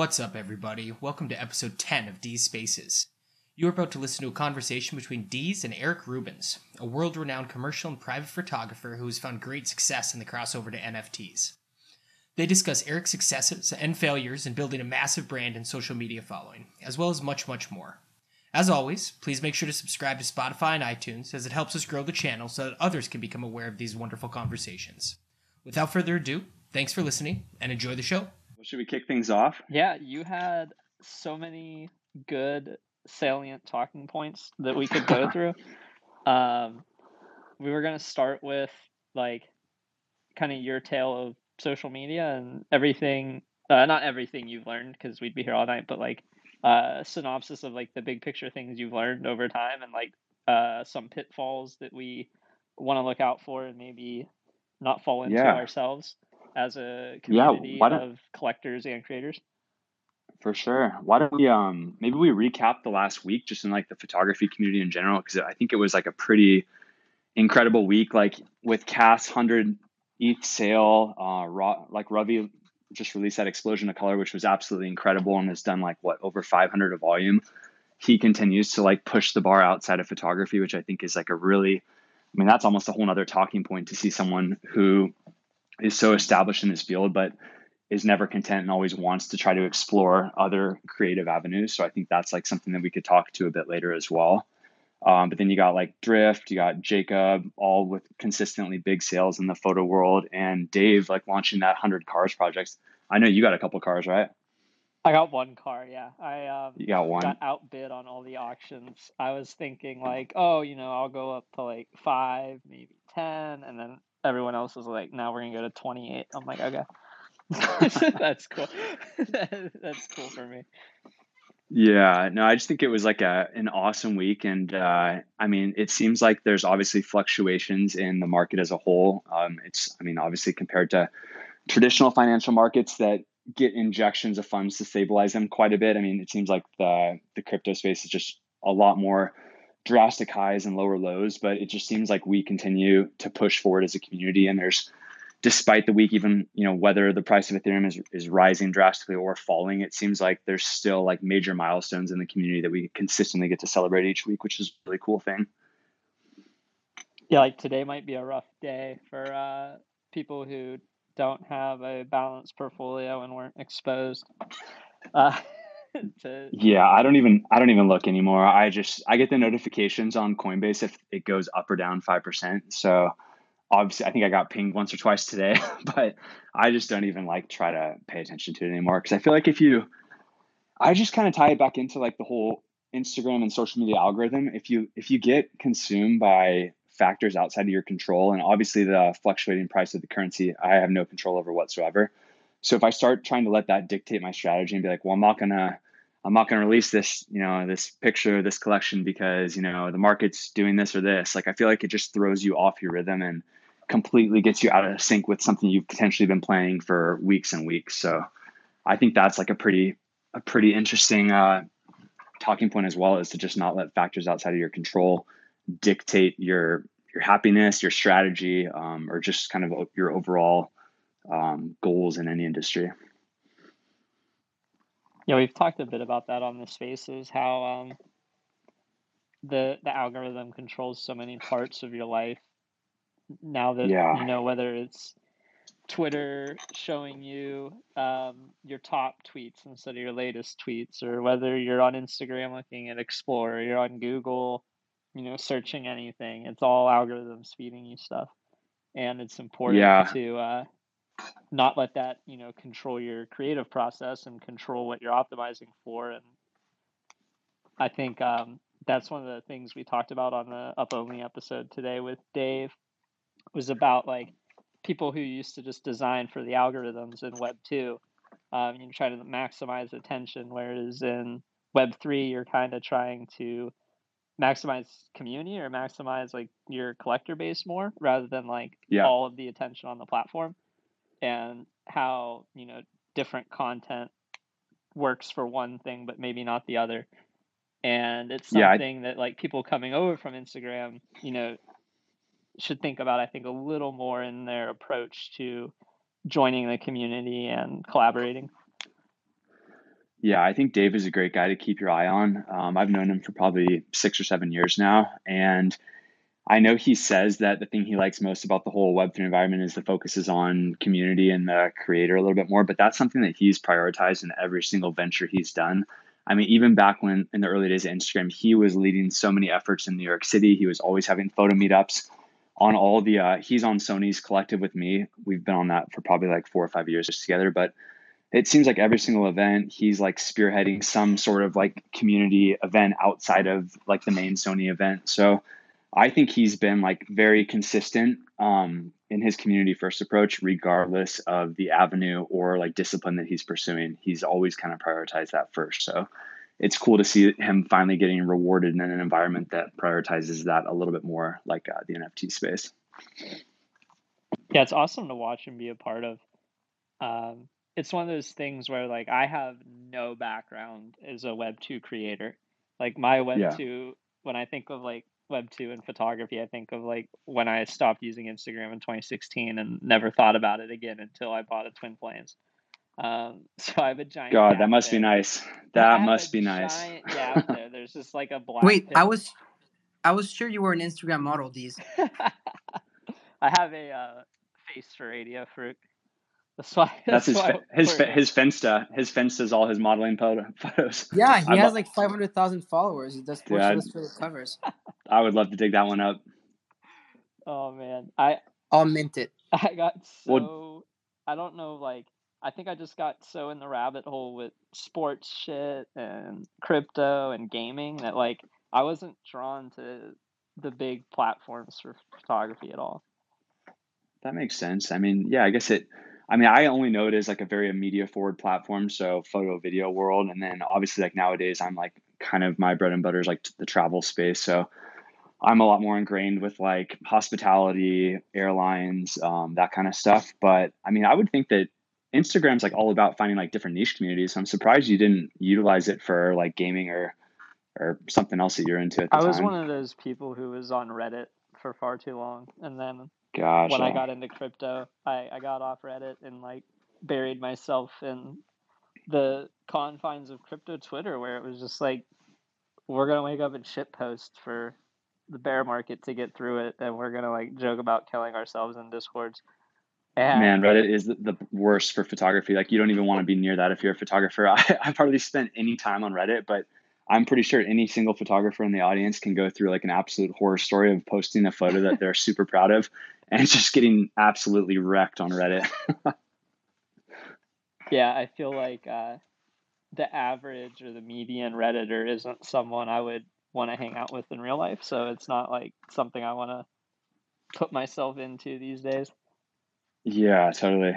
What's up, everybody? Welcome to episode 10 of D's Spaces. You are about to listen to a conversation between Dees and Eric Rubens, a world renowned commercial and private photographer who has found great success in the crossover to NFTs. They discuss Eric's successes and failures in building a massive brand and social media following, as well as much, much more. As always, please make sure to subscribe to Spotify and iTunes as it helps us grow the channel so that others can become aware of these wonderful conversations. Without further ado, thanks for listening and enjoy the show. Well, should we kick things off? Yeah, you had so many good salient talking points that we could go through. Um, we were gonna start with like kind of your tale of social media and everything. Uh, not everything you've learned because we'd be here all night, but like uh, synopsis of like the big picture things you've learned over time and like uh, some pitfalls that we want to look out for and maybe not fall into Yeah. ourselves as a Yeah, community don't- of collectors and creators. For sure. Why don't we um maybe we recap the last week just in like the photography community in general because I think it was like a pretty incredible week like with Cath 100 ETH sale uh Ra- like Ravi just released that explosion of color which was absolutely incredible and has done like what over 500 of volume. He continues to like push the bar outside of photography which I think is like a really I mean that's almost a whole nother talking point to see someone who is so established in this field but is never content and always wants to try to explore other creative avenues. So I think that's like something that we could talk to a bit later as well. Um, but then you got like Drift, you got Jacob, all with consistently big sales in the photo world, and Dave like launching that hundred cars projects. I know you got a couple cars, right? I got one car, yeah. I um You got one. got outbid on all the auctions. I was thinking like, oh, you know, I'll go up to like five, maybe ten, and then everyone else was like, now we're gonna go to twenty eight. I'm like, okay. That's cool. That's cool for me. Yeah, no, I just think it was like a an awesome week, and uh, I mean, it seems like there's obviously fluctuations in the market as a whole. Um, it's, I mean, obviously compared to traditional financial markets that get injections of funds to stabilize them quite a bit. I mean, it seems like the the crypto space is just a lot more drastic highs and lower lows, but it just seems like we continue to push forward as a community, and there's despite the week, even you know whether the price of Ethereum is is rising drastically or falling, it seems like there's still like major milestones in the community that we consistently get to celebrate each week, which is a really cool thing. Yeah, like today might be a rough day for uh people who don't have a balanced portfolio and weren't exposed. Uh to Yeah, I don't even I don't even look anymore. I just I get the notifications on Coinbase if it goes up or down five percent. So obviously, I think I got pinged once or twice today, but I just don't even like try to pay attention to it anymore because I feel like if you, I just kind of tie it back into like the whole Instagram and social media algorithm. If you if you get consumed by factors outside of your control, and obviously the fluctuating price of the currency, I have no control over whatsoever. So if I start trying to let that dictate my strategy and be like, well, I'm not gonna I'm not to release this, you know, this picture, this collection because, you know, the market's doing this or this. Like, I feel like it just throws you off your rhythm and completely gets you out of sync with something you've potentially been planning for weeks and weeks. So I think that's like a pretty, a pretty interesting uh, talking point as well is to just not let factors outside of your control dictate your, your happiness, your strategy, um, or just kind of your overall um, goals in any industry. Yeah, we've talked a bit about that on the spaces, how um the the algorithm controls so many parts of your life now that Yeah. you know whether it's Twitter showing you um, your top tweets instead of your latest tweets, or whether you're on Instagram looking at Explore, or you're on Google, you know, searching anything. It's all algorithms feeding you stuff, and it's important Yeah. to uh, not let that you know control your creative process and control what you're optimizing for. And I think um, that's one of the things we talked about on the up only episode today with Dave was about like people who used to just design for the algorithms in Web two. Um, you try to maximize attention, whereas in Web three, you're kind of trying to maximize community or maximize like your collector base more rather than like Yeah. all of the attention on the platform and how you know different content works for one thing but maybe not the other and it's Yeah, I- something that like people coming over from instagram you know should think about i think a little more in their approach to joining the community and collaborating Yeah, I think Dave is a great guy to keep your eye on. Um, I've known him for probably six or seven years now, and I know he says that the thing he likes most about the whole Web3 environment is the focus is on community and the creator a little bit more, but that's something that he's prioritized in every single venture he's done. I mean, even back when in the early days of Instagram, he was leading so many efforts in New York City. He was always having photo meetups on all the, uh, he's on Sony's collective with me. We've been on that for probably like four or five years together, but it seems like every single event he's like spearheading some sort of like community event outside of like the main Sony event. So I think he's been like very consistent um, in his community first approach, regardless of the avenue or like discipline that he's pursuing. He's always kind of prioritized that first. So it's cool to see him finally getting rewarded in an environment that prioritizes that a little bit more, like uh, the NFT space. Yeah, it's awesome to watch and be a part of. Um, it's one of those things where like I have no background as a Web two creator. Like my Web yeah. two, when I think of like Web two and photography, I think of like when I stopped using Instagram in 2016 and never thought about it again until I bought a Twin Flames. Um, so I have a giant. God, that must there. be nice. That must be nice. Yeah, there. There's just like a black. Wait, pit. I was, I was sure you were an Instagram model. These. I have a uh, face for radio fruit. That's why. That's, that's his why his his Finsta. His Finsta's all his modeling photos. Yeah, he I'm has like five hundred thousand followers. He does sports for the covers. I would love to dig that one up. Oh man, I I'll mint it. I got so well, I don't know like I think I just got so in the rabbit hole with sports shit and crypto and gaming that like I wasn't drawn to the big platforms for photography at all. That makes sense. I mean, yeah, I guess it I mean, I only know it as like a very media forward platform, so photo video world, and then obviously like nowadays I'm like kind of my bread and butter is like the travel space, so I'm a lot more ingrained with like hospitality, airlines, um, that kind of stuff. But I mean, I would think that Instagram's like all about finding like different niche communities. So I'm surprised you didn't utilize it for like gaming or or something else that you're into. I was time. one of those people who was on Reddit for far too long, and then Gosh, when I got into crypto, I, I got off Reddit and like buried myself in the confines of crypto Twitter, where it was just like, we're gonna wake up and shit post for the bear market to get through it, and we're gonna like joke about killing ourselves in discords. And Man, Reddit is the worst for photography. Like, you don't even want to be near that if you're a photographer. I, I've hardly spent any time on Reddit, but I'm pretty sure any single photographer in the audience can go through like an absolute horror story of posting a photo that they're super proud of and just getting absolutely wrecked on Reddit. yeah, I feel like uh, the average or the median Redditor isn't someone I would want to hang out with in real life. So it's not like something I want to put myself into these days. Yeah, totally.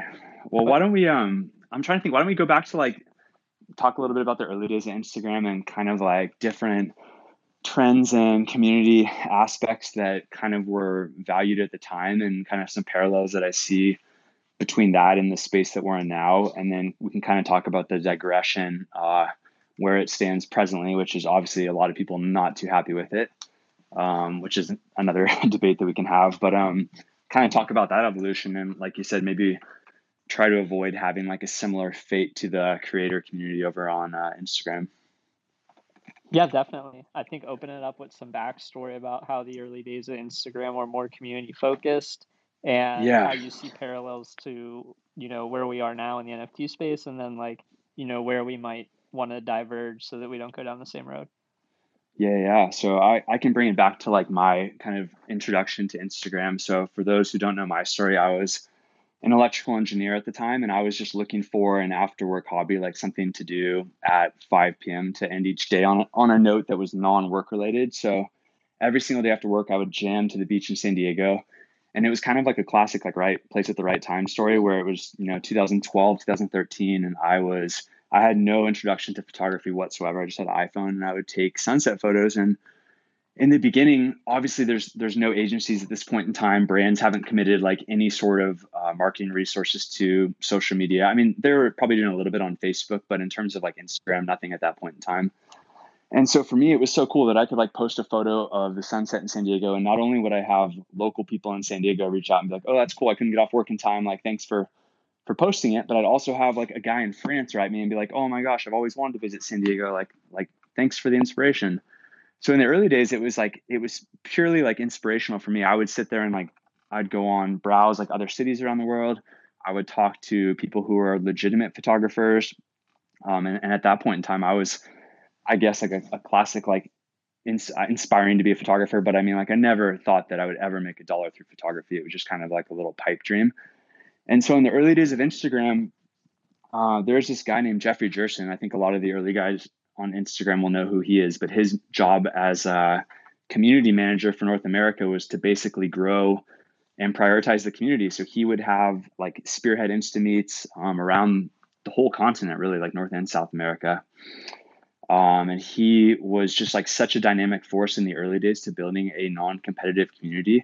Well, why don't we um I'm trying to think why don't we go back to like talk a little bit about the early days of Instagram and kind of like different trends and community aspects that kind of were valued at the time and kind of some parallels that I see between that and the space that we're in now. And then we can kind of talk about the digression uh, where it stands presently, which is obviously a lot of people not too happy with it, um, which is another debate that we can have. But um, kind of talk about that evolution and, like you said, maybe try to avoid having like a similar fate to the creator community over on uh, Instagram. Yeah, definitely. I think opening it up with some backstory about how the early days of Instagram were more community focused and yeah. how you see parallels to, you know, where we are now in the NFT space and then like, you know, where we might want to diverge so that we don't go down the same road. Yeah, yeah. So I, I can bring it back to like my kind of introduction to Instagram. So for those who don't know my story, I was an electrical engineer at the time, and I was just looking for an after work hobby, like something to do at 5 p.m. to end each day on on a note that was non work related. So every single day after work, I would jam to the beach in San Diego. And it was kind of like a classic, like right place at the right time story where it was, you know, 2012, 2013. And I was, I had no introduction to photography whatsoever. I just had an iPhone and I would take sunset photos and in the beginning obviously there's there's no agencies at this point in time brands haven't committed like any sort of uh, marketing resources to social media i mean they're probably doing a little bit on facebook but in terms of like instagram nothing at that point in time and so for me it was so cool that i could like post a photo of the sunset in san diego and not only would i have local people in san diego reach out and be like oh that's cool i couldn't get off work in time like thanks for for posting it, but I'd also have like a guy in France write me and be like, "Oh my gosh, I've always wanted to visit San Diego. Like, like thanks for the inspiration." So in the early days, it was like it was purely like inspirational for me. I would sit there and like I'd go on browse like other cities around the world. I would talk to people who are legitimate photographers, um, and, and at that point in time, I was, I guess, like a, a classic like ins- uh, inspiring to be a photographer. But I mean, like I never thought that I would ever make a dollar through photography. It was just kind of like a little pipe dream. And so in the early days of Instagram, uh, there's this guy named Jeffrey Gerson. I think a lot of the early guys on Instagram will know who he is, but his job as a community manager for North America was to basically grow and prioritize the community. So he would have like spearhead Insta meets um, around the whole continent, really, like North and South America. Um, and he was just like such a dynamic force in the early days to building a non-competitive community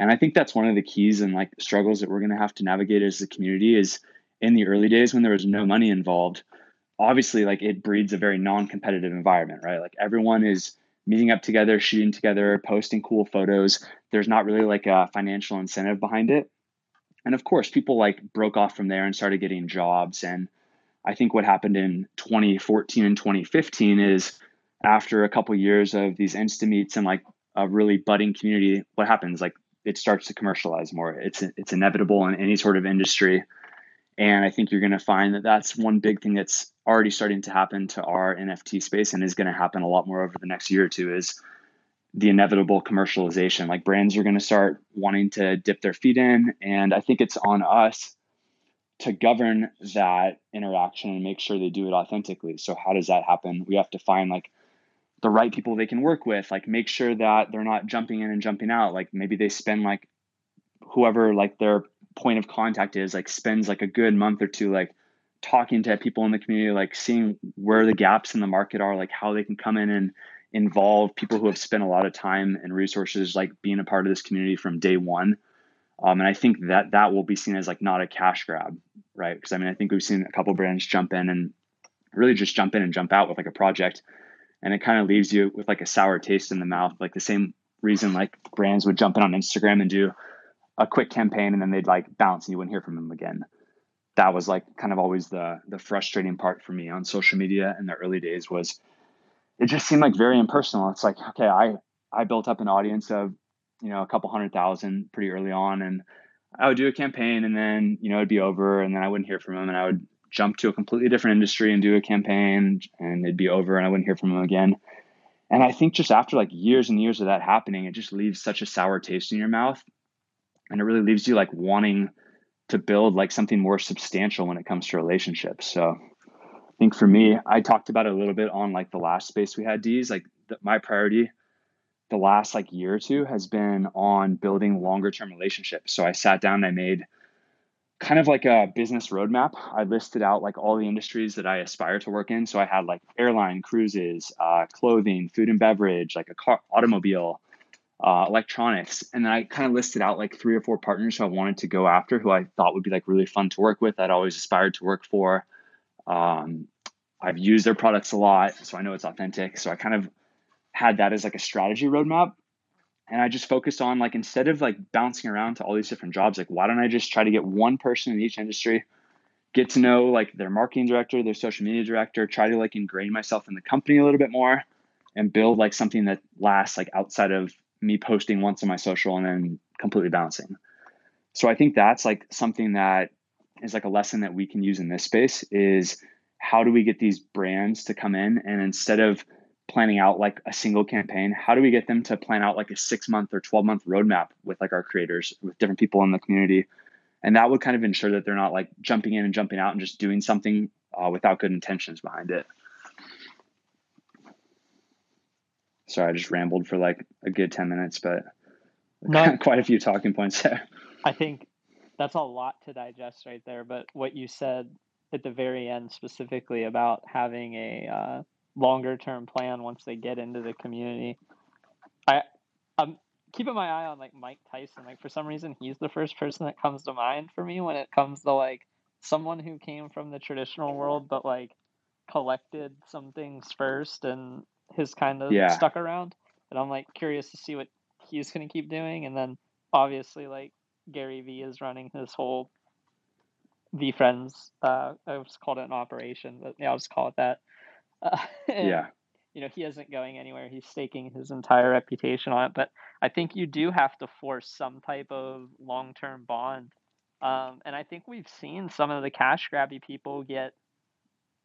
and i think that's one of the keys and like struggles that we're going to have to navigate as a community is in the early days when there was no money involved obviously like it breeds a very non-competitive environment right? Like everyone is meeting up together shooting together posting cool photos. There's not really like a financial incentive behind it. And of course people like broke off from there and started getting jobs. And i think what happened in 2014 and 2015 is after a couple years of these insta meets and like a really budding community what happens? Like it starts to commercialize more. It's it's inevitable in any sort of industry, and I think you're going to find that that's one big thing that's already starting to happen to our NFT space and is going to happen a lot more over the next year or two. Is the inevitable commercialization. Like brands are going to start wanting to dip their feet in, and I think it's on us to govern that interaction and make sure they do it authentically. So how does that happen? We have to find like the right people they can work with like make sure that they're not jumping in and jumping out like maybe they spend like whoever like their point of contact is like spends like a good month or two like talking to people in the community like seeing where the gaps in the market are like how they can come in and involve people who have spent a lot of time and resources like being a part of this community from day one. Um, and i think that that will be seen as like not a cash grab right? Because i mean i think we've seen a couple brands jump in and really just jump in and jump out with like a project. And it kind of leaves you with like a sour taste in the mouth. Like the same reason like brands would jump in on instagram and do a quick campaign and then they'd like bounce and you wouldn't hear from them again that was like kind of always the the frustrating part for me on social media in the early days was it just seemed like very impersonal it's like okay i i built up an audience of you know a couple hundred thousand pretty early on and i would do a campaign and then you know it'd be over and then i wouldn't hear from them and i would jump to a completely different industry and do a campaign and it'd be over and I wouldn't hear from them again. And I think just after like years and years of that happening, it just leaves such a sour taste in your mouth. And it really leaves you like wanting to build like something more substantial when it comes to relationships. So I think for me, I talked about it a little bit on like the last space we had D's. Like the, my priority the last like year or two has been on building longer term relationships. So I sat down and I made kind of like a business roadmap. I listed out like all the industries that I aspire to work in. So I had like airline, cruises, uh, clothing, food and beverage, like a car, automobile, uh, electronics, and then I kind of listed out like three or four partners who I wanted to go after, who I thought would be like really fun to work with. I'd always aspired to work for. Um, I've used their products a lot, so I know it's authentic. So I kind of had that as like a strategy roadmap and I just focused on like instead of like bouncing around to all these different jobs, like why don't I just try to get one person in each industry, get to know like their marketing director, their social media director, try to like ingrain myself in the company a little bit more and build like something that lasts like outside of me posting once on my social and then completely bouncing. So I think that's like something that is like a lesson that we can use in this space is how do we get these brands to come in and instead of planning out like a single campaign how do we get them to plan out like a six month or 12 month roadmap with like our creators with different people in the community and that would kind of ensure that they're not like jumping in and jumping out and just doing something uh, without good intentions behind it sorry i just rambled for like a good 10 minutes but quite a few talking points there i think that's a lot to digest right there but what you said at the very end specifically about having a uh, longer term plan once they get into the community. I I'm keeping my eye on like Mike Tyson. Like for some reason he's the first person that comes to mind for me when it comes to like someone who came from the traditional world but like collected some things first and has kind of yeah. stuck around. And I'm like curious to see what he's gonna keep doing. And then obviously like Gary Vee is running his whole VeeFriends. Uh, I was called it an operation, but yeah, I'll just call it that. Uh, and, yeah. You know, he isn't going anywhere. He's staking his entire reputation on it. But I think you do have to force some type of long term bond. Um, and I think we've seen some of the cash grabby people get,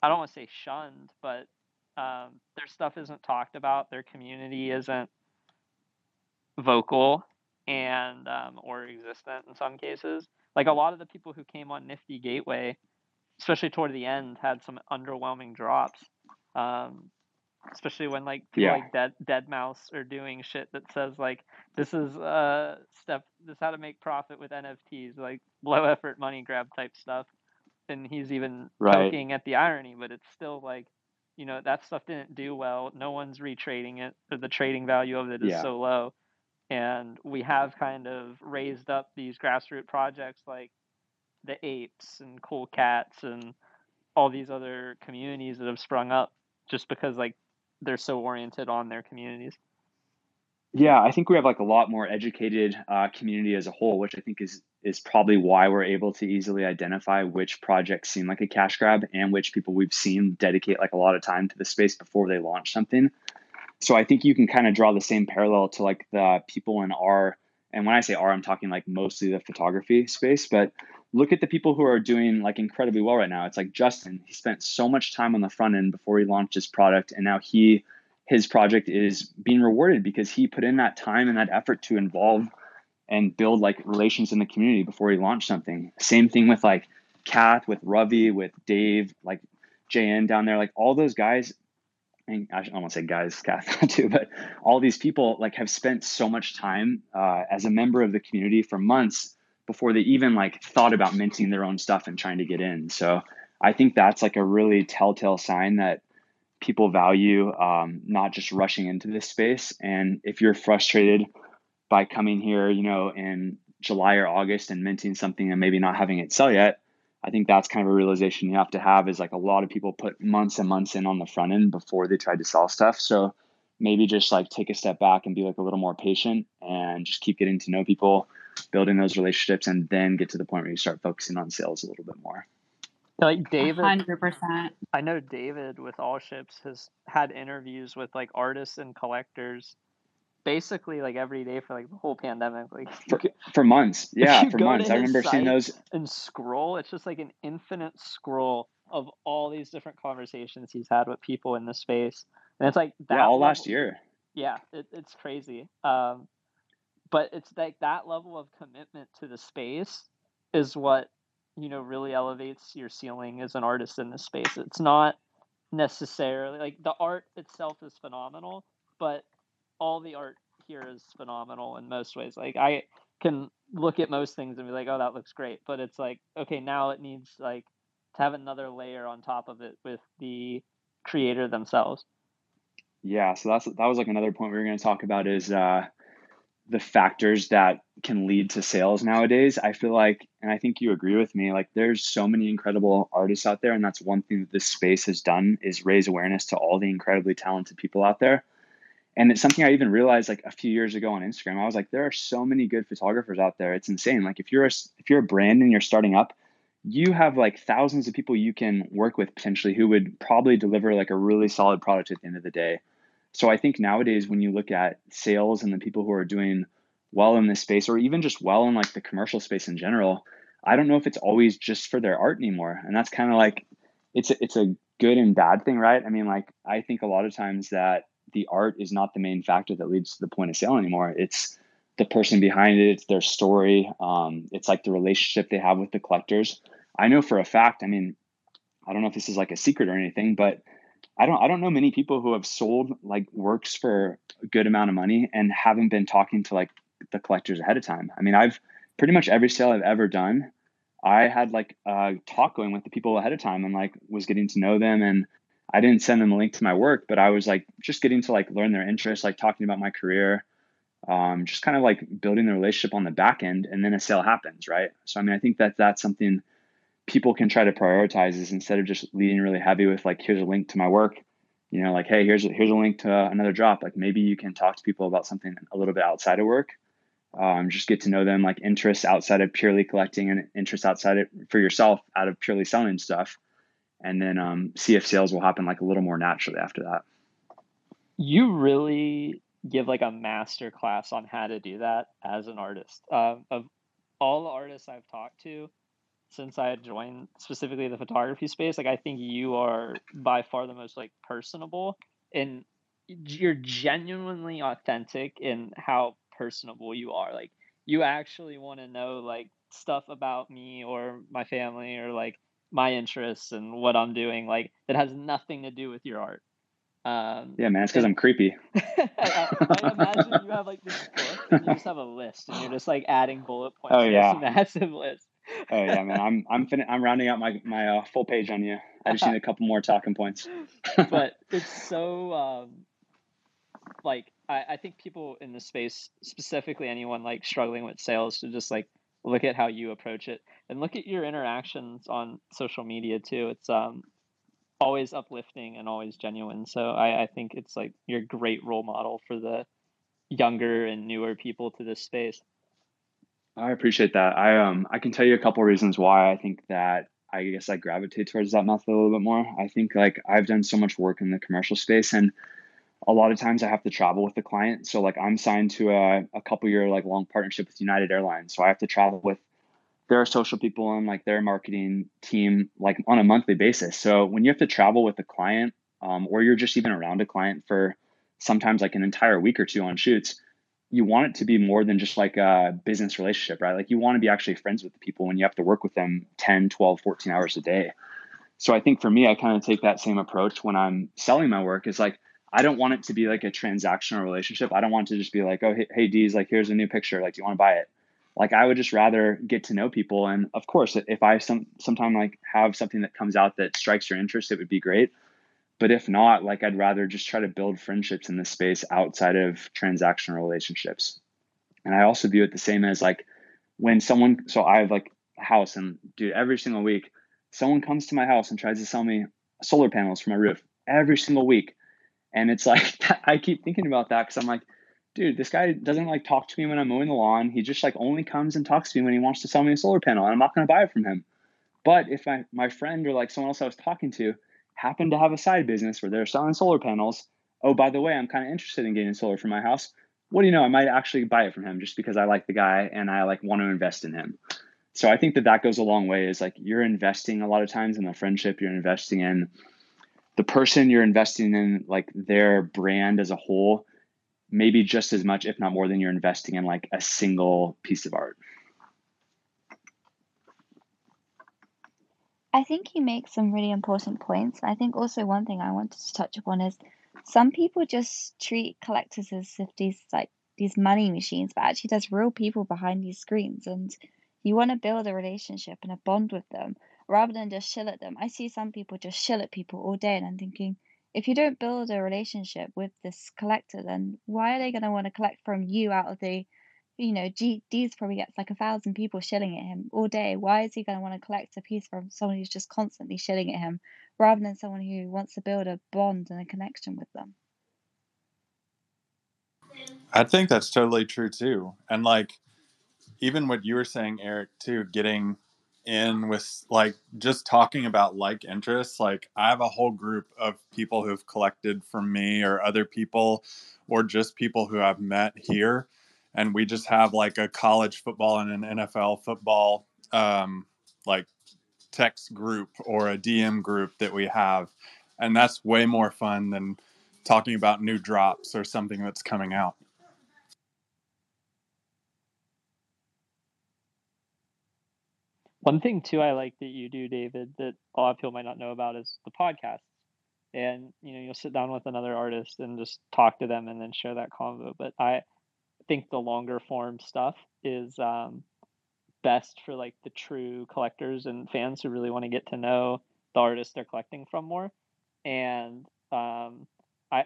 I don't want to say shunned, but um, their stuff isn't talked about. Their community isn't vocal and um, or existent in some cases. Like a lot of the people who came on Nifty Gateway, especially toward the end, had some underwhelming drops. Um, especially when like people Yeah. like Dead Deadmau5 are doing shit that says like this is uh step this is how to make profit with NFTs, like low effort money grab type stuff. And he's even Right. poking at the irony, but it's still like, you know, that stuff didn't do well. No one's retrading it, the trading value of it is Yeah. so low. And we have kind of raised up these grassroots projects like the apes and cool cats and all these other communities that have sprung up just because like they're so oriented on their communities. Yeah, I think we have like a lot more educated uh, community as a whole, which I think is is probably why we're able to easily identify which projects seem like a cash grab and which people we've seen dedicate like a lot of time to the space before they launch something. So I think you can kind of draw the same parallel to like the people in our and when I say R, I'm talking like mostly the photography space, but look at the people who are doing like incredibly well right now. It's like Justin, he spent so much time on the front end before he launched his product and now he his project is being rewarded because he put in that time and that effort to involve and build like relations in the community before he launched something. Same thing with like Cath, with Ravi, with Dave, like JN down there, like all those guys. And I almost say guys, Cath too, but all these people like have spent so much time uh, as a member of the community for months before they even like thought about minting their own stuff and trying to get in. So I think that's like a really telltale sign that people value um, not just rushing into this space. And if you're frustrated by coming here, you know, in July or August and minting something and maybe not having it sell yet, I think that's kind of a realization you have to have is like a lot of people put months and months in on the front end before they tried to sell stuff. So maybe just like take a step back and be like a little more patient and just keep getting to know people, building those relationships, and then get to the point where you start focusing on sales a little bit more. Like David, hundred percent. I know David with All Ships has had interviews with like artists and collectors basically like every day for like the whole pandemic. Like For, for months. Yeah, for months. I remember seeing those. and scroll, it's just like an infinite scroll of all these different conversations he's had with people in the space. And it's like that Yeah, all last year. yeah it, it's crazy um but it's like that level of commitment to the space is what you know really elevates your ceiling as an artist in this space it's not necessarily like the art itself is phenomenal but all the art here is phenomenal in most ways like i can look at most things and be like oh that looks great but it's like okay now it needs like to have another layer on top of it with the creator themselves Yeah, so that's that was like another point we were going to talk about is uh, the factors that can lead to sales nowadays. I feel like, and I think you agree with me, like there's so many incredible artists out there, and that's one thing that this space has done is raise awareness to all the incredibly talented people out there. And it's something I even realized like a few years ago on Instagram. I was like, there are so many good photographers out there. It's insane. Like if you're a, if you're a brand and you're starting up, you have like thousands of people you can work with potentially who would probably deliver like a really solid product at the end of the day. So I think nowadays when you look at sales and the people who are doing well in this space or even just well in like the commercial space in general, I don't know if it's always just for their art anymore. And that's kind of like it's a, it's a good and bad thing, right? I mean, like I think a lot of times that the art is not the main factor that leads to the point of sale anymore. It's the person behind it, it's their story, um, it's like the relationship they have with the collectors. I know for a fact, I mean, I don't know if this is like a secret or anything, but I don't I don't know many people who have sold like works for a good amount of money and haven't been talking to like the collectors ahead of time. I mean, I've pretty much every sale I've ever done, I had like a talk going with the people ahead of time and like was getting to know them and I didn't send them a link to my work, but I was like just getting to like learn their interests, like talking about my career, um, just kind of like building the relationship on the back end, and then a sale happens, right? So I mean, I think that that's something people can try to prioritize is instead of just leading really heavy with like here's a link to my work, you know, like hey here's a, here's a link to another drop. Like maybe you can talk to people about something a little bit outside of work, Um, just get to know them, like interests outside of purely collecting and interests outside of for yourself out of purely selling stuff, and then um, see if sales will happen like a little more naturally after that. You really give like a master class on how to do that as an artist. Uh, of all the artists I've talked to since I joined specifically the photography space, like I think you are by far the most like personable and you're genuinely authentic in how personable you are. Like you actually want to know like stuff about me or my family or like my interests and what I'm doing, like that has nothing to do with your art. Um, yeah, man, it's because I'm creepy. I, I, imagine you have like this book and you just have a list and you're just like adding bullet points. Oh yeah, massive list. oh yeah, man, I'm I'm fin- I'm rounding out my my uh, full page on you. I just need a couple more talking points. but it's so um, like I, I think people in the space, specifically anyone like struggling with sales, to just like look at how you approach it and look at your interactions on social media too. It's um always uplifting and always genuine. So I, I think it's like you're great role model for the younger and newer people to this space. I appreciate that. I um I can tell you a couple reasons why I think that I guess I gravitate towards that method a little bit more. I think like I've done so much work in the commercial space and a lot of times I have to travel with the client. So like I'm signed to a, a couple year like long partnership with United Airlines. So I have to travel with their social people and like their marketing team like on a monthly basis. So when you have to travel with a client, um, or you're just even around a client for sometimes like an entire week or two on shoots, you want it to be more than just like a business relationship, right? Like you want to be actually friends with the people when you have to work with them 10, 12, 14 hours a day. So I think for me, I kind of take that same approach when I'm selling my work is like, I don't want it to be like a transactional relationship. I don't want to just be like, oh, hey, hey D's, like, here's a new picture. Like, do you want to buy it? like I would just rather get to know people. And of course, if I some sometime like have something that comes out that strikes your interest, it would be great. But if not, like I'd rather just try to build friendships in this space outside of transactional relationships. And I also view it the same as like when someone so I have like a house and dude, every single week, someone comes to my house and tries to sell me solar panels for my roof every single week. And it's like I keep thinking about that because I'm like, dude, this guy doesn't like talk to me when I'm mowing the lawn. He just like only comes and talks to me when he wants to sell me a solar panel, and I'm not going to buy it from him. But if my my friend or like someone else I was talking to happened to have a side business where they're selling solar panels, oh by the way, I'm kind of interested in getting solar for my house. What do you know? I might actually buy it from him just because I like the guy and I like want to invest in him. So I think that that goes a long way. Is like you're investing a lot of times in the friendship. You're investing in the person. You're investing in like their brand as a whole maybe just as much, if not more, than you're investing in like a single piece of art. I think you make some really important points. I think also one thing I wanted to touch upon is some people just treat collectors as if these like these money machines, but actually there's real people behind these screens and you want to build a relationship and a bond with them rather than just shill at them. I see some people just shill at people all day and I'm thinking, if you don't build a relationship with this collector, then why are they going to want to collect from you out of the, you know, G- D's probably gets like a thousand people shilling at him all day. Why is he going to want to collect a piece from someone who's just constantly shilling at him rather than someone who wants to build a bond and a connection with them? I think that's totally true too. And like, even what you were saying, Eric, too, getting in with like just talking about like interests like i have a whole group of people who've collected from me or other people or just people who i've met here. And we just have like a college football and an nfl football um, like text group or a dm group that we have. And that's way more fun than talking about new drops or something that's coming out One thing too I like that you do, David, that a lot of people might not know about is the podcast. And you know, you'll sit down with another artist and just talk to them and then share that convo. But I think the longer form stuff is um, best for like the true collectors and fans who really want to get to know the artist they're collecting from more. And um, I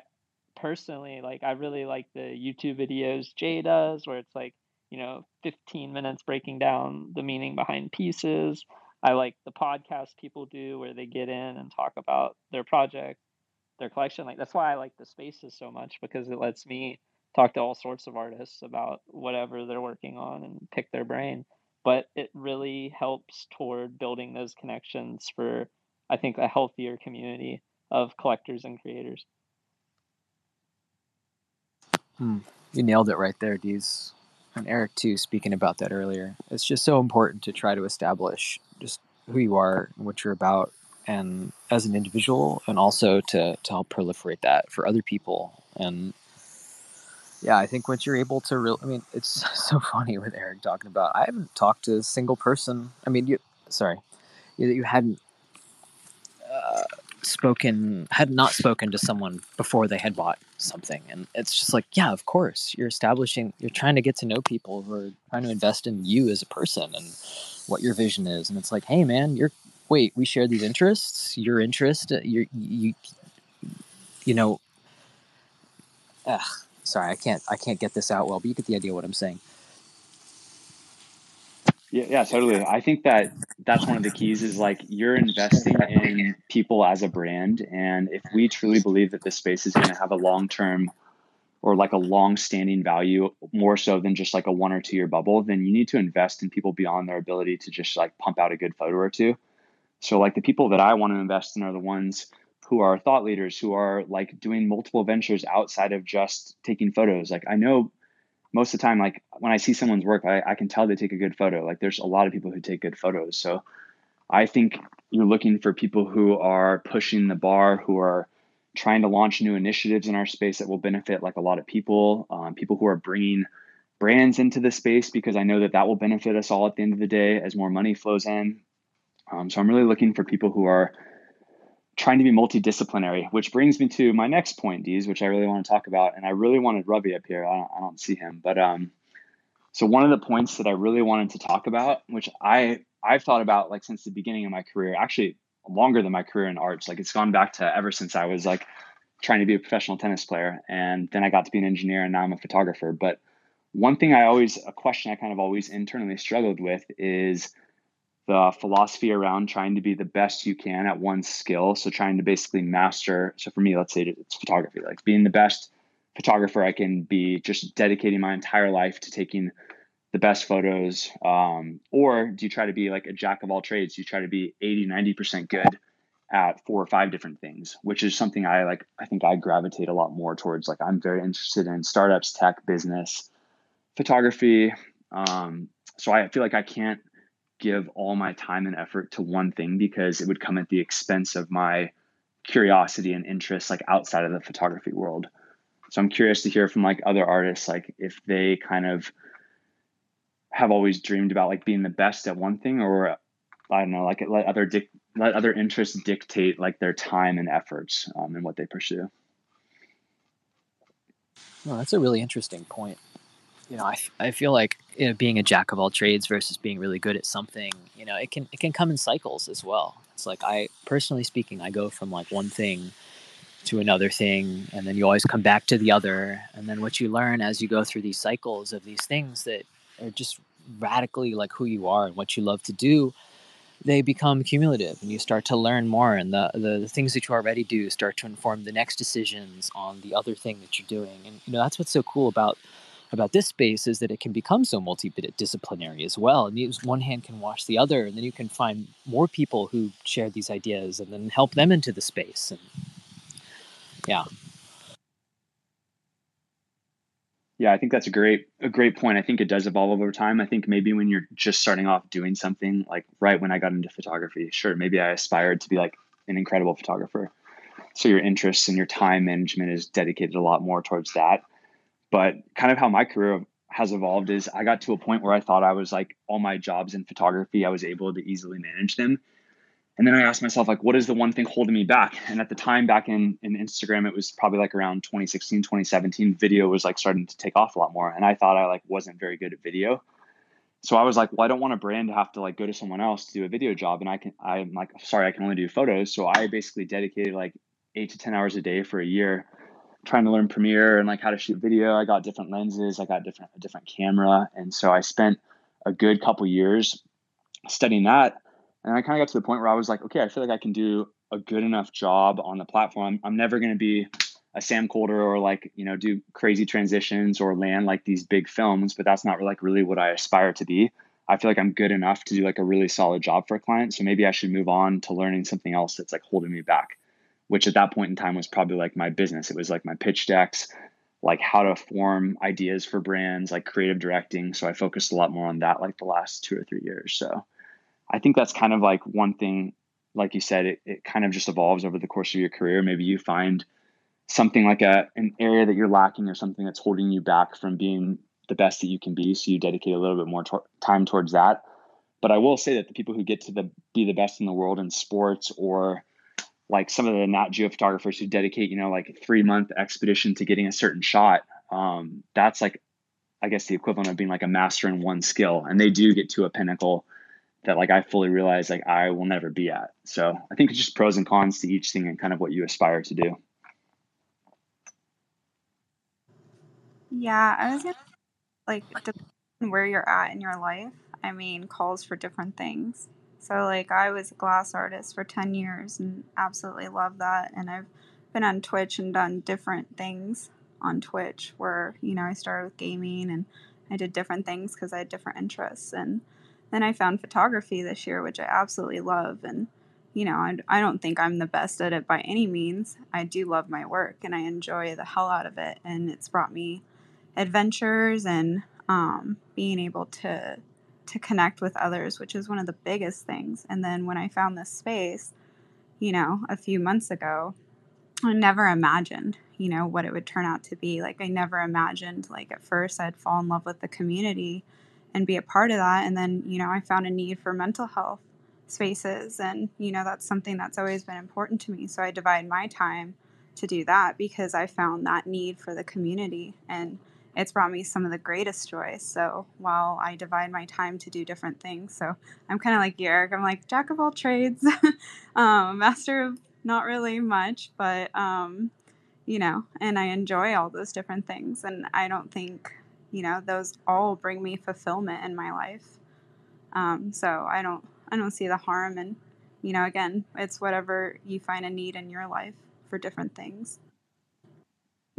personally like I really like the YouTube videos Jay does where it's like you know 15 minutes breaking down the meaning behind pieces i like the podcast people do where they get in and talk about their project their collection like that's why i like the spaces so much because it lets me talk to all sorts of artists about whatever they're working on and pick their brain. But it really helps toward building those connections for, I think, a healthier community of collectors and creators. Hmm. You nailed it right there, Dees. And Eric, too, speaking about that earlier. It's just so important to try to establish just who you are and what you're about and as an individual and also to, to help proliferate that for other people and yeah i think once you're able to real i mean it's so funny with eric talking about i haven't talked to a single person i mean you sorry you, you hadn't uh, spoken had not spoken to someone before they had bought something. And it's just like yeah of course you're establishing you're trying to get to know people who are trying to invest in you as a person and what your vision is. And it's like hey man you're wait we share these interests. Your interest uh, you you know ugh, sorry i can't i can't get this out well but you get the idea what i'm saying yeah, yeah, totally. I think that that's one of the keys is like you're investing in people as a brand. And if we truly believe that this space is going to have a long term or like a long standing value more so than just like a one or two year bubble, then you need to invest in people beyond their ability to just like pump out a good photo or two. So, like the people that I want to invest in are the ones who are thought leaders, who are like doing multiple ventures outside of just taking photos. Like, I know most of the time, like when I see someone's work, I, I can tell they take a good photo. Like there's a lot of people who take good photos. So I think you're looking for people who are pushing the bar, who are trying to launch new initiatives in our space that will benefit like a lot of people, um, people who are bringing brands into the space because I know that that will benefit us all at the end of the day as more money flows in. Um, so I'm really looking for people who are trying to be multidisciplinary, which brings me to my next point, Dees, which I really want to talk about. And I really wanted Ravi up here. I don't, I don't see him, but um, so one of the points that I really wanted to talk about, which I I've thought about like since the beginning of my career, actually longer than my career in arts. Like it's gone back to ever since I was like trying to be a professional tennis player, and then I got to be an engineer, and now I'm a photographer. But one thing I always a question I kind of always internally struggled with is the philosophy around trying to be the best you can at one skill. So trying to basically master. So for me, let's say it's photography, like being the best photographer I can be, just dedicating my entire life to taking the best photos. Um, or do you try to be like a jack of all trades? You try to be 80, 90% good at four or five different things, which is something I like, I think I gravitate a lot more towards. Like I'm very interested in startups, tech, business, photography. Um, so I feel like I can't give all my time and effort to one thing because it would come at the expense of my curiosity and interest like outside of the photography world. So I'm curious to hear from like other artists like if they kind of have always dreamed about like being the best at one thing or I don't know like let other dic- let other interests dictate like their time and efforts um, and what they pursue. Well, that's a really interesting point you know, I, I feel like you know, being a jack of all trades versus being really good at something, you know, it can it can come in cycles as well. It's like I personally speaking, I go from like one thing to another thing, and then you always come back to the other, and then what you learn as you go through these cycles of these things that are just radically like who you are and what you love to do they become cumulative and you start to learn more and the, the, the, things that you already do start to inform the next decisions on the other thing that you're doing and you know that's what's so cool about about this space is that it can become so multidisciplinary as well. And one hand can wash the other, and then you can find more people who share these ideas and then help them into the space. And yeah. Yeah, I think that's a great a great point. I think it does evolve over time. I think maybe when you're just starting off doing something, like right when I got into photography, sure, maybe I aspired to be like an incredible photographer. So your interests and your time management is dedicated a lot more towards that. But kind of how my career has evolved is I got to a point where I thought I was like all my jobs in photography, I was able to easily manage them. And then I asked myself, like, what is the one thing holding me back? And at the time back in, in Instagram, it was probably like around 2016, 2017, video was like starting to take off a lot more. And I thought I like wasn't very good at video. So I was like, well, I don't want a brand to have to like go to someone else to do a video job. And I can, I'm like, sorry, I can only do photos. So I basically dedicated like eight to 10 hours a day for a year trying to learn Premiere and like how to shoot video. I got different lenses, I got different a different camera, and so I spent a good couple years studying that. And I kind of got to the point where I was like, okay, I feel like I can do a good enough job on the platform. I'm, never going to be a Sam Kolder or like, you know, do crazy transitions or land like these big films, but that's not like really what I aspire to be. I feel like I'm good enough to do like a really solid job for a client. So maybe I should move on to learning something else that's like holding me back, which at that point in time was probably like my business. It was like my pitch decks, like how to form ideas for brands, like creative directing. So I focused a lot more on that like the last two or three years. So I think that's kind of like one thing, like you said, it, it kind of just evolves over the course of your career. Maybe you find something like a an area that you're lacking or something that's holding you back from being the best that you can be so you dedicate a little bit more to- time towards that but i will say that the people who get to the be the best in the world in sports or like some of the Nat Geo photographers who dedicate you know like a three month expedition to getting a certain shot um, that's like i guess the equivalent of being like a master in one skill and they do get to a pinnacle that like i fully realize like i will never be at so i think it's just pros and cons to each thing and kind of what you aspire to do Yeah, I was gonna like where you're at in your life. I mean, calls for different things. So like I was a glass artist for 10 years and absolutely love that and I've been on Twitch and done different things on Twitch where, you know, I started with gaming and I did different things cuz I had different interests and then I found photography this year which I absolutely love and you know, I, I don't think I'm the best at it by any means. I do love my work and I enjoy the hell out of it and it's brought me adventures and um, being able to to connect with others, which is one of the biggest things. And then when I found this space, you know, a few months ago, I never imagined, you know, what it would turn out to be. Like I never imagined like at first I'd fall in love with the community and be a part of that and then, you know, I found a need for mental health spaces and, you know, that's something that's always been important to me. So I divide my time to do that because I found that need for the community and it's brought me some of the greatest joy. So while I divide my time to do different things, so I'm kind of like Eric. I'm like jack of all trades, um, master of not really much, but um, you know, and I enjoy all those different things. And I don't think you know those all bring me fulfillment in my life. Um, so I don't I don't see the harm and you know again it's whatever you find a need in your life for different things.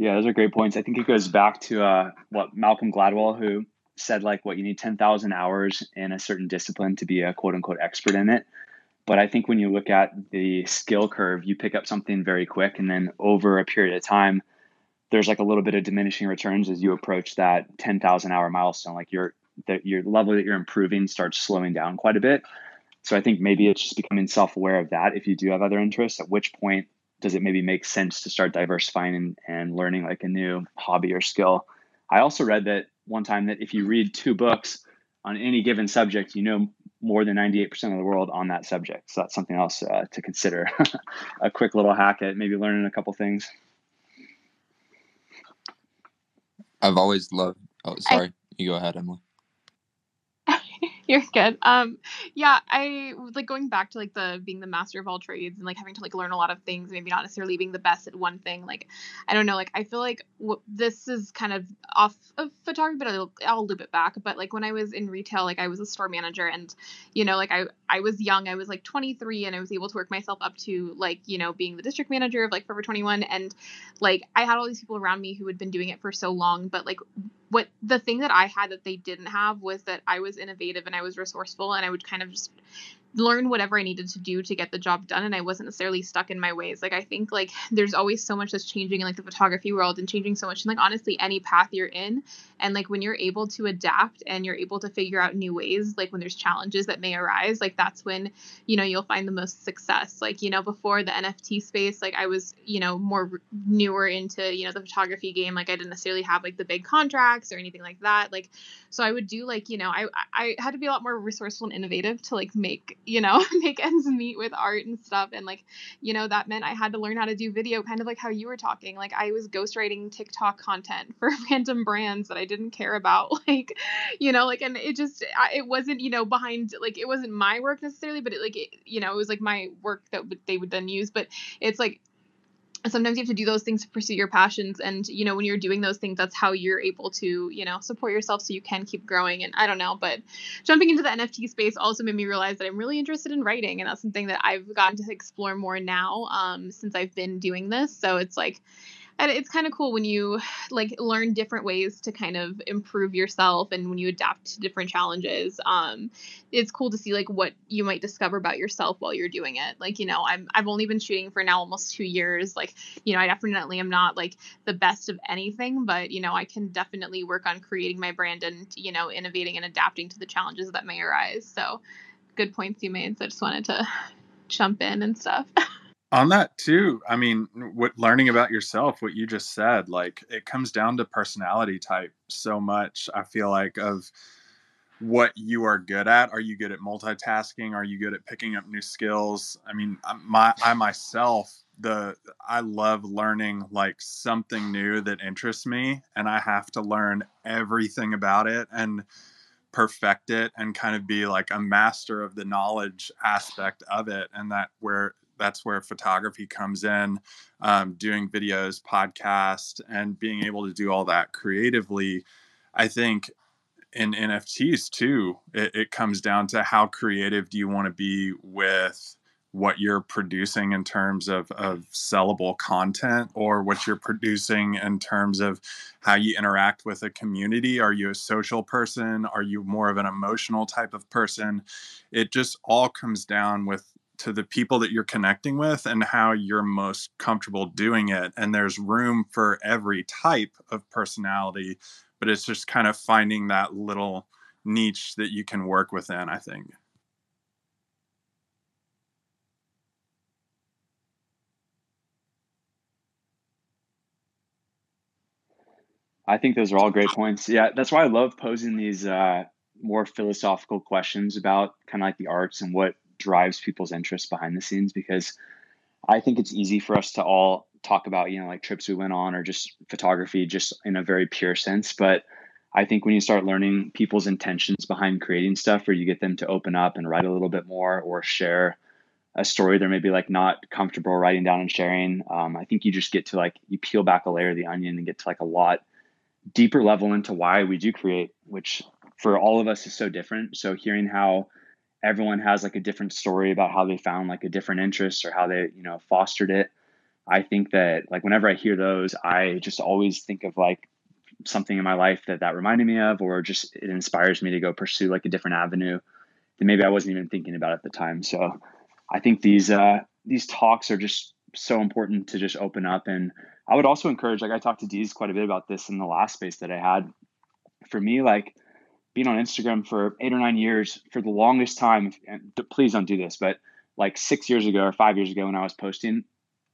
Yeah, those are great points. I think it goes back to uh, what Malcolm Gladwell, who said like what you need 10,000 hours in a certain discipline to be a quote unquote expert in it. But I think when you look at the skill curve, you pick up something very quick, and then over a period of time, there's like a little bit of diminishing returns as you approach that 10,000 hour milestone. Like your that your level that you're improving starts slowing down quite a bit. So I think maybe it's just becoming self aware of that. If you do have other interests, at which point does it maybe make sense to start diversifying and, and learning like a new hobby or skill? I also read that one time that if you read two books on any given subject, you know more than 98% of the world on that subject. So that's something else uh, to consider. a quick little hack at maybe learning a couple things. I've always loved. Oh, sorry. I, you go ahead, Emily. You're good. Um, yeah, I like going back to like the being the master of all trades and like having to like learn a lot of things, maybe not necessarily being the best at one thing. Like, I don't know. Like, I feel like w- this is kind of off of photography, but I'll, I'll loop it back. But like when I was in retail, like I was a store manager, and you know, like I I was young. I was like 23, and I was able to work myself up to like you know being the district manager of like Forever 21, and like I had all these people around me who had been doing it for so long, but like what the thing that I had that they didn't have was that I was innovative and I was resourceful and I would kind of just learn whatever I needed to do to get the job done and I wasn't necessarily stuck in my ways. Like I think like there's always so much that's changing in like the photography world and changing so much and like honestly any path you're in and like when you're able to adapt and you're able to figure out new ways like when there's challenges that may arise like that's when you know you'll find the most success. Like you know before the NFT space like I was you know more newer into you know the photography game like I didn't necessarily have like the big contracts or anything like that. Like so I would do like you know I I had to be a lot more resourceful and innovative to like make you know make ends meet with art and stuff. And like you know that meant i had to learn how to do video kind of like how you were talking. Like i was ghostwriting tiktok content for random brands that i didn't care about. Like you know like and it just it wasn't you know behind like it wasn't my work necessarily but it like it, you know it was like my work that they would then use. But it's like sometimes you have to do those things to pursue your passions. And you know when you're doing those things that's how you're able to you know support yourself so you can keep growing. And i don't know but jumping into the nft space also made me realize that i'm really interested in writing. And that's something that i've gotten to explore more now um, since i've been doing this. So it's like and it's kind of cool when you like learn different ways to kind of improve yourself and when you adapt to different challenges um it's cool to see like what you might discover about yourself while you're doing it. Like you know i'm i've only been shooting for now almost two years. Like you know i definitely am not like the best of anything but you know i can definitely work on creating my brand and you know innovating and adapting to the challenges that may arise. So good points you made so i just wanted to jump in and stuff on that too i mean what learning about yourself what you just said like it comes down to personality type so much i feel like of what you are good at. Are you good at multitasking? Are you good at picking up new skills? I mean my i myself the i love learning like something new that interests me and i have to learn everything about it and perfect it and kind of be like a master of the knowledge aspect of it and that where that's where photography comes in um, doing videos podcast and being able to do all that creatively i think in nfts too it, it comes down to how creative do you want to be with what you're producing in terms of, of sellable content or what you're producing in terms of how you interact with a community. Are you a social person? Are you more of an emotional type of person? It just all comes down with to the people that you're connecting with and how you're most comfortable doing it. And there's room for every type of personality, but it's just kind of finding that little niche that you can work within, I think. I think those are all great points. Yeah, that's why I love posing these uh, more philosophical questions about kind of like the arts and what drives people's interest behind the scenes because I think it's easy for us to all talk about, you know, like trips we went on or just photography just in a very pure sense. But I think when you start learning people's intentions behind creating stuff or you get them to open up and write a little bit more or share a story they're maybe like not comfortable writing down and sharing, um, I think you just get to like, you peel back a layer of the onion and get to like a lot deeper level into why we do create, which for all of us is so different. So hearing how everyone has like a different story about how they found like a different interest or how they you know fostered it. I think that like whenever i hear those i just always think of like something in my life that that reminded me of or just it inspires me to go pursue like a different avenue that maybe i wasn't even thinking about at the time. So i think these uh these talks are just so important to just open up. And i would also encourage like i talked to dees quite a bit about this in the last space that i had. For me like being on Instagram for eight or nine years for the longest time. And please don't do this, but like six years ago or five years ago when I was posting,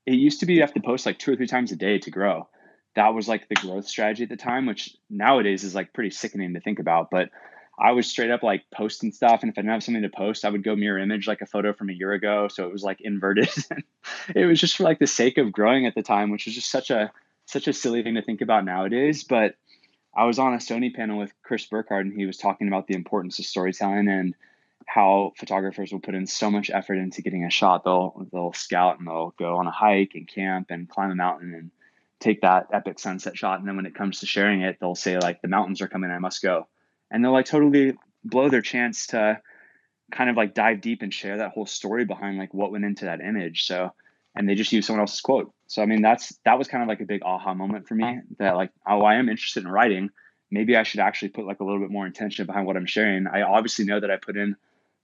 it used to be you have to post like two or three times a day to grow. That was like the growth strategy at the time, which nowadays is like pretty sickening to think about. But I was straight up like posting stuff. And if I didn't have something to post, I would go mirror image like a photo from a year ago. So it was like inverted. it was just for like the sake of growing at the time, which was just such a such a silly thing to think about nowadays. But I was on a Sony panel with Chris Burkard, and he was talking about the importance of storytelling and how photographers will put in so much effort into getting a shot. They'll they'll scout and they'll go on a hike and camp and climb a mountain and take that epic sunset shot. And then when it comes to sharing it, they'll say like the mountains are coming, I must go. And they'll like totally blow their chance to kind of like dive deep and share that whole story behind like what went into that image. So and they just use someone else's quote. So I mean that's that was kind of like a big aha moment for me that like oh I am interested in writing. Maybe I should actually put like a little bit more intention behind what I'm sharing. I obviously know that I put in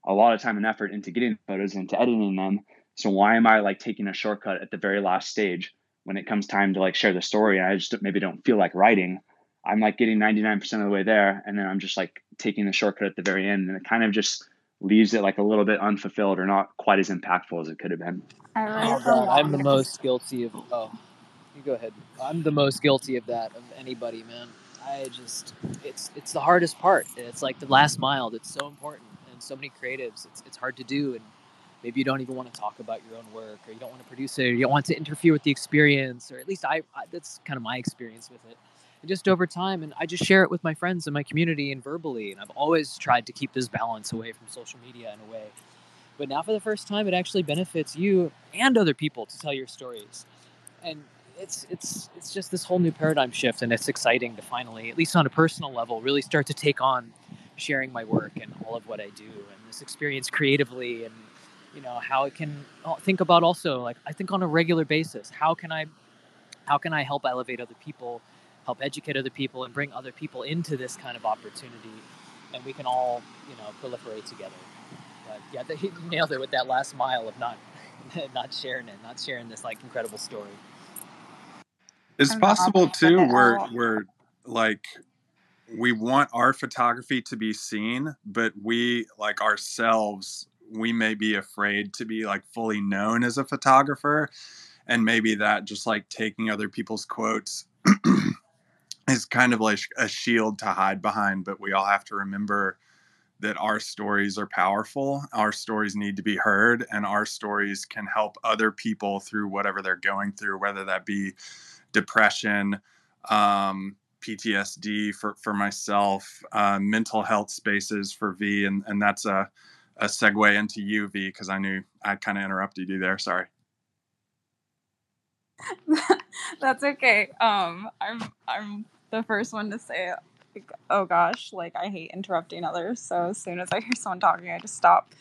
a lot of time and effort into getting photos and into editing them. So why am I like taking a shortcut at the very last stage when it comes time to like share the story and I just maybe don't feel like writing? I'm like getting 99% of the way there and then I'm just like taking the shortcut at the very end and it kind of just leaves it like a little bit unfulfilled or not quite as impactful as it could have been. Oh I'm the most guilty of. Oh, you go ahead. I'm the most guilty of that of anybody, man. I just, it's it's the hardest part. It's like the last mile. That's so important, and so many creatives. It's it's hard to do, and maybe you don't even want to talk about your own work, or you don't want to produce it, or you don't want to interfere with the experience, or at least I, I that's kind of my experience with it. Just over time, and I just share it with my friends and my community and verbally, and I've always tried to keep this balance away from social media in a way but now, for the first time, it actually benefits you and other people to tell your stories. And it's it's it's just this whole new paradigm shift, and it's exciting to finally, at least on a personal level, really start to take on sharing my work and all of what I do, and this experience creatively, and you know how it can think about also like I think on a regular basis, how can I how can I help elevate other people, help educate other people, and bring other people into this kind of opportunity, and we can all you know proliferate together. But yeah, he nailed it with that last mile of not not sharing it, not sharing this like incredible story. It's possible too where where like we want our photography to be seen, but we like ourselves, we may be afraid to be like fully known as a photographer. And maybe that just like taking other people's quotes is kind of like a shield to hide behind. But we all have to remember that our stories are powerful. Our stories need to be heard, and our stories can help other people through whatever they're going through, whether that be depression, um, PTSD for, for myself, uh, mental health spaces for V, and, and that's a, a segue into you, V, because I knew I kind of interrupted you there. Sorry. that's okay. Um, I'm I'm the first one to say, like, oh gosh, like I hate interrupting others. So as soon as I hear someone talking, I just stop.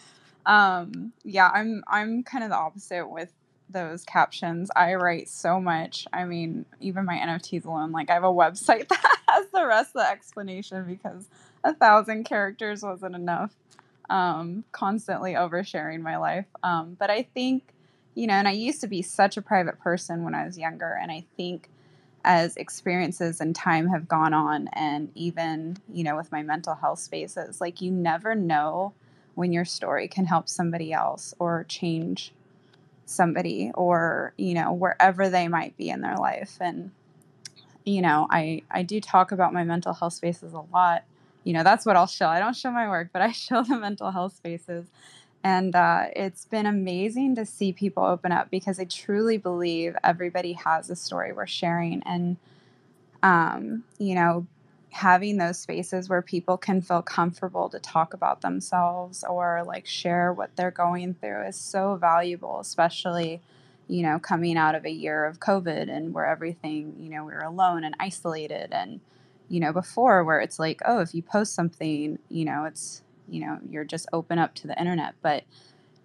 Um, yeah, I'm I'm kind of the opposite with those captions. I write so much. I mean, even my NFTs alone, like I have a website that has the rest of the explanation because a thousand characters wasn't enough. Um, constantly oversharing my life. Um, but I think, you know, and I used to be such a private person when I was younger, and I think as experiences and time have gone on, and even, you know, with my mental health spaces, like you never know when your story can help somebody else or change somebody or you know wherever they might be in their life. And you know i i do talk about my mental health spaces a lot. You know that's what i'll show. I don't show my work but i show the mental health spaces and uh, it's been amazing to see people open up because i truly believe everybody has a story worth sharing and um, you know having those spaces where people can feel comfortable to talk about themselves or like share what they're going through is so valuable, especially, you know, coming out of a year of COVID and where everything, you know, we were alone and isolated. And, you know, before where it's like, oh, if you post something, you know, it's, you know, you're just open up to the internet. But,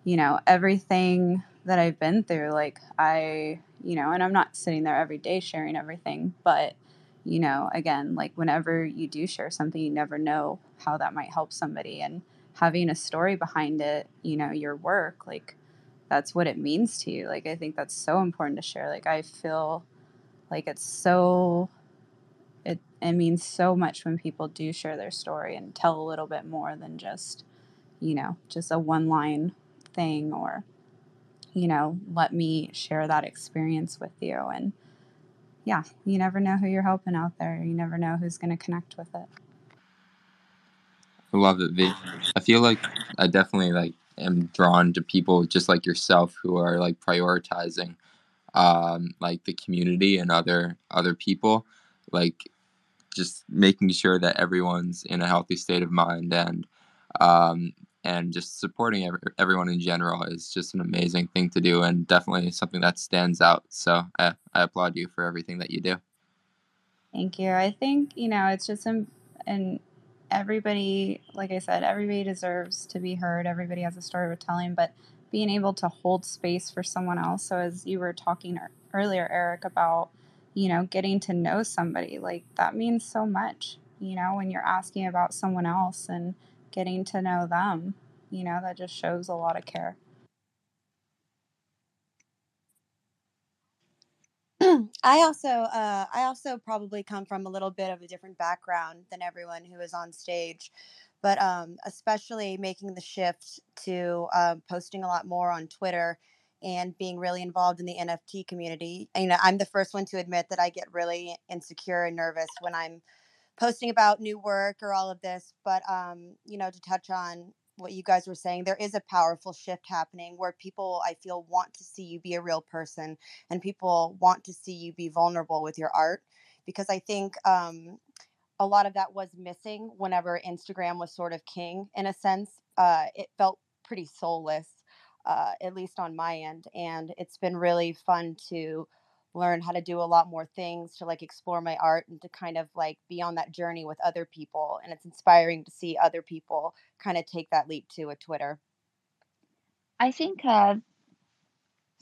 you know, everything that I've been through, like, I, you know, and I'm not sitting there every day sharing everything, but, you know, again, like whenever you do share something, you never know how that might help somebody. And having a story behind it, you know, your work, like that's what it means to you. Like, I think that's so important to share. Like, I feel like it's so, it, it means so much when people do share their story and tell a little bit more than just, you know, just a one line thing or, you know, let me share that experience with you. And, yeah, you never know who you're helping out there. You never know who's going to connect with it. I love it, V. I feel like I definitely like am drawn to people just like yourself who are like prioritizing um, like the community and other other people, like just making sure that everyone's in a healthy state of mind and um, and just supporting every, everyone in general is just an amazing thing to do and definitely something that stands out. So I, I applaud you for everything that you do. Thank you. I think, you know, it's just, um, and everybody, like I said, everybody deserves to be heard. Everybody has a story worth telling, but being able to hold space for someone else. So as you were talking earlier, Eric, about, you know, getting to know somebody, like that means so much, you know, when you're asking about someone else and, getting to know them. You know, that just shows a lot of care. I also uh, I also probably come from a little bit of a different background than everyone who is on stage, but um, especially making the shift to uh, posting a lot more on Twitter and being really involved in the NFT community. You know, I'm the first one to admit that I get really insecure and nervous when I'm posting about new work or all of this. But um, you know, to touch on what you guys were saying, there is a powerful shift happening where people I feel want to see you be a real person and people want to see you be vulnerable with your art because I think um, a lot of that was missing whenever Instagram was sort of king in a sense. Uh, it felt pretty soulless, uh, at least on my end, and it's been really fun to learn how to do a lot more things to like explore my art and to kind of like V on that journey with other people and it's inspiring to see other people kind of take that leap too with twitter I think uh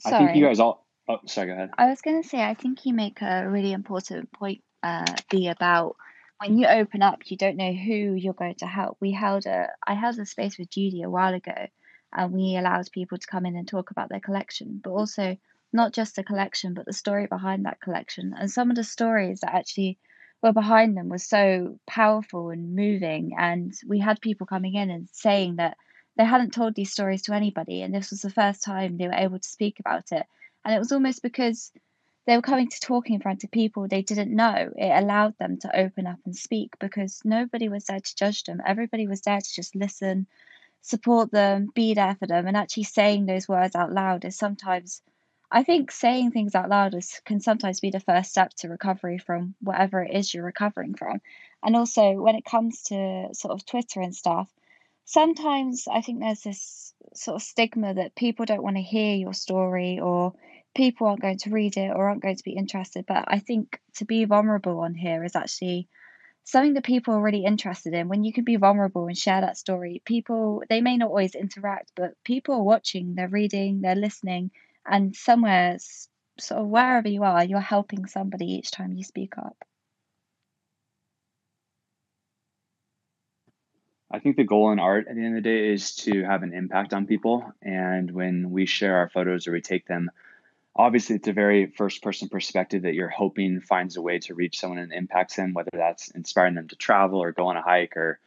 I think you guys all Oh, sorry. Go ahead. I was going to say, I think you make a really important point, uh, be about when you open up, you don't know who you're going to help. We held a, I held a space with Judy a while ago, and we allowed people to come in and talk about their collection, but also not just the collection, but the story behind that collection. And some of the stories that actually were behind them was so powerful and moving. And we had people coming in and saying that they hadn't told these stories to anybody, and this was the first time they were able to speak about it. And it was almost because they were coming to talk in front of people they didn't know. It allowed them to open up and speak because nobody was there to judge them. Everybody was there to just listen, support them, be there for them, and actually saying those words out loud is sometimes I think saying things out loud is, can sometimes be the first step to recovery from whatever it is you're recovering from. And also, when it comes to sort of Twitter and stuff, sometimes I think there's this sort of stigma that people don't want to hear your story or people aren't going to read it or aren't going to be interested. But I think to be vulnerable on here is actually something that people are really interested in. When you can be vulnerable and share that story, people, they may not always interact, but people are watching, they're reading, they're listening and somewhere sort of wherever you are you're helping somebody each time you speak up I think the goal in art at the end of the day is to have an impact on people. And when we share our photos or we take them, obviously it's a very first person perspective that you're hoping finds a way to reach someone and impacts them, whether that's inspiring them to travel or go on a hike or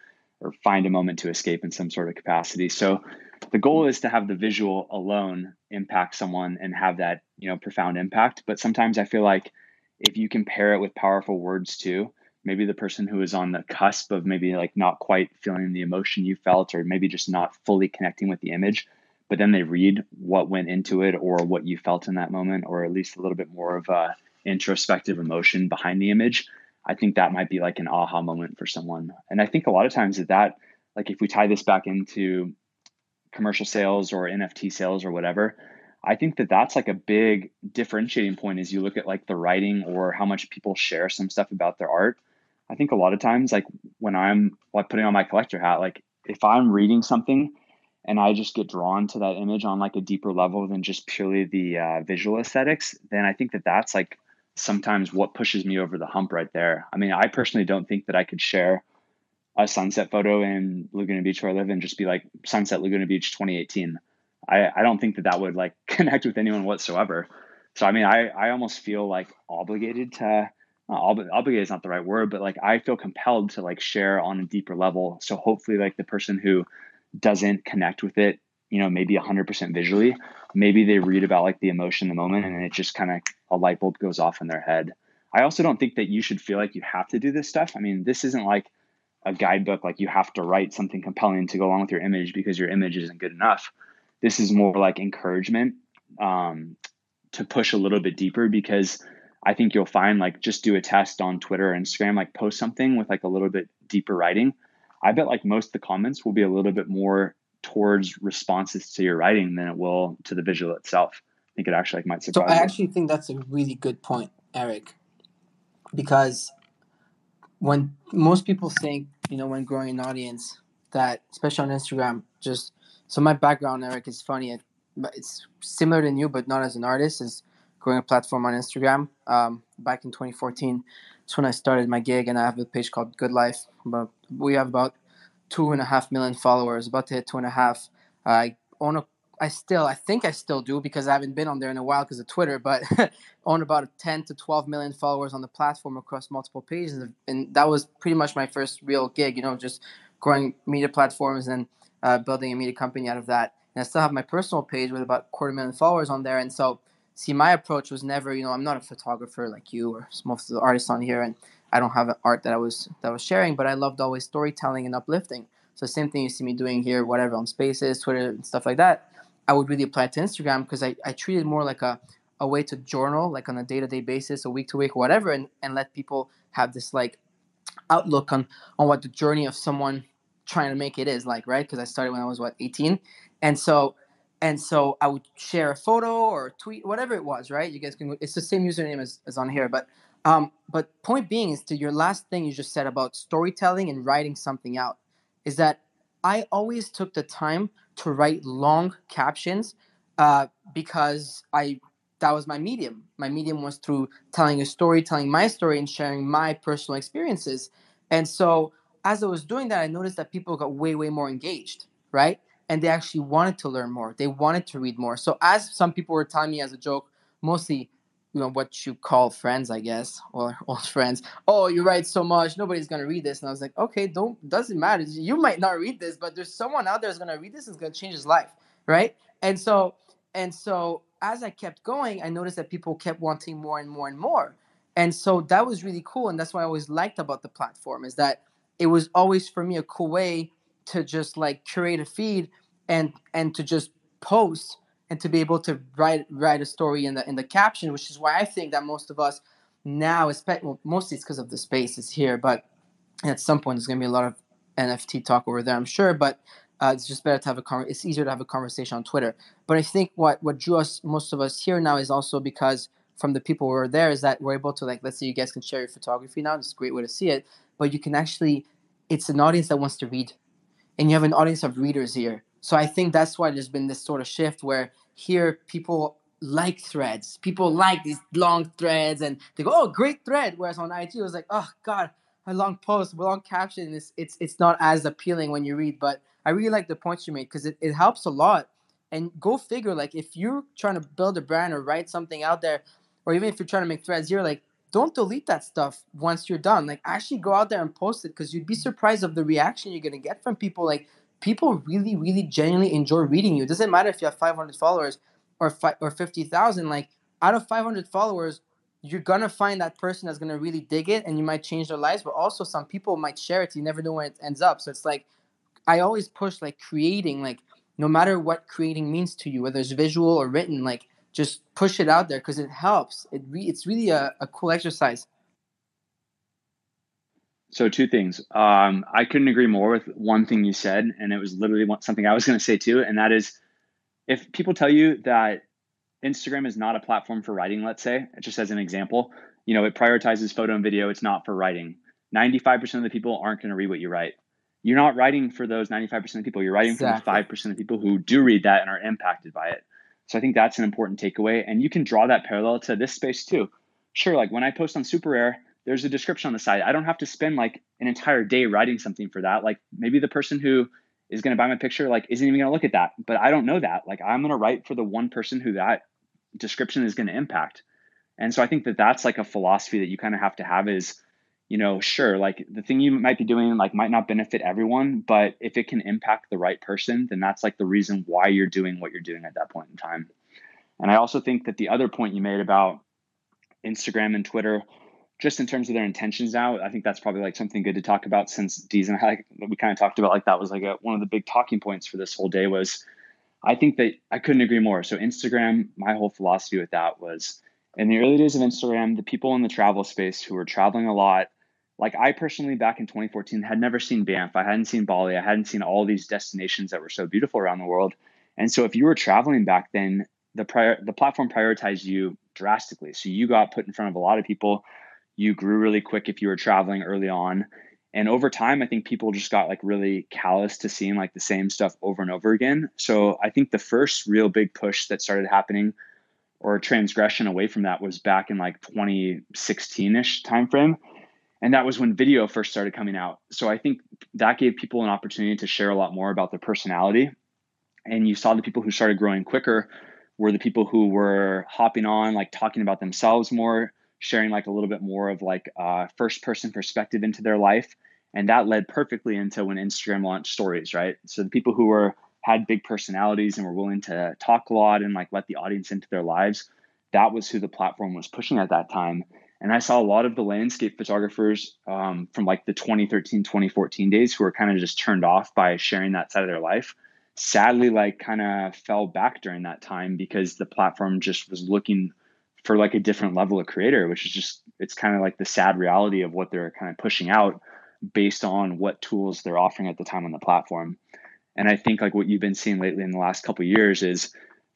or find a moment to escape in some sort of capacity. So the goal is to have the visual alone impact someone and have that you know profound impact but sometimes i feel like if you can pair it with powerful words too maybe the person who is on the cusp of maybe like not quite feeling the emotion you felt or maybe just not fully connecting with the image but then they read what went into it or what you felt in that moment or at least a little bit more of a introspective emotion behind the image i think that might be like an aha moment for someone and i think a lot of times that that like if we tie this back into commercial sales or NFT sales or whatever. I think that that's like a big differentiating point as you look at like the writing or how much people share some stuff about their art. I think a lot of times, like when I'm like putting on my collector hat, like if I'm reading something and I just get drawn to that image on like a deeper level than just purely the uh, visual aesthetics, then I think that that's like sometimes what pushes me over the hump right there. I mean, I personally don't think that I could share a sunset photo in Laguna Beach where I live and just be like sunset Laguna Beach 2018. I, I don't think that that would like connect with anyone whatsoever. So, I mean, I, I almost feel like obligated to, well, obligated is not the right word, but like I feel compelled to like share on a deeper level. So hopefully like the person who doesn't connect with it, you know, maybe 100% visually, maybe they read about like the emotion in the moment and it just kind of a light bulb goes off in their head. I also don't think that you should feel like you have to do this stuff. I mean, this isn't like a guidebook like you have to write something compelling to go along with your image because your image isn't good enough this is more like encouragement um, to push a little bit deeper because i think you'll find like just do a test on twitter or instagram like post something with like a little bit deeper writing i bet like most of the comments will be a little bit more towards responses to your writing than it will to the visual itself i think it actually like might surprise so i actually think that's a really good point eric because when most people think, you know, when growing an audience, that especially on Instagram, just so my background, Eric, is funny. but it's similar to you, but not as an artist. Is growing a platform on Instagram. Um, back in 2014, that's when I started my gig, and I have a page called Good Life. But we have about two and a half million followers, about to hit two and a half. I own a I still, I think I still do because I haven't been on there in a while because of Twitter, but own about 10 to 12 million followers on the platform across multiple pages. And that was pretty much my first real gig, you know, just growing media platforms and uh, building a media company out of that. And I still have my personal page with about quarter million followers on there. And so, see, my approach was never, you know, I'm not a photographer like you or most of the artists on here. And I don't have an art that I was, that I was sharing, but I loved always storytelling and uplifting. So same thing you see me doing here, whatever on Spaces, Twitter, and stuff like that. I would really apply it to Instagram because I, I treat it more like a, a way to journal, like on a day to day basis, a week to week, whatever, and, and let people have this like outlook on, on what the journey of someone trying to make it is like, right? Because I started when I was what, 18. And so and so I would share a photo or tweet, whatever it was, right? You guys can it's the same username as, as on here. But um, but point being is to your last thing you just said about storytelling and writing something out, is that I always took the time to write long captions uh, because I that was my medium. My medium was through telling a story, telling my story, and sharing my personal experiences. And so as I was doing that, I noticed that people got way, way more engaged, right? And they actually wanted to learn more. They wanted to read more. So as some people were telling me as a joke, mostly, you know, what you call friends, I guess, or old friends. Oh, you write so much, nobody's gonna read this. And I was like, okay, don't doesn't matter. You might not read this, but there's someone out there that's gonna read this and it's gonna change his life, right? And so and so as I kept going, I noticed that people kept wanting more and more and more. And so that was really cool. And that's what I always liked about the platform is that it was always for me a cool way to just like curate a feed and and to just post and to be able to write write a story in the in the caption, which is why I think that most of us now, especially well, mostly it's because of the space is here, but at some point there's gonna be a lot of NFT talk over there, I'm sure. But uh, it's just better to have a con- it's easier to have a conversation on Twitter. But I think what what drew us most of us here now is also because from the people who are there is that we're able to like let's say you guys can share your photography now. It's a great way to see it. But you can actually it's an audience that wants to read, and you have an audience of readers here. So I think that's why there's been this sort of shift where here people like threads. People like these long threads, and they go, "Oh, great thread." Whereas on IG, it was like, "Oh God, a long post, a long caption." It's it's it's not as appealing when you read, but I really like the points you made because it, it helps a lot. And go figure, like if you're trying to build a brand or write something out there, or even if you're trying to make threads, you're like, don't delete that stuff once you're done. Like actually go out there and post it because you'd be surprised of the reaction you're gonna get from people. Like people really, really genuinely enjoy reading you. It doesn't matter if you have 500 followers or fi- or 50,000. Like out of 500 followers, you're gonna find that person that's gonna really dig it, and you might change their lives. But also, some people might share it. You never know where it ends up. So it's like I always push like creating, like no matter what creating means to you, whether it's visual or written, like just push it out there because it helps. It re- it's really a, a cool exercise. So two things. Um, I couldn't agree more with one thing you said, and it was literally something I was going to say too, and that is, if people tell you that Instagram is not a platform for writing, let's say, just as an example, you know, it prioritizes photo and video. It's not for writing. Ninety-five percent of the people aren't going to read what you write you're not writing for those 95% of people. You're writing exactly. for the 5% of people who do read that and are impacted by it. So I think that's an important takeaway. And you can draw that parallel to this space too. Sure, like when I post on Super Rare, there's a description on the side. I don't have to spend like an entire day writing something for that. Like maybe the person who is going to buy my picture like isn't even going to look at that. But I don't know that. Like I'm going to write for the one person who that description is going to impact. And so I think that that's like a philosophy that you kind of have to have is you know, sure, like the thing you might be doing like might not benefit everyone, but if it can impact the right person, then that's like the reason why you're doing what you're doing at that point in time. And I also think that the other point you made about Instagram and Twitter, just in terms of their intentions now, I think that's probably like something good to talk about since Dees and I we kind of talked about like that was like a, one of the big talking points for this whole day was I think that I couldn't agree more. So Instagram, my whole philosophy with that was in the early days of Instagram, the people in the travel space who were traveling a lot, like I personally back in 2014 had never seen Banff. I hadn't seen Bali. I hadn't seen all these destinations that were so beautiful around the world. And so if you were traveling back then, the prior the platform prioritized you drastically. So you got put in front of a lot of people. You grew really quick if you were traveling early on. And over time, I think people just got like really callous to seeing like the same stuff over and over again. So I think the first real big push that started happening or transgression away from that was back in like 2016-ish timeframe and that was when video first started coming out so i think that gave people an opportunity to share a lot more about their personality and you saw the people who started growing quicker were the people who were hopping on like talking about themselves more sharing like a little bit more of like first person perspective into their life. And that led perfectly into when instagram launched stories right? So the people who were had big personalities and were willing to talk a lot and like let the audience into their lives that was who the platform was pushing at that time. And I saw a lot of the landscape photographers um, from like the 2013, 2014 days who were kind of just turned off by sharing that side of their life. Sadly, like kind of fell back during that time because the platform just was looking for like a different level of creator, which is just, it's kind of like the sad reality of what they're kind of pushing out based on what tools they're offering at the time on the platform. And I think like what you've been seeing lately in the last couple years is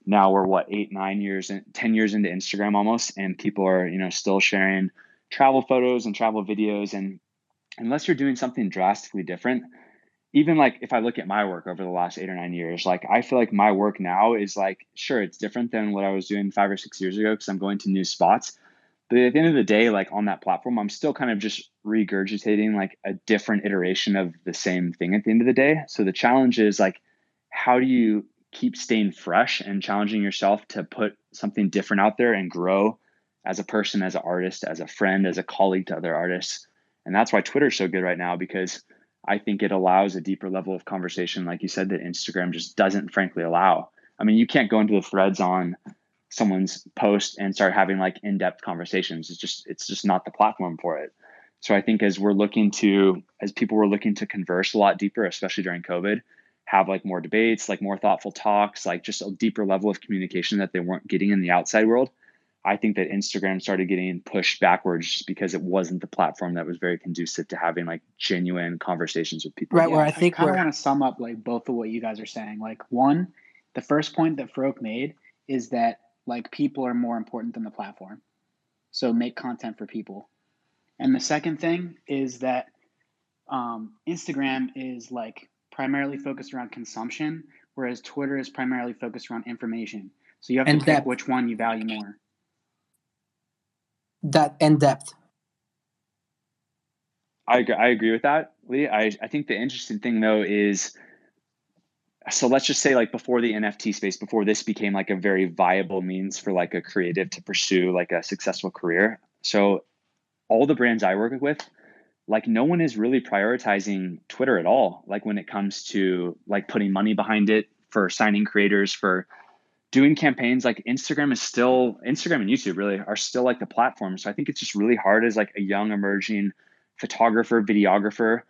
now we're what eight nine years and 10 years into instagram almost and people are you know still sharing travel photos and travel videos and unless you're doing something drastically different even like if I look at my work over the last eight or nine years, like I feel like my work now is like, sure, it's different than what I was doing five or six years ago because I'm going to new spots. But at the end of the day, like on that platform, I'm still kind of just regurgitating like a different iteration of the same thing at the end of the day. So the challenge is like, how do you keep staying fresh and challenging yourself to put something different out there and grow as a person, as an artist, as a friend, as a colleague to other artists? And that's why Twitter's so good right now because I think it allows a deeper level of conversation, like you said, that Instagram just doesn't frankly allow. I mean, you can't go into the threads on someone's post and start having like in-depth conversations. It's just it's just not the platform for it. So I think as we're looking to as people were looking to converse a lot deeper, especially during COVID, have like more debates, like more thoughtful talks, like just a deeper level of communication that they weren't getting in the outside world. I think that Instagram started getting pushed backwards just because it wasn't the platform that was very conducive to having like genuine conversations with people. Right. Where I I think kind of we're want to sum up like both of what you guys are saying. Like one, the first point that Farouk made is that like people are more important than the platform. So make content for people. And the second thing is that um, Instagram is like primarily focused around consumption, whereas Twitter is primarily focused around information. So you have and to pick depth. which one you value more. That in depth. I agree, I agree with that, Lee. I, I think the interesting thing though is so let's just say like before the NFT space, before this became like a very viable means for like a creative to pursue like a successful career. So all the brands I work with, like no one is really prioritizing Twitter at all. Like when it comes to like putting money behind it for signing creators, for doing campaigns, like Instagram is still Instagram and YouTube really are still like the platform. So I think it's just really hard as like a young emerging photographer, videographer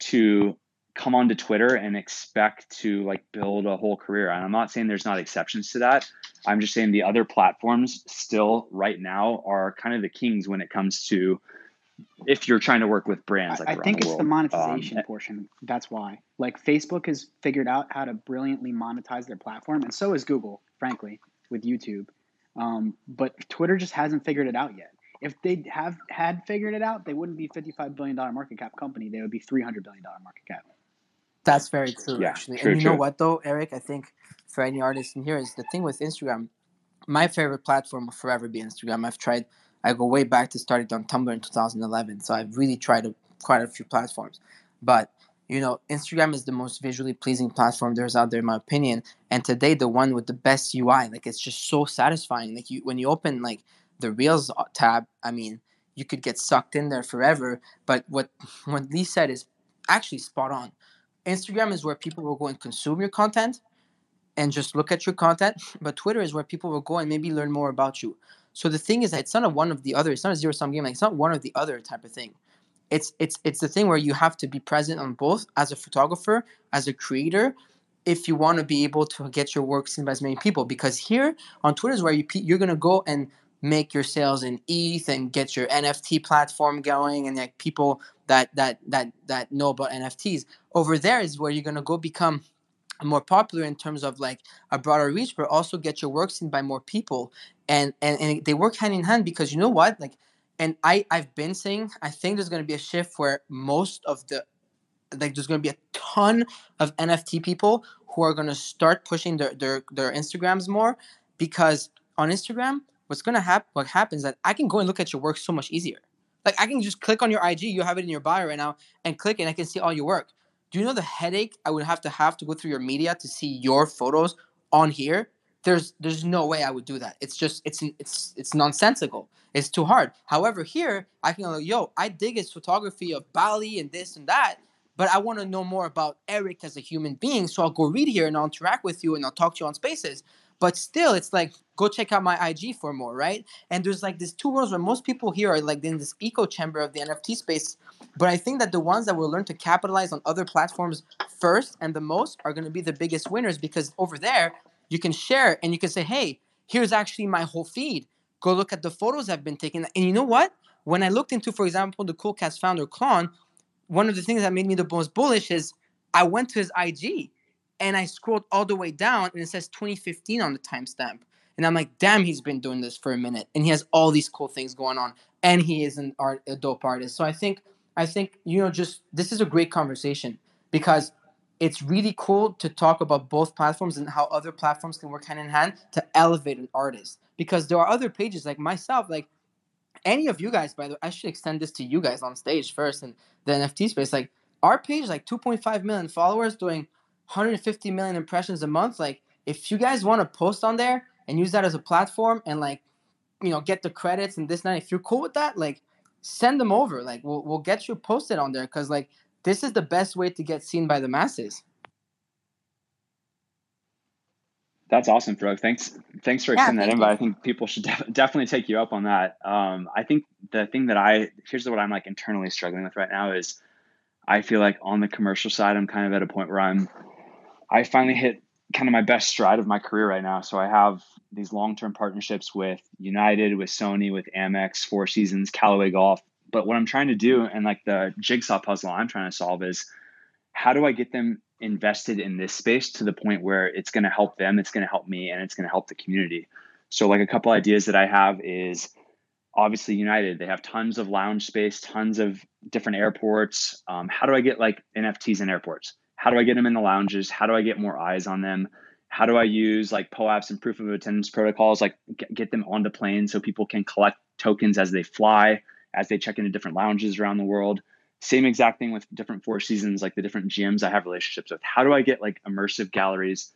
to come onto Twitter and expect to like build a whole career. And I'm not saying there's not exceptions to that. I'm just saying the other platforms still right now are kind of the kings when it comes to if you're trying to work with brands like I, I think the it's the. Um, monetization portion. That's why. Like Facebook has figured out how to brilliantly monetize their platform, and so has Google, frankly, with YouTube. Um, but Twitter just hasn't figured it out yet. If they have had figured it out, they wouldn't be fifty-five billion dollar market cap company. They would be three hundred billion dollar market cap. That's very true, Yeah, actually. true, and you know what, though, Eric? I think for any artist in here is the thing with Instagram. My favorite platform will forever be Instagram. I've tried. I go way back to started on Tumblr in 2011, so I've really tried a, quite a few platforms. But you know, Instagram is the most visually pleasing platform there's out there, in my opinion. And today, the one with the best UI, like it's just so satisfying. Like you, when you open like the Reels uh, tab, I mean, you could get sucked in there forever. But what what Lee said is actually spot on. Instagram is where people will go and consume your content and just look at your content. But Twitter is where people will go and maybe learn more about you. So the thing is that it's not a one of the other. It's not a zero sum game. Like it's not one of the other type of thing. It's it's it's the thing where you have to be present on both as a photographer, as a creator, if you want to be able to get your work seen by as many people. Because here on Twitter is where you, you're gonna go and make your sales in ETH and get your NFT platform going and like people that that that that know about NFTs. Over there is where you're gonna go become more popular in terms of like a broader reach, but also get your work seen by more people. And and, and they work hand in hand because you know what? Like and I, I've been saying I think there's gonna be a shift where most of the like there's gonna be a ton of NFT people who are gonna start pushing their their, their Instagrams more because on Instagram, what's gonna happen what happens is that I can go and look at your work so much easier. Like I can just click on your IG, you have it in your bio right now, and click and I can see all your work. Do you know the headache I would have to have to go through your media to see your photos on here? There's there's no way I would do that. It's just it's it's it's nonsensical. It's too hard. However, here I can go, yo, I dig his photography of Bali and this and that, but I want to know more about Eric as a human being. So I'll go read here and I'll interact with you and I'll talk to you on spaces. But still, it's like go check out my IG for more, right? And there's like these two worlds where most people here are like in this echo chamber of the NFT space. But I think that the ones that will learn to capitalize on other platforms first and the most are going to be the biggest winners because over there you can share and you can say, hey, here's actually my whole feed. Go look at the photos I've been taking. And you know what? When I looked into, for example, the Cool Cats founder Clon, one of the things that made me the most bullish is I went to his IG and I scrolled all the way down and it says 2015 on the timestamp. And I'm like, damn, he's been doing this for a minute. And he has all these cool things going on. And he is an art a dope artist. So I think I think, you know, just this is a great conversation because it's really cool to talk about both platforms and how other platforms can work hand in hand to elevate an artist. Because there are other pages like myself, like any of you guys, by the way, I should extend this to you guys on stage first and the NFT space. Like our page, like 2.5 million followers, doing 150 million impressions a month. Like if you guys want to post on there and use that as a platform and like, you know, get the credits and this and that, if you're cool with that, like send them over. Like we'll we'll get you posted on there because like this is the best way to get seen by the masses. That's awesome, Farouk. Thanks, thanks for Yeah, extending that invite. you. I think people should def- definitely take you up on that. Um, I think the thing that I here's what I'm like internally struggling with right now is I feel like on the commercial side, I'm kind of at a point where I'm I finally hit kind of my best stride of my career right now. So I have these long term partnerships with United, with Sony, with Amex, Four Seasons, Callaway Golf. But what I'm trying to do and like the jigsaw puzzle I'm trying to solve is how do I get them invested in this space to the point where it's going to help them, it's going to help me, and it's going to help the community. So like a couple ideas that I have is obviously United. They have tons of lounge space, tons of different airports. Um, how do I get like NFTs in airports? How do I get them in the lounges? How do I get more eyes on them? How do I use like POAPs and proof of attendance protocols, like get, them onto planes so people can collect tokens as they fly, as they check into different lounges around the world? Same exact thing with different Four Seasons, like the different gyms I have relationships with. How do I get like immersive galleries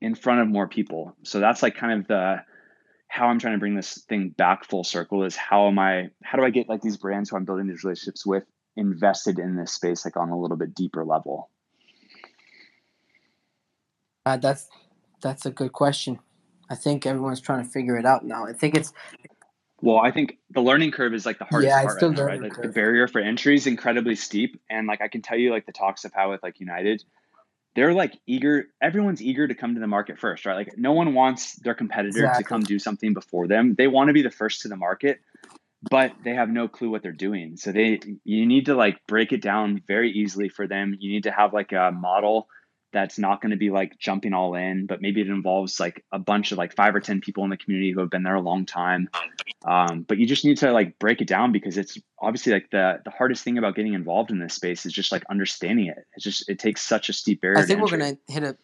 in front of more people? So that's like kind of the how I'm trying to bring this thing back full circle is how am I how do I get like these brands who I'm building these relationships with invested in this space like on a little bit deeper level? Uh, that's that's a good question. I think everyone's trying to figure it out now. I think it's Well, I think the learning curve is like the hardest Yeah, it's part the right now, right? Like the barrier for entry is incredibly steep. And like I can tell you like the talks I've had with like United, they're like eager, everyone's eager to come to the market first, right? Like no one wants their competitor to come do something before them. They want to be the first to the market, but they have no clue what they're doing. So they you need to like break it down very easily for them. You need to have like a model that's not going to be like jumping all in, but maybe it involves like a bunch of like five or 10 people in the community who have been there a long time. Um, but you just need to like break it down because it's obviously like the, the hardest thing about getting involved in this space is just like understanding it. It's just, it takes such a steep barrier I to think we're gonna hit a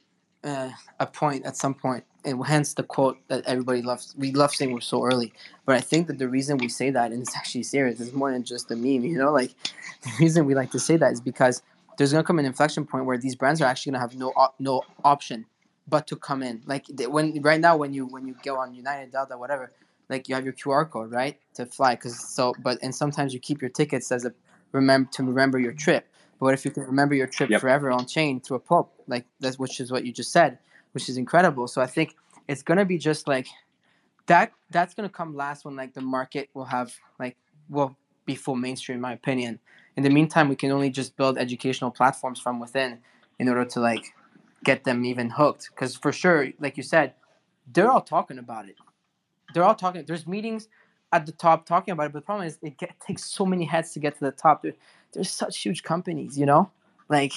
uh, a point at some point, and hence the quote that everybody loves. We love saying we're so early, but I think that the reason we say that, and it's actually serious, is more than just a meme. You know, like the reason we like to say that is because there's gonna come an inflection point where these brands are actually gonna have no op- no option but to come in. Like they- when right now, when you when you go on United Delta whatever, like you have your QR code right to fly. Because so, but and sometimes you keep your tickets as a remember to remember your trip. But what if you can remember your trip Yep. forever on chain through a POAP? Like that's which is what you just said, which is incredible. So I think it's gonna be just like that. That's gonna come last when like the market will have like will be full mainstream, in my opinion. In the meantime, we can only just build educational platforms from within in order to like get them even hooked. Because for sure, like you said, they're all talking about it. They're all talking. There's meetings at the top talking about it, but the problem is it get, takes so many heads to get to the top. There, there's such huge companies, you know, like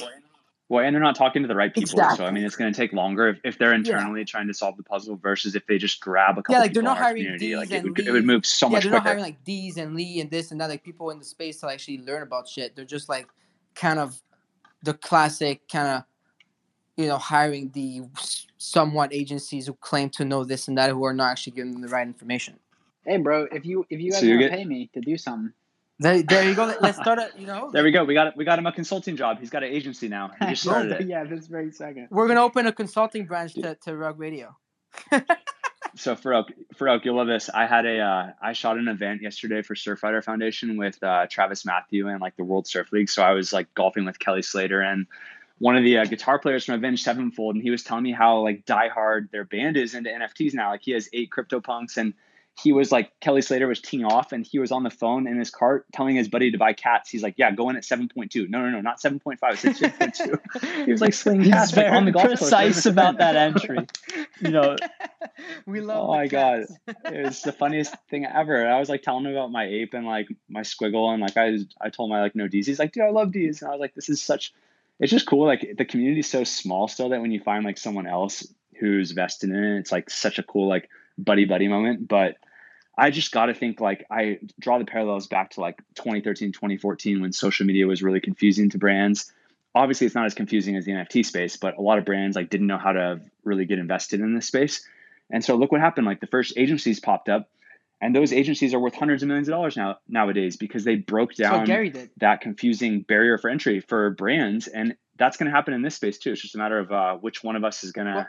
Well, and they're not talking to the right people. So, I mean, it's going to take longer if, if they're Yeah. internally trying to solve the puzzle versus if they just grab a couple yeah, like they're not in hiring community. D's Like it and would, it would move so yeah, much they're not hiring like D's and Lee and this and that, like people in the space to actually learn about shit. They're just like kind of the classic kind of you know hiring the somewhat agencies who claim to know this and that who are not actually giving them the right information. Hey, bro, if you if you guys So want to pay me to do something, There, there you go. Let- Let's start a you know. There we go. We got we got him a consulting job. He's got an agency now. He just started it. yeah, this very second. We're gonna open a consulting branch to, to Rug Radio. So Farouk, Farouk, you'll love this. I had a uh, I shot an event yesterday for Surfrider Foundation with uh, TravisMathew and like the World Surf League. So I was like golfing with Kelly Slater and one of the uh, guitar players from Avenged Sevenfold, and he was telling me how like diehard their band is into NFTs now. Like he has eight CryptoPunks, and he was like Kelly Slater was teeing off, and he was on the phone in his cart telling his buddy to buy cats. He's like, "Yeah, go in at seven point two. No, no, no, not seven point five. It's six point two. He was like slinging He's cats like, on the very golf course. precise this about that entry. You know, we love. Oh the my god, it was the funniest thing ever. I was like telling him about my ape and like my squiggle, and like I I told him I like no D's. He's like, dude, I love D's, and I was like, this is such. It's just cool. Like the community's so small still that when you find like someone else who's vested in it, it's like such a cool like buddy buddy moment. But I just got to think like I draw the parallels back to like 2013, 2014 when social media was really confusing to brands. obviously it's not as confusing as the NFT space, but a lot of brands like didn't know how to really get invested in this space. And so look what happened. Like the first agencies popped up, and those agencies are worth hundreds of millions of dollars now nowadays because they broke down that confusing barrier for entry for brands. And that's going to happen in this space too. It's just a matter of uh, which one of us is going to, Well,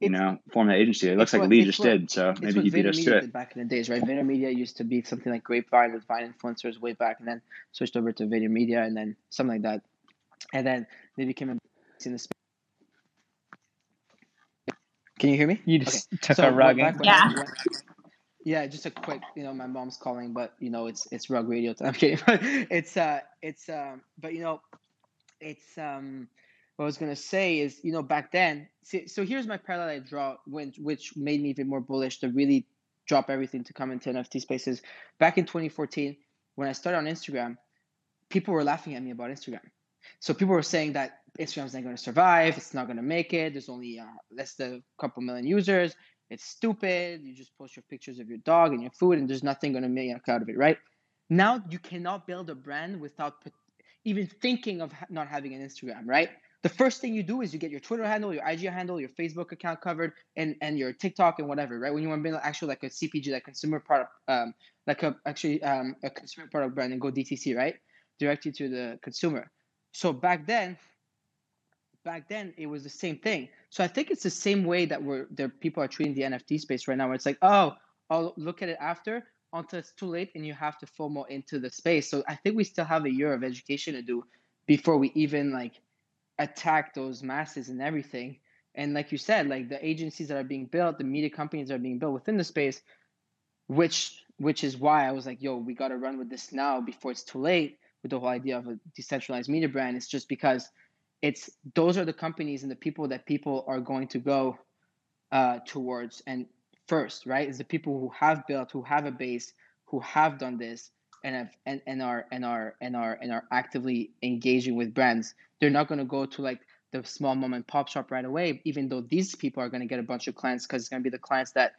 you know, form that agency. It looks It's like what- Lee just what- did. So maybe he beat us to it. back in the days, right? VaynerMedia used to be something like Grapevine with Vine influencers way back, and then switched over to VaynerMedia, and then something like that, and then they became a in the space. Can you hear me? You Okay. just took So a rug back in. when I- yeah, just a quick, you know, my mom's calling, but you know, it's it's rug radio. I'm kidding. it's uh, it's um, but you know, it's um, what I was gonna say is, you know, back then. See, so here's my parallel I draw, when which made me even more bullish to really drop everything to come into NFT spaces. Back in 2014, when I started on Instagram, people were laughing at me about Instagram. So people were saying that Instagram's not going to survive. It's not going to make it. There's only uh, less than a couple million users. It's stupid. You just post your pictures of your dog and your food, and there's nothing going to make out of it, right? Now you cannot build a brand without even thinking of not having an Instagram, right? The first thing you do is you get your Twitter handle, your IG handle, your Facebook account covered, and and your TikTok and whatever, right? When you want to build actually like a CPG, like consumer product, um, like a actually um, a consumer product brand, and go DTC, right? Directly to the consumer. So back then, back then it was the same thing. So I think it's the same way that we're there. People are treating the NFT space right now. Where it's like, oh, I'll look at it after until it's too late, and you have to FOMO into the space. So I think we still have a year of education to do before we even like attack those masses and everything. And like you said, like the agencies that are being built, the media companies that are being built within the space, which which is why I was like, yo, we got to run with this now before it's too late with the whole idea of a decentralized media brand. It's just because it's those are the companies and the people that people are going to go uh, towards and first, right? Is the people who have built, who have a base, who have done this, and have and, and are and are and are and are actively engaging with brands. They're not going to go to like the small mom and pop shop right away, even though these people are going to get a bunch of clients because it's going to be the clients that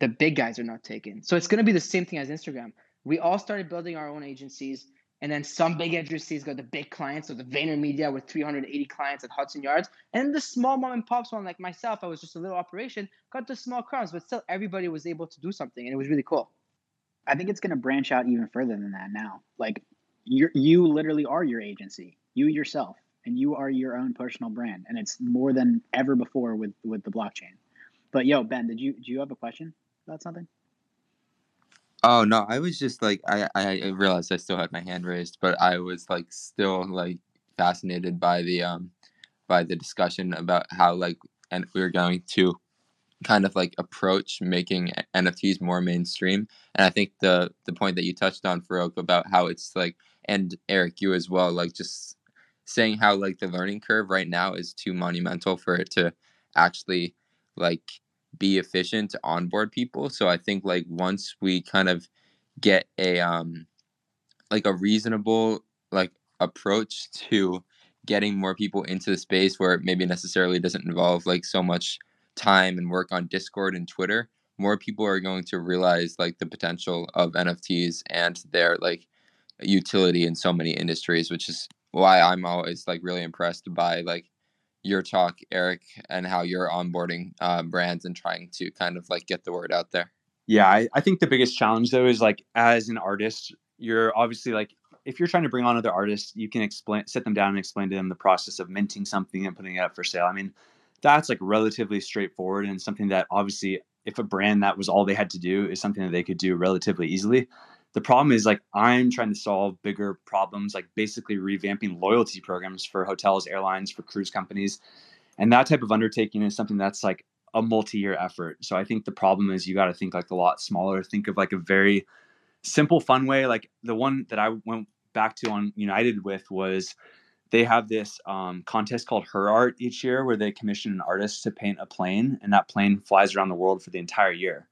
the big guys are not taking. So it's going to be the same thing as Instagram. We all started building our own agencies, and then some big agencies got the big clients, so the VaynerMedia with 380 clients at Hudson Yards, and the small mom and pops one like myself, I was just a little operation, got the small crumbs, but still everybody was able to do something, and it was really cool. I think it's going to branch out even further than that now. Like you you literally are your agency. You yourself and you are your own personal brand and it's more than ever before with with the blockchain. But yo, Ben, did you do you have a question about something? Oh no, I was just like I I realized I still had my hand raised, but I was like still like fascinated by the um by the discussion about how like and we were going to kind of like approach making NFTs more mainstream. And I think the the point that you touched on, Farouk, about how it's like and Eric, you as well, like just saying how like the learning curve right now is too monumental for it to actually like be efficient to onboard people. So I think like once we kind of get a um like a reasonable like approach to getting more people into the space where it maybe necessarily doesn't involve like so much time and work on Discord and Twitter, more people are going to realize like the potential of NFTs and their like utility in so many industries, which is why I'm always like really impressed by like your talk, Eric, and how you're onboarding uh, brands and trying to kind of like get the word out there. Yeah, I, I think the biggest challenge though is like as an artist, you're obviously like if you're trying to bring on other artists, you can explain sit them down and explain to them the process of minting something and putting it up for sale. I mean, that's like relatively straightforward and something that obviously if a brand that was all they had to do is something that they could do relatively easily. The problem is like I'm trying to solve bigger problems, like basically revamping loyalty programs for hotels, airlines, for cruise companies. And that type of undertaking is something that's like a multi-year effort. So I think the problem is you got to think like a lot smaller. Think of like a very simple, fun way. Like the one that I went back to on United with was they have this um, contest called Her Art each year where they commission an artist to paint a plane, and that plane flies around the world for the entire year.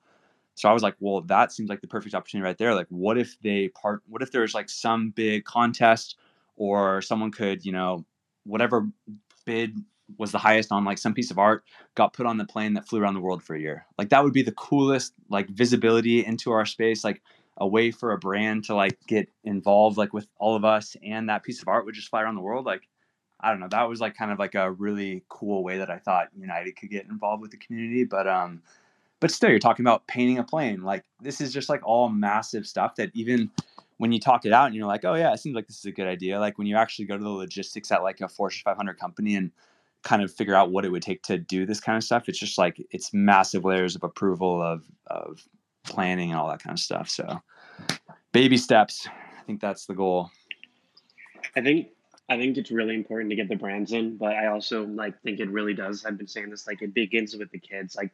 So I was like, well, that seems like the perfect opportunity right there. Like, what if they part? What if there's like some big contest, or someone could, you know, whatever bid was the highest on like some piece of art got put on the plane that flew around the world for a year. Like that would be the coolest like visibility into our space, like a way for a brand to like get involved like with all of us and that piece of art would just fly around the world. Like I don't know. That was like kind of like a really cool way that I thought United could get involved with the community. But um, but still, you're talking about painting a plane. Like this is just like all massive stuff that even when you talk it out and you're like, oh yeah, it seems like this is a good idea. Like when you actually go to the logistics at like a Fortune 500 company and kind of figure out what it would take to do this kind of stuff, it's just like it's massive layers of approval of of planning and all that kind of stuff. So baby steps. I think that's the goal. I think I think it's really important to get the brands in, but I also like think it really does. I've been saying this like it begins with the kids. Like,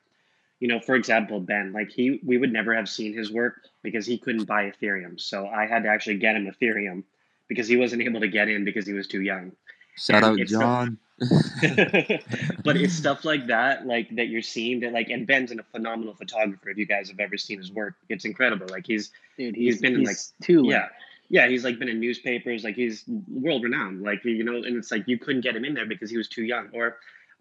you know, for example, Ben, like he we would never have seen his work because he couldn't buy Ethereum. So I had to actually get him Ethereum because he wasn't able to get in because he was too young. Shout And out it's stuff- John. but it's stuff like that, like that you're seeing that like and Ben's a phenomenal photographer. If you guys have ever seen his work, it's incredible. Like he's Dude, he's he's, been in like two, yeah yeah he's like been in newspapers like he's world renowned like you know and it's like you couldn't get him in there because he was too young or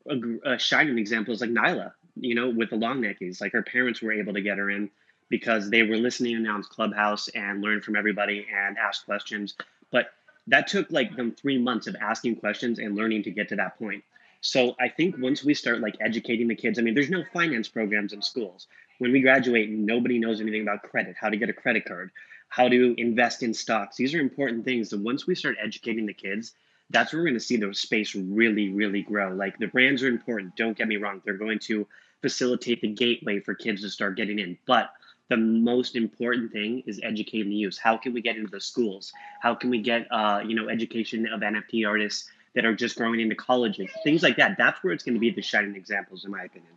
a, a shining example is like nyla you know with the long neckies like her parents were able to get her in because they were listening in on clubhouse and learn from everybody and ask questions but that took like them three months of asking questions and learning to get to that point so i think once we start like educating the kids i mean there's no finance programs in schools when we graduate nobody knows anything about credit how to get a credit card how to invest in stocks. These are important things. And once we start educating the kids, that's where we're going to see the space really, really grow. Like the brands are important. Don't get me wrong. They're going to facilitate the gateway for kids to start getting in. But the most important thing is educating the youth. How can we get into the schools? How can we get, uh, you know, education of NFT artists that are just growing into colleges? Things like that. That's where it's going to be the shining examples, in my opinion.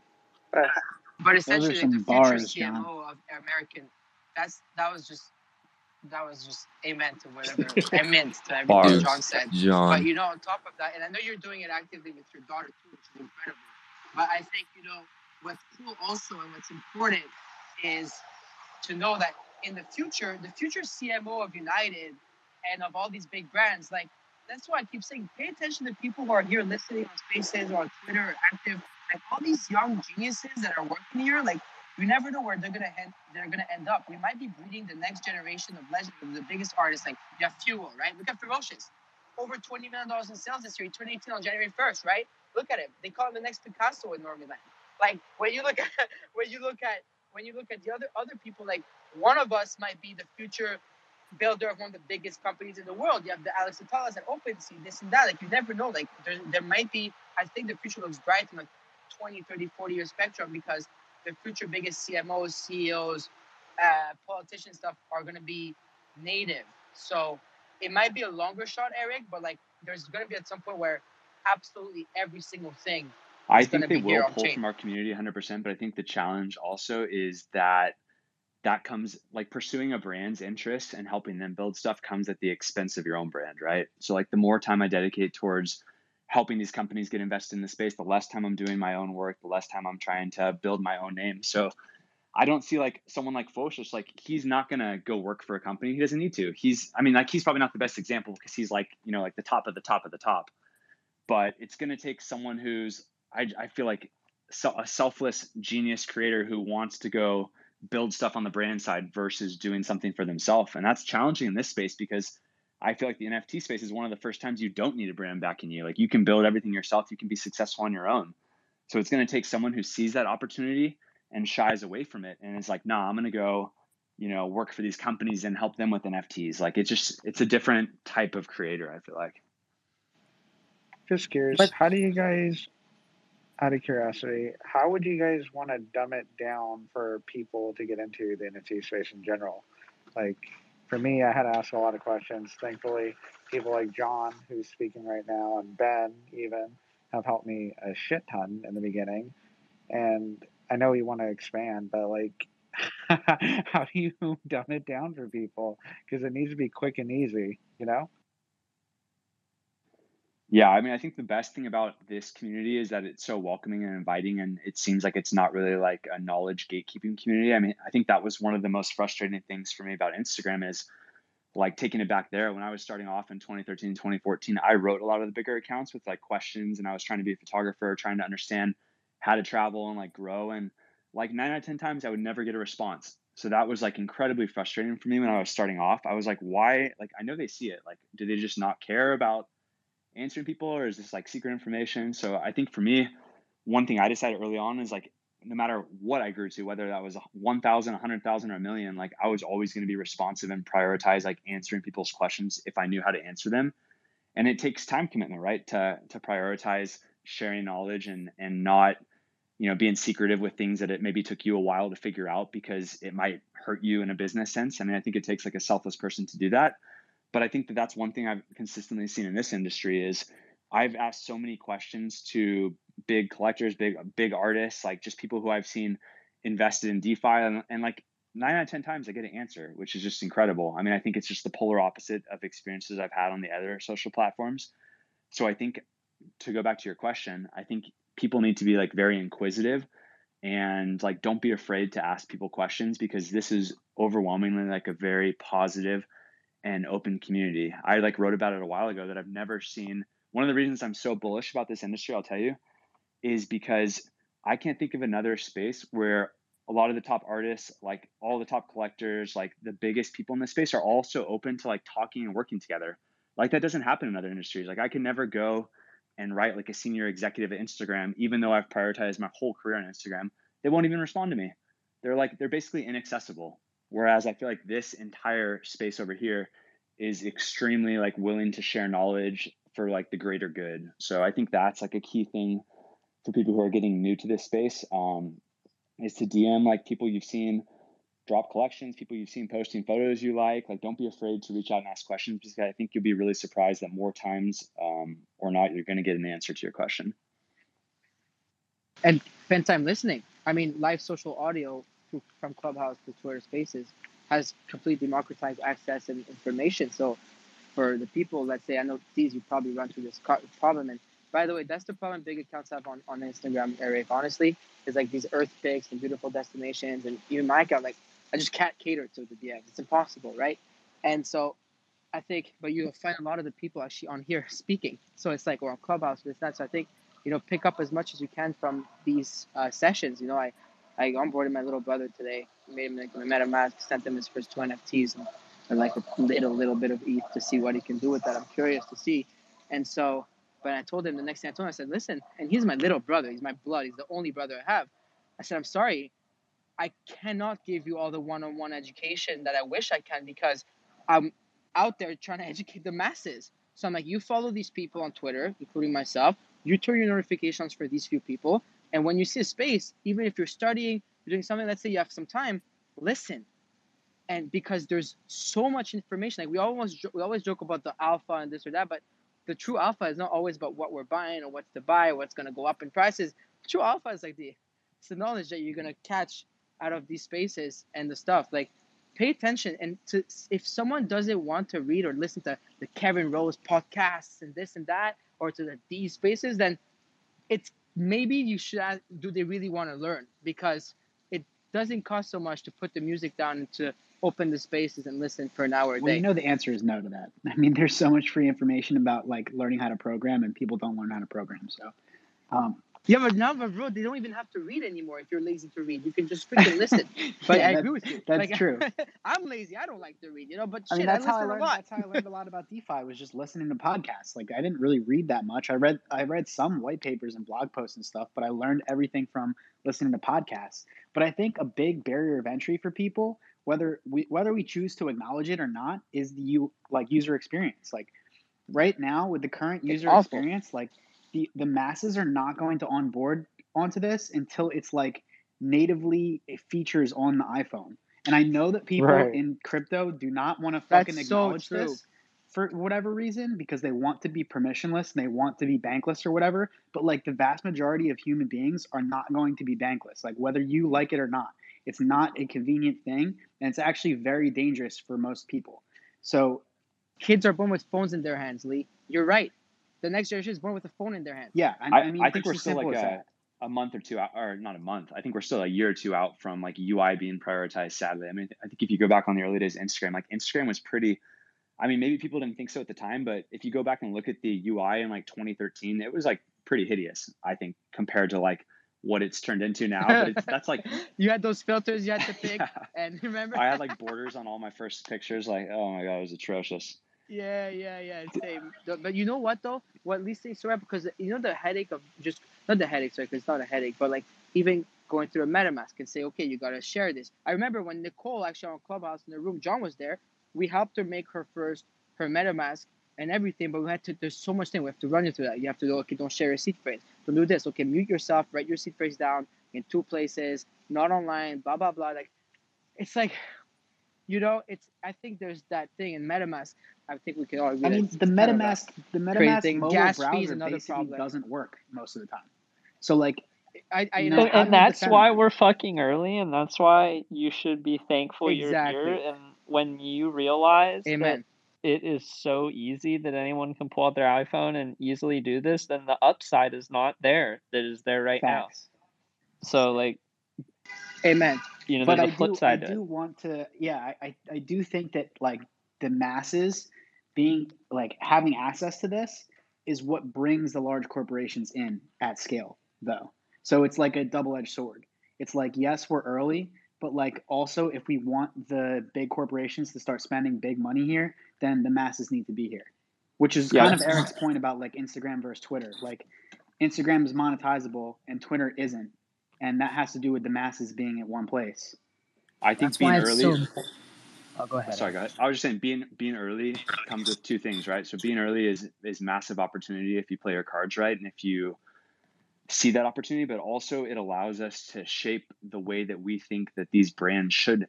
But essentially, some like, the bars, future John. CMO of American, that's that was just that was just amen to whatever amen to everything Bars. John said. John. But you know, on top of that, and I know you're doing it actively with your daughter too, which is incredible. But I think you know what's cool also, and what's important is to know that in the future, the future CMO of United and of all these big brands, like that's why I keep saying, pay attention to people who are here listening on Spaces or on Twitter or active. Like all these young geniuses that are working here, like you never know where they're gonna end. They're gonna end up. We might be breeding the next generation of legends, of the biggest artists. Like you have Fuel, right? Look at Fewocious, over twenty million dollars in sales this year. He turned 18 on January 1st, right? Look at him. They call him the next Picasso in Normandy. Like when you look at when you look at when you look at the other other people, like one of us might be the future builder of one of the biggest companies in the world. You have the Alex Atallahs at OpenSea, this and that. Like you never know. Like there, there might be. I think the future looks bright in like 20, 30, 40 year spectrum because the future biggest CMOs, CEOs, uh, politician stuff are going to be native. So it might be a longer shot, Eric, but like there's going to be at some point where absolutely every single thing. I think they will pull chain. from our community 100%, but I think the challenge also is that that comes like pursuing a brand's interest and helping them build stuff comes at the expense of your own brand, right? So like the more time I dedicate towards helping these companies get invested in the space, the less time I'm doing my own work, the less time I'm trying to build my own name. So I don't see like someone like Fewocious, like he's not gonna go work for a company. He doesn't need to. He's, I mean, like he's probably not the best example because he's like, you know, like the top of the top of the top. But it's gonna take someone who's, I, I feel like a selfless genius creator who wants to go build stuff on the brand side versus doing something for themselves. And that's challenging in this space because I feel like the NFT space is one of the first times you don't need a brand backing you. Like you can build everything yourself, you can be successful on your own. So it's going to take someone who sees that opportunity and shies away from it and is like, nah, I'm going to go, you know, work for these companies and help them with NFTs. Like it's just, it's a different type of creator, I feel like. Just curious, But- how do you guys, out of curiosity, how would you guys want to dumb it down for people to get into the NFT space in general? Like, for me, I had to ask a lot of questions. Thankfully, people like John, who's speaking right now, and Ben, even, have helped me a shit ton in the beginning. And I know you want to expand, but like, how do you dumb it down for people? Because it needs to be quick and easy, you know? Yeah, I mean, I think the best thing about this community is that it's so welcoming and inviting, and it seems like it's not really like a knowledge gatekeeping community. I mean, I think that was one of the most frustrating things for me about Instagram is like taking it back there. When I was starting off in 2013, 2014, I wrote a lot of the bigger accounts with like questions, and I was trying to be a photographer, trying to understand how to travel and like grow. And like nine out of 10 times, I would never get a response. So that was like incredibly frustrating for me when I was starting off. I was like, why? Like, I know they see it. Like, do they just not care about answering people or is this like secret information? So I think for me, one thing I decided early on is like no matter what I grew to, whether that was 1,000, 100,000, or a million, like I was always going to be responsive and prioritize like answering people's questions if I knew how to answer them. And it takes time commitment, right? To to prioritize sharing knowledge and and not, you know, being secretive with things that it maybe took you a while to figure out because it might hurt you in a business sense. I mean, I think it takes like a selfless person to do that. But I think that that's one thing I've consistently seen in this industry is I've asked so many questions to big collectors, big big artists, like just people who I've seen invested in DeFi, and, and like nine out of ten times I get an answer, which is just incredible. I mean, I think it's just the polar opposite of experiences I've had on the other social platforms. So I think to go back to your question, I think people need to be like very inquisitive and like don't be afraid to ask people questions because this is overwhelmingly like a very positive and open community. I like wrote about it a while ago that I've never seen one of the reasons I'm so bullish about this industry, I'll tell you, is because I can't think of another space where a lot of the top artists, like all the top collectors, like the biggest people in the space are also open to like talking and working together. Like that doesn't happen in other industries. Like I can never go and write like a senior executive at Instagram, even though I've prioritized my whole career on Instagram. They won't even respond to me. They're like, they're basically inaccessible. Whereas I feel like this entire space over here is extremely like willing to share knowledge for like the greater good. So I think that's like a key thing for people who are getting new to this space um, is to DM like people you've seen drop collections, people you've seen posting photos you like. Like, don't be afraid to reach out and ask questions because I think you'll be really surprised that more times um, or not, you're going to get an answer to your question. And spend time listening. I mean, live social audio from Clubhouse to Twitter Spaces has completely democratized access and information. So, for the people, let's say, I know these, you probably run through this problem, and by the way, that's the problem big accounts have on, on Instagram, Eric, honestly, is like these earth pics and beautiful destinations. And even my account, like, I just can't cater to the DMs. It's impossible, right? And so I think, but you'll find a lot of the people actually on here speaking. So it's like, or on Clubhouse, this, that. So I think, you know, pick up as much as you can from these uh, sessions. You know, I, I onboarded my little brother today, made him like a MetaMask, sent him his first two NFTs and, and like a little, little bit of ETH to see what he can do with that. I'm curious to see. And so but I told him the next thing I told him, I said, listen, and he's my little brother. He's my blood. He's the only brother I have. I said, I'm sorry. I cannot give you all the one on one education that I wish I can because I'm out there trying to educate the masses. So I'm like, you follow these people on Twitter, including myself. You turn your notifications for these few people. And when you see a space, even if you're studying, you're doing something, let's say you have some time, listen. And because there's so much information, like we almost we always joke about the alpha and this or that, but the true alpha is not always about what we're buying or what's to buy, or what's going to go up in prices. True alpha is like the it's the knowledge that you're going to catch out of these spaces and the stuff. Like pay attention and to if someone doesn't want to read or listen to the Kevin Rose podcasts and this and that or to the these spaces, then it's maybe you should ask, do they really want to learn because it doesn't cost so much to put the music down and to open the spaces and listen for an hour a Well, day. you know the answer is no to that. I mean, there's so much free information about like learning how to program, and people don't learn how to program. So, um, Yeah, but now, but bro, they don't even have to read anymore. If you're lazy to read, you can just freaking listen. But Yeah, I agree with you. that's Like, true. I'm lazy. I don't like to read, you know. But I shit, mean, I, that's how I listen a learned. lot. That's how I learned a lot about DeFi. Was just listening to podcasts. Like I didn't really read that much. I read I read some white papers and blog posts and stuff, but I learned everything from listening to podcasts. But I think a big barrier of entry for people, whether we whether we choose to acknowledge it or not, is the you like user experience. Like right now with the current user experience, like the the masses are not going to onboard onto this until it's like natively it features on the iPhone. And I know that people Right. in crypto do not want to fucking That's acknowledge true. this for whatever reason because they want to be permissionless and they want to be bankless or whatever. But like the vast majority of human beings are not going to be bankless, like whether you like it or not. It's not a convenient thing, and it's actually very dangerous for most people. So Kids are born with phones in their hands, Lee. You're right. The next generation is born with a phone in their hands. yeah, I, I, I mean, I think we're still like a, a month or two out, or not a month. I think we're still a year or two out from like UI being prioritized. Sadly, I mean, I think if you go back on the early days of Instagram, like Instagram was pretty. I mean, maybe people didn't think so at the time, but if you go back and look at the UI in like 2013, it was like pretty hideous. I think compared to like what it's turned into now. But it's, that's like you had those filters you had to pick, Yeah. and remember. I had like borders on all my first pictures. Like, oh my god, it was atrocious. Yeah, yeah, yeah. Same. But you know what though? What at least they sort because you know the headache of just not the headache, sorry, 'cause it's not a headache, but like even going through a MetaMask and say, okay, you gotta share this. I remember when Nicole actually on Clubhouse in the room, John was there. We helped her make her first her MetaMask and everything, but we had to. There's so much thing we have to run into that. You have to go, okay, don't share your seed phrase. Don't do this. Okay, mute yourself. Write your seed phrase down in two places, not online. Blah blah blah. Like, it's like, you know, it's. I think there's that thing in MetaMask. I think we can all agree. I mean, the kind of MetaMask, the crazy MetaMask mobile Gas fees browser another basically problem. doesn't work most of the time. So like, I, I you know. know, And, how do and you that's why we're fucking early, and that's why you should be thankful you're here. Exactly. And when you realize that Amen. it is so easy that anyone can pull out their iPhone and easily do this, then the upside is not there. That is there right now. Facts. So like, Amen. you know, But there's I a flip do, I side to it. do want to, yeah, I, I, I do think that like the masses being like having access to this is what brings the large corporations in at scale, though. So it's like a double-edged sword. It's like yes, we're early, but like also if we want the big corporations to start spending big money here, then the masses need to be here. Which is Yeah. kind of Eric's point about like Instagram versus Twitter. Like Instagram is monetizable and Twitter isn't, and that has to do with the masses being at one place. I think That's being why it's early. so important. Oh, go ahead. Sorry, guys. I was just saying being being early comes with two things, right? So being early is is massive opportunity if you play your cards right and if you see that opportunity, but also it allows us to shape the way that we think that these brands should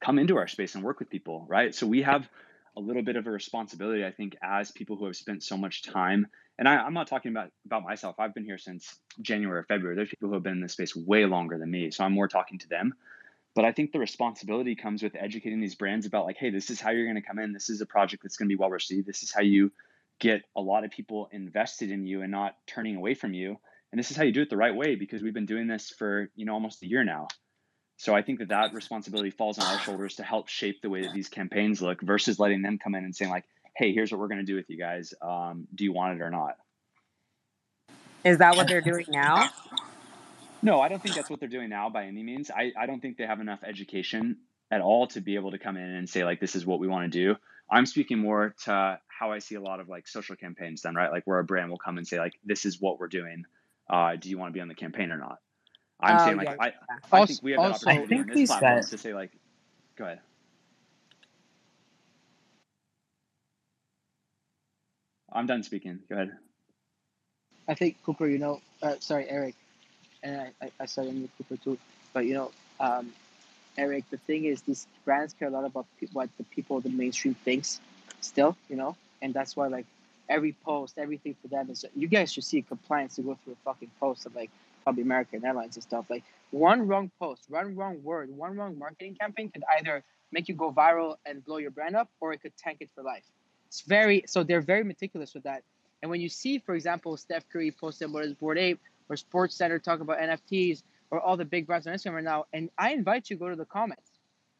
come into our space and work with people, right? So we have a little bit of a responsibility, I think, as people who have spent so much time. And I, I'm not talking about about myself. I've been here since January or February. There's people who have been in this space way longer than me, so I'm more talking to them. But I think the responsibility comes with educating these brands about like, hey, this is how you're going to come in. This is a project that's going to be well received. This is how you get a lot of people invested in you and not turning away from you. And this is how you do it the right way because we've been doing this for you know almost a year now. So I think that that responsibility falls on our shoulders to help shape the way that these campaigns look versus letting them come in and saying like, hey, here's what we're going to do with you guys. Um, do you want it or not? Is that what they're doing now? No, I don't think that's what they're doing now by any means. I, I don't think they have enough education at all to be able to come in and say like this is what we want to do. I'm speaking more to how I see a lot of like social campaigns done, right? Like where a brand will come and say like this is what we're doing. Uh, do you want to be on the campaign or not? I'm Oh saying like yeah, I. I Also, think we have that also, I opportunity on this platform guys. to say like, go ahead. I'm done speaking. Go ahead. I think Cooper, you know, uh, sorry, Eric, and I, I, I started with Cooper too, but you know, um, Eric, the thing is, these brands care a lot about what the people, the mainstream thinks, still, you know, and that's why like every post, everything for them is. You guys should see compliance to go through a fucking post of like probably American Airlines and stuff. Like one wrong post, one wrong word, one wrong marketing campaign could either make you go viral and blow your brand up, or it could tank it for life. It's very so they're very meticulous with that. And when you see, for example, Steph Curry posted what is Bored Ape or Sports Center talk about NFTs or all the big brands on Instagram right now, and I invite you to go to the comments.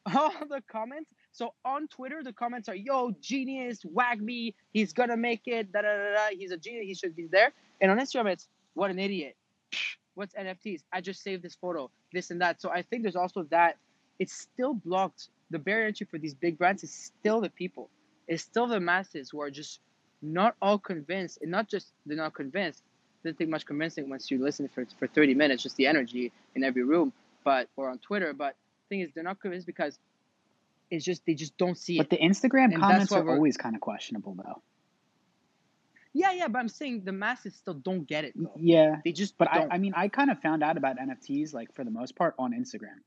All the comments. So on Twitter, the comments are, "Yo, genius, WAGMI, he's gonna make it. Da da da da. He's a genius. He should be there." And on Instagram, it's, "What an idiot. What's NFTs? I just saved this photo. This and that." So I think there's also that. It's still blocked. The barrier entry for these big brands is still the people. It's still the masses who are just not all convinced, and not just they're not convinced. Doesn't take much convincing once you listen for for thirty minutes, just the energy in every room, but or on Twitter. But the thing is, they're not convinced because it's just they just don't see But it. But the Instagram And comments are always kind of questionable, though. Yeah, yeah, but I'm saying the masses still don't get it though. Yeah, They just but I. I mean, I kind of found out about NFTs like for the most part on Instagram.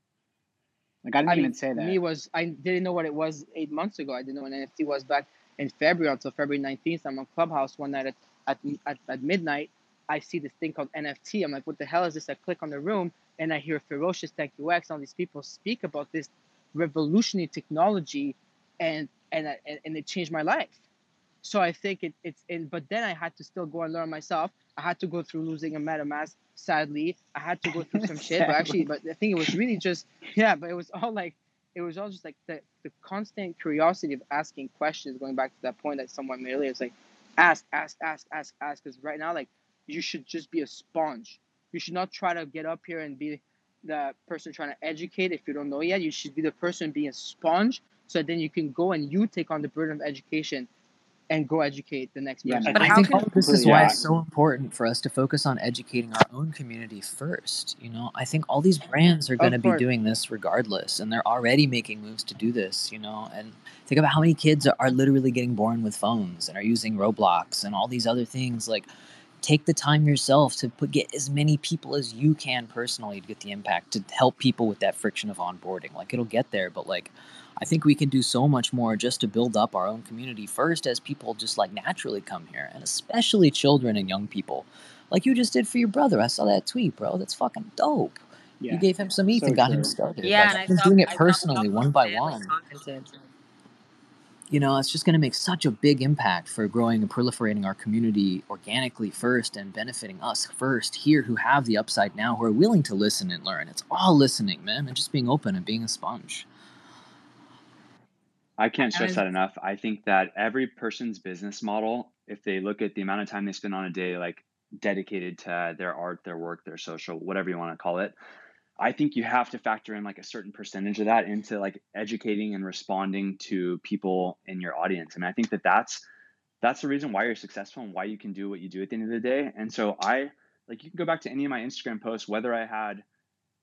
Like I didn't I even mean, say that. me was I didn't know what it was eight months ago. I didn't know what NFT was back in February until February nineteenth. I'm on Clubhouse one night at, at at at midnight. I see this thing called NFT. I'm like, what the hell is this? I click on the room and I hear Fewocious Tech UX. All these people speak about this revolutionary technology, and and I- and, and it changed my life. So I think it, it's in, but then I had to still go and learn myself. I had to go through losing a MetaMask. Sadly, I had to go through some shit. But actually, but I think it was really just yeah. But it was all like it was all just like the the constant curiosity of asking questions. Going back to that point that someone made earlier, it's like ask, ask, ask, ask, ask. Because right now, like you should just be a sponge. You should not try to get up here and be the person trying to educate if you don't know yet. You should be the person being a sponge, so then you can go and you take on the burden of education and go educate the next Yeah, person. man. But I How think can this is why it's so important for us to focus on educating our own community first. You know, I think all these brands are going to be doing this regardless, and they're already making moves to do this. You know, and think about how many kids are, are literally getting born with phones and are using Roblox and all these other things. Like, take the time yourself to put get as many people as you can personally to get the impact to help people with that friction of onboarding. Like, it'll get there, but like. I think we can do so much more just to build up our own community first as people just like naturally come here, and especially children and young people. Like you just did for your brother. I saw that tweet, bro. That's fucking dope. You gave him some ETH so and got him started. Yeah, Like and I I've been saw doing it I saw a personally, one by families one. Commented. You know, it's just going to make such a big impact for growing and proliferating our community organically first and benefiting us first here who have the upside now, who are willing to listen and learn. It's all listening, man, and just being open and being a sponge. I can't stress that enough. I think that every person's business model, if they look at the amount of time they spend on a day, like dedicated to their art, their work, their social, whatever you want to call it, I think you have to factor in like a certain percentage of that into like educating and responding to people in your audience. And I think that that's that's the reason why you're successful and why you can do what you do at the end of the day. And so I like you can go back to any of my Instagram posts, whether I had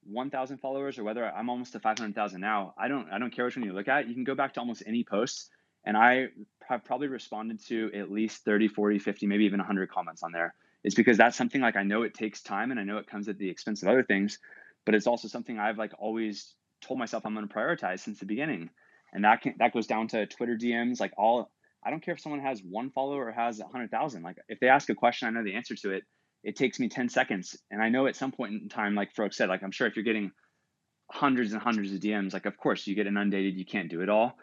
1,000 followers or whether I'm almost to 500,000 now. I don't I don't care which one you look at. You can go back to almost any post, and I have probably responded to at least 30, 40, 50, maybe even 100 comments on there. It's because that's something like I know it takes time and I know it comes at the expense of other things, but it's also something I've like always told myself I'm going to prioritize since the beginning. And that can that goes down to Twitter DMs, like all I don't care if someone has one follower or has a 100,000. Like if they ask a question, I know the answer to it. It takes me 10 seconds. And I know at some point in time, like Farouk said, like I'm sure if you're getting hundreds and hundreds of DMs, like of course you get inundated, you can't do it all.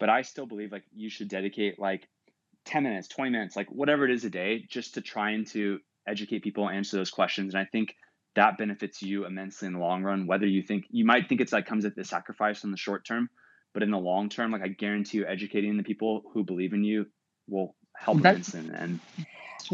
But I still believe like you should dedicate like 10 minutes, 20 minutes, like whatever it is a day, just to try and to educate people, answer those questions. And I think that benefits you immensely in the long run. Whether you think you might think it's like comes at the sacrifice in the short term, but in the long term, like I guarantee you, educating the people who believe in you will help That immensely. in the end.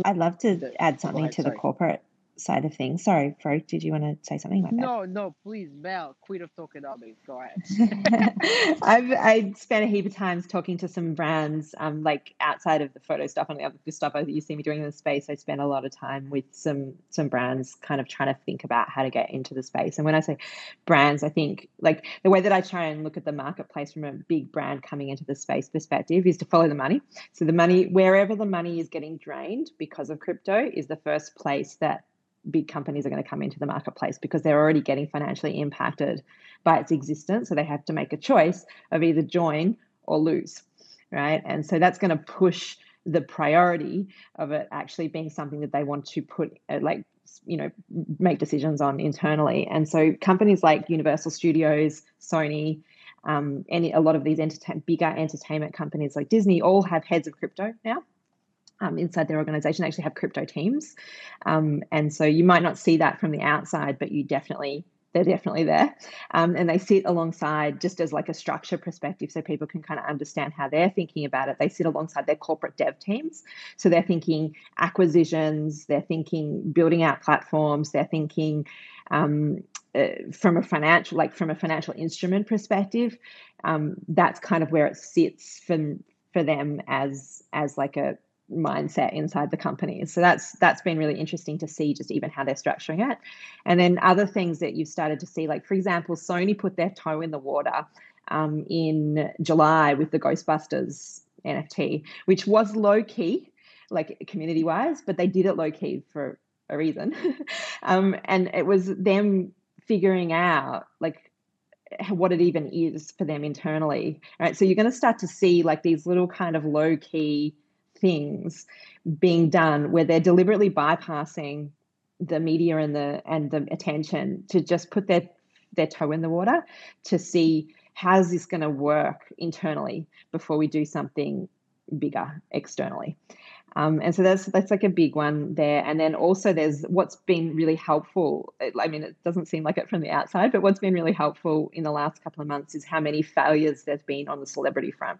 I'd love to add something ahead. to the corporate side of things. Sorry, Fro, did you want to say something? My bad. No, no, please, Mel, queen of tokenomics. Go ahead. I've I spent a heap of times talking to some brands, um, like outside of the photo stuff and the other stuff that you see me doing in the space. I spend a lot of time with some some brands, kind of trying to think about how to get into the space. And when I say brands, I think like the way that I try and look at the marketplace from a big brand coming into the space perspective is to follow the money. So the money, wherever the money is getting drained because of crypto, is the first place that big companies are going to come into the marketplace because they're already getting financially impacted by its existence. So they have to make a choice of either join or lose, right? And so that's going to push the priority of it actually being something that they want to put, uh, like, you know, make decisions on internally. And so companies like Universal Studios, Sony, um, any a lot of these entertain, bigger entertainment companies like Disney all have heads of crypto now um, inside their organization actually have crypto teams. Um, and so you might not see that from the outside, but you definitely, they're definitely there. Um, and they sit alongside just as like a structure perspective so people can kind of understand how they're thinking about it. They sit alongside their corporate dev teams. So they're thinking acquisitions, they're thinking building out platforms, they're thinking um, uh, from a financial, like from a financial instrument perspective. Um, that's kind of where it sits for, for them as as like a mindset inside the companies. So that's that's been really interesting to see just even how they're structuring it. And then other things that you've started to see, like for example, Sony put their toe in the water um, in July with the Ghostbusters NFT, which was low key, like community wise, but they did it low key for a reason. um, and it was them figuring out like what it even is for them internally. Right. So you're going to start to see like these little kind of low key things being done where they're deliberately bypassing the media and the and the attention to just put their their toe in the water to see how's this going to work internally before we do something bigger externally. Um, and so that's that's like a big one there. And then also there's what's been really helpful. I mean, it doesn't seem like it from the outside, but what's been really helpful in the last couple of months is how many failures there's been on the celebrity front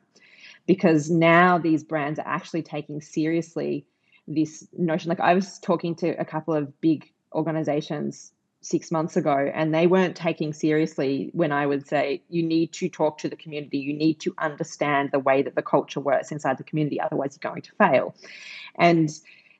because now these brands are actually taking seriously this notion. Like I was talking to a couple of big organizations six months ago, and they weren't taking seriously when I would say, you need to talk to the community, you need to understand the way that the culture works inside the community, otherwise, you're going to fail. And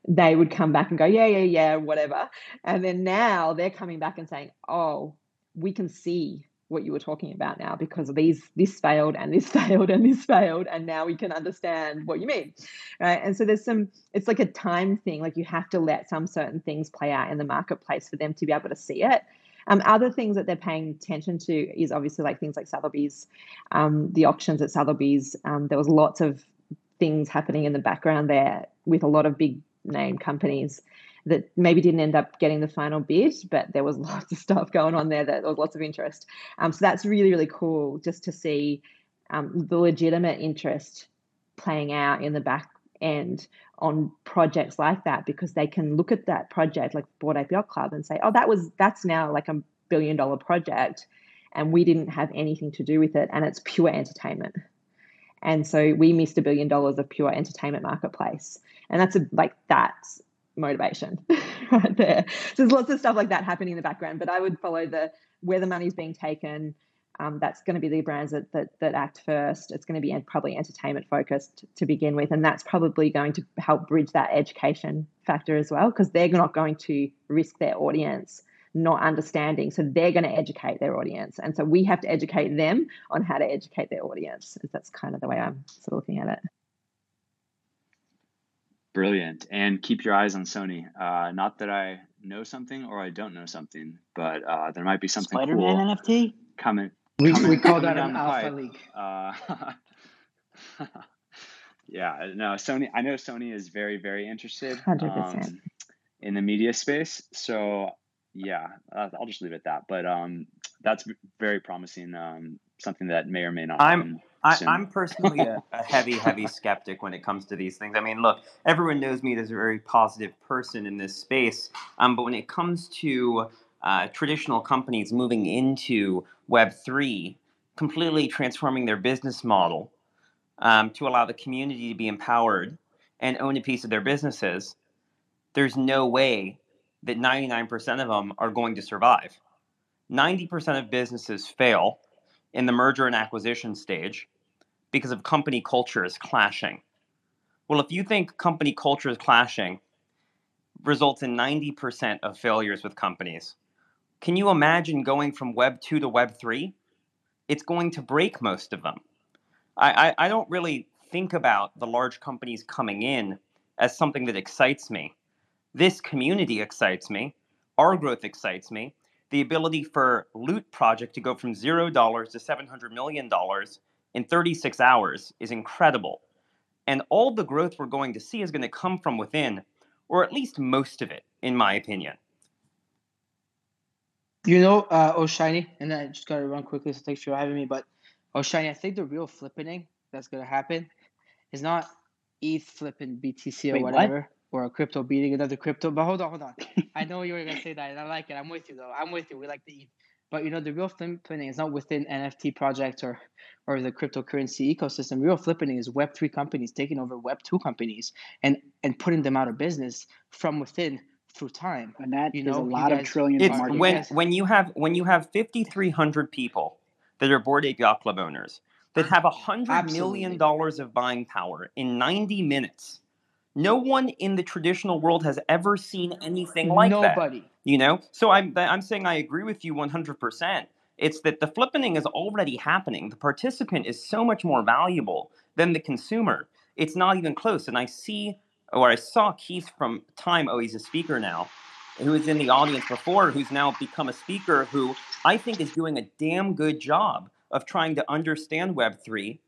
they would come back and go, yeah, yeah, yeah, whatever. And then now they're coming back and saying, oh, we can see what you were talking about now because these this failed and this failed and this failed and now we can understand what you mean right? And so there's some it's like a time thing like you have to let some certain things play out in the marketplace for them to be able to see it. Um, other things that they're paying attention to is obviously like things like Sotheby's, um, the auctions at Sotheby's. Um, there was lots of things happening in the background there with a lot of big name companies that maybe didn't end up getting the final bid, but there was lots of stuff going on there that there was lots of interest. Um, so that's really, really cool just to see um, the legitimate interest playing out in the back end on projects like that because they can look at that project like Bored Ape Yacht Club and say, oh, that was that's now like a billion dollar project and we didn't have anything to do with it and it's pure entertainment. And so we missed a billion dollars of pure entertainment marketplace. And that's a, like that's motivation right there. So there's lots of stuff like that happening in the background, but I would follow the where the money's being taken. Um, that's going to be the brands that, that that act first. It's going to be probably entertainment focused to begin with, and that's probably going to help bridge that education factor as well, because they're not going to risk their audience not understanding. So they're going to educate their audience, and so we have to educate them on how to educate their audience. That's kind of the way I'm sort of looking at it. Brilliant. And keep your eyes on Sony. Uh, not that I know something or I don't know something, but uh, there might be something Spider-Man cool NFT. coming. We, coming, we call that an alpha pipe. leak. Uh, yeah, no, Sony. I know Sony is very, very interested 100%. um, in the media space. So yeah, uh, I'll just leave it at that. But um, that's very promising. Um, something that may or may not I'm happen I. I'm personally a, a heavy, heavy skeptic when it comes to these things. I mean, look, everyone knows me as a very positive person in this space, um, but when it comes to uh, traditional companies moving into Web three, completely transforming their business model um, to allow the community to be empowered and own a piece of their businesses, there's no way that 99% of them are going to survive. 90% of businesses fail in the merger and acquisition stage because of company cultures clashing. Well, if you think company cultures clashing results in 90% of failures with companies, can you imagine going from Web 2 to Web 3? It's going to break most of them. I, I, I don't really think about the large companies coming in as something that excites me. This community excites me. Our growth excites me. The ability for Loot Project to go from zero dollars to seven hundred million dollars in 36 hours is incredible. And all the growth we're going to see is going to come from within, or at least most of it, in my opinion. You know, uh, Oshiny, and I just gotta run quickly, so thanks for having me. But Oshiny, I think the real flippening that's gonna happen is not ETH flipping BTC or Wait, what? whatever, or a crypto beating another crypto. But hold on, hold on. I know you were gonna say that, and I like it. I'm with you though. I'm with you. We like the ETH. But you know, the real flippening is not within NFT projects or or the cryptocurrency ecosystem. Real flippening is Web three companies taking over Web two companies and and putting them out of business from within through time. And that You is know, a you lot of guys trillions It's market when cap. when you have when you have 5,300 people that are Bored Ape Yacht Club owners that have a hundred million dollars of buying power in 90 minutes. No one in the traditional world has ever seen anything like that. Nobody. You know, so I'm I'm saying I agree with you 100%. It's that the flippening is already happening. The participant is so much more valuable than the consumer. It's not even close. And I see, or I saw Keith from Time. Oh, he's a speaker now, who was in the audience before, who's now become a speaker, who I think is doing a damn good job of trying to understand Web three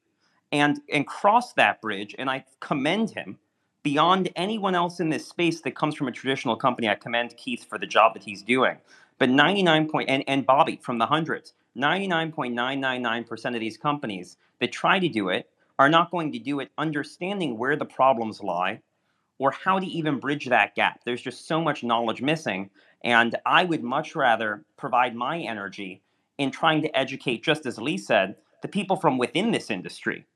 and and cross that bridge. And I commend him beyond anyone else in this space that comes from a traditional company. I commend Keith for the job that he's doing. But 99 point and, and Bobby from the hundreds, 99.999% of these companies that try to do it are not going to do it understanding where the problems lie or how to even bridge that gap. There's just so much knowledge missing. And I would much rather provide my energy in trying to educate, just as Lee said, the people from within this industry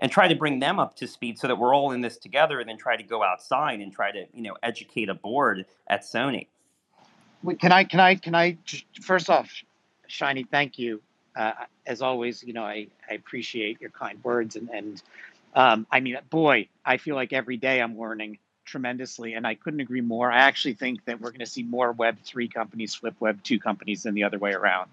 and try to bring them up to speed so that we're all in this together and then try to go outside and try to, you know, educate a board at Sony. Wait, Can I, can I, can I, first off, Shiny, thank you. Uh, as always, you know, I, I appreciate your kind words and, and, um, I mean, boy, I feel like every day I'm learning tremendously and I couldn't agree more. I actually think that we're going to see more Web3 companies flip Web2 companies than the other way around.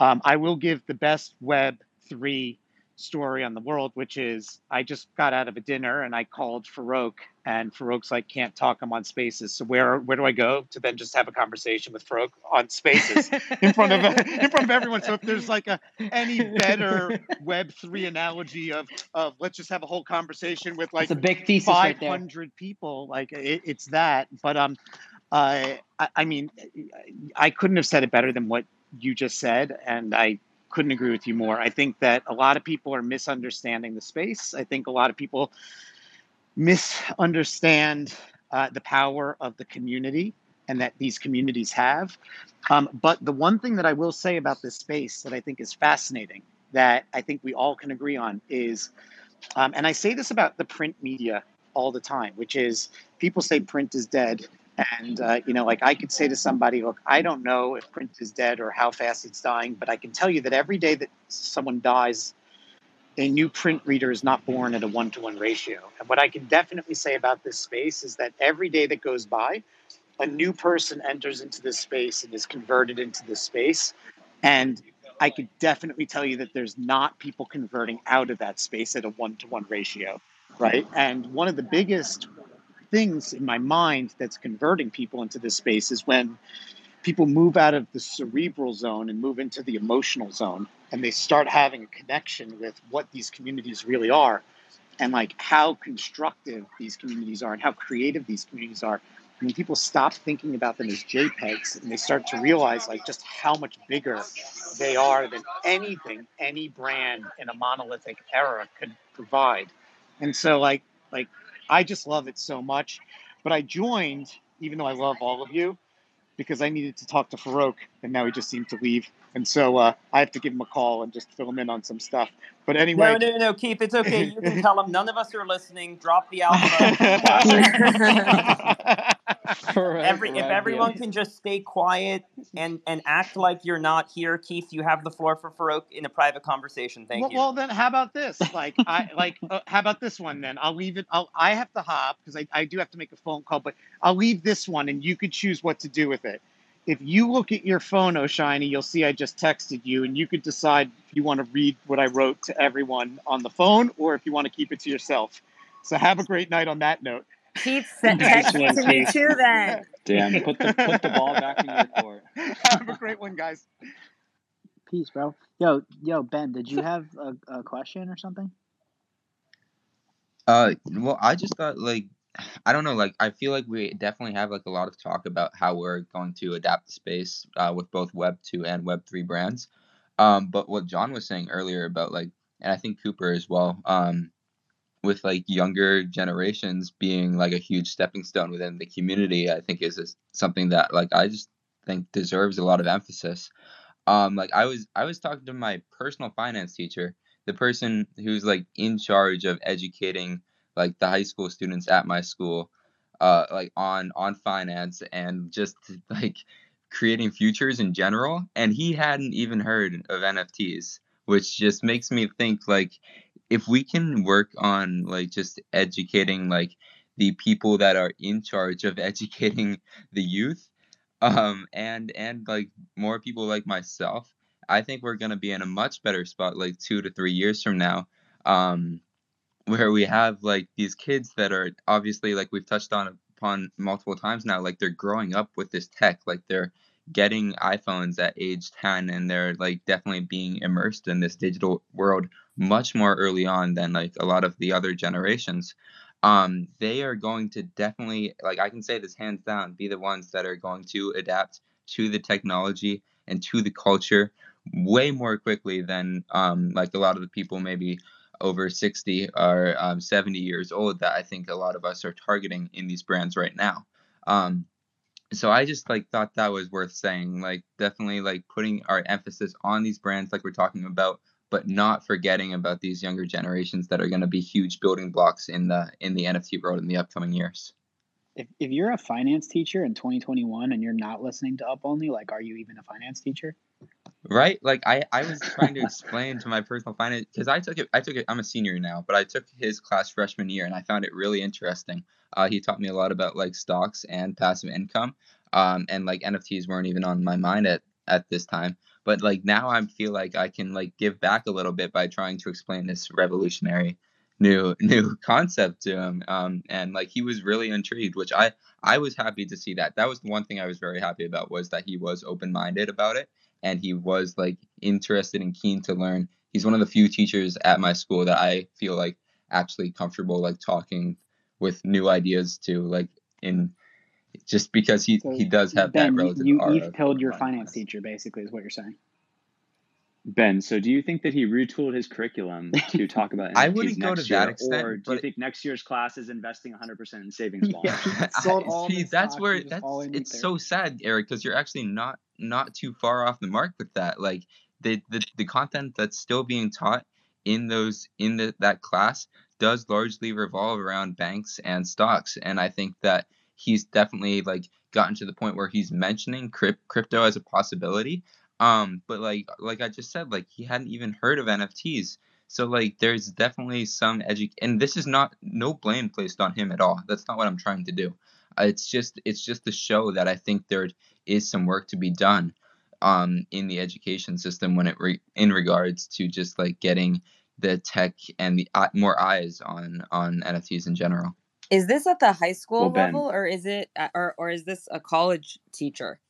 Um, I will give the best Web3 story on the world, which is I just got out of a dinner and I called Farouk, and Farouk's like, can't talk, I'm on Spaces. So where where do I go to then just have a conversation with Farouk on Spaces in front of in front of everyone? So if there's like a any better Web three analogy of of let's just have a whole conversation with like It's a big thesis right there. 500 people, like it, it's that. But um, uh, I, I mean, I couldn't have said it better than what you just said, and I couldn't agree with you more. I think that a lot of people are misunderstanding the space. I think a lot of people misunderstand uh, the power of the community and that these communities have. Um, but the one thing that I will say about this space that I think is fascinating, that I think we all can agree on, is, um, and I say this about the print media all the time, which is people say print is dead. And, uh, you know, like I could say to somebody, look, I don't know if print is dead or how fast it's dying, but I can tell you that every day that someone dies, a new print reader is not born at a one to one ratio. And what I can definitely say about this space is that every day that goes by, a new person enters into this space and is converted into this space. And I could definitely tell you that there's not people converting out of that space at a one to one ratio, right? And one of the biggest things in my mind that's converting people into this space is when people move out of the cerebral zone and move into the emotional zone and they start having a connection with what these communities really are and like how constructive these communities are and how creative these communities are. When people stop thinking about them as jpegs and they start to realize like just how much bigger they are than anything any brand in a monolithic era could provide. And so like like i just love it so much but i joined even though i love all of you because I needed to talk to Farouk, and now he just seemed to leave. And so uh, I have to give him a call and just fill him in on some stuff. But anyway, No, no, no, Keith, it's okay. You can tell him none of us are listening. Drop the alpha. Every, if everyone can just stay quiet and, and act like you're not here, Keith, you have the floor for Farouk in a private conversation. Thank well, you. well, then how about this? Like I like uh, how about this one then? I'll leave it. I'll I have to hop because I, I do have to make a phone call, but I'll leave this one and you could choose what to do with it. If you look at your phone, oh shiny, you'll see I just texted you, and you could decide if you want to read what I wrote to everyone on the phone or if you want to keep it to yourself. So have a great night on that note. Keith sent text to me too then. Damn, put the put the ball back in your court. have a great one, guys. Peace, bro. Yo, yo, Ben, did you have a, a question or something? Uh, well, I just thought like I don't know, like I feel like we definitely have like a lot of talk about how we're going to adapt the space uh, with both Web two and Web three brands. Um, but what John was saying earlier about like, and I think Cooper as well, um, with like younger generations being like a huge stepping stone within the community, I think is is something that like I just think deserves a lot of emphasis. Um, like I was I was talking to my personal finance teacher, the person who's like in charge of educating like the high school students at my school, uh, like on on finance and just like creating futures in general. And he hadn't even heard of NFTs, which just makes me think like if we can work on like just educating like the people that are in charge of educating the youth um and and like more people like myself i think we're going to be in a much better spot like 2 to 3 years from now um where we have like these kids that are obviously like we've touched on upon multiple times now like they're growing up with this tech like they're getting iPhones at age 10 and they're like definitely being immersed in this digital world much more early on than like a lot of the other generations. Um they are going to definitely like I can say this hands down be the ones that are going to adapt to the technology and to the culture way more quickly than um like a lot of the people maybe over 60 or um, 70 years old that I think a lot of us are targeting in these brands right now. Um, so I just like thought that was worth saying. Like definitely like putting our emphasis on these brands like we're talking about, but not forgetting about these younger generations that are going to be huge building blocks in the in the NFT world in the upcoming years. if, if you're a finance teacher in 2021 and you're not listening to Up Only, like, are you even a finance teacher? Right? Like i i was trying to explain to my personal finance because i took it i took it i'm a senior now but i took his class freshman year and i found it really interesting. Uh, he taught me a lot about like stocks and passive income um, and like nfts weren't even on my mind at at this time. But like now i feel like i can like give back a little bit by trying to explain this revolutionary new new concept to him um, and like he was really intrigued which i i was happy to see that. That was the one thing i was very happy about was that he was open-minded about it and he was like interested and keen to learn. He's one of the few teachers at my school that I feel like actually comfortable like talking with new ideas to like in just because he So he does have Ben, that relative You, you've killed your finance teacher, basically, is what you're saying. Ben, so do you think that he retooled his curriculum to talk about I wouldn't go to next year, that extent, or do you think next year's class is investing 100% in savings bonds? yeah, he sold all of see that's where that's it's ether. so sad eric because you're actually not not too far off the mark with that like the the, the content that's still being taught in those in the, that class does largely revolve around banks and stocks and i think that he's definitely like gotten to the point where he's mentioning crypt, crypto as a possibility um but like like i just said like he hadn't even heard of nfts so like there's definitely some edu and this is not no blame placed on him at all. That's not what i'm trying to do. Uh, it's just it's just to show that i think there is some work to be done um in the education system when it re- in regards to just like getting the tech and the eye- more eyes on on nfts in general. Is this at the high school Well, Ben, level, or is it, or or is this a college teacher?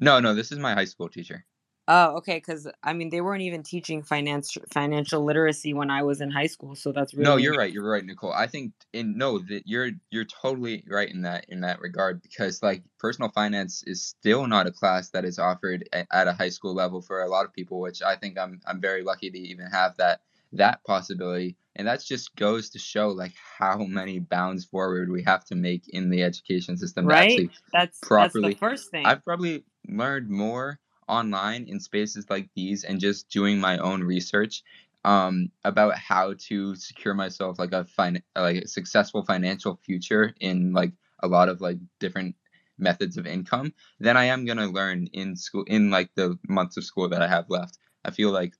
no no this is my high school teacher Oh, okay. Because I mean, they weren't even teaching finance financial literacy when I was in high school, so that's really No, you're right. You're right, Nicole. I think in no that you're you're totally right in that in that regard because like personal finance is still not a class that is offered a- at a high school level for a lot of people, which I think I'm I'm very lucky to even have that that possibility. And that just goes to show like how many bounds forward we have to make in the education system right. That's that's the properly first thing. I've probably learned more online in spaces like these and just doing my own research um, about how to secure myself like a fin- like a successful financial future in like a lot of like different methods of income then I am gonna learn in school in like the months of school that I have left. I feel like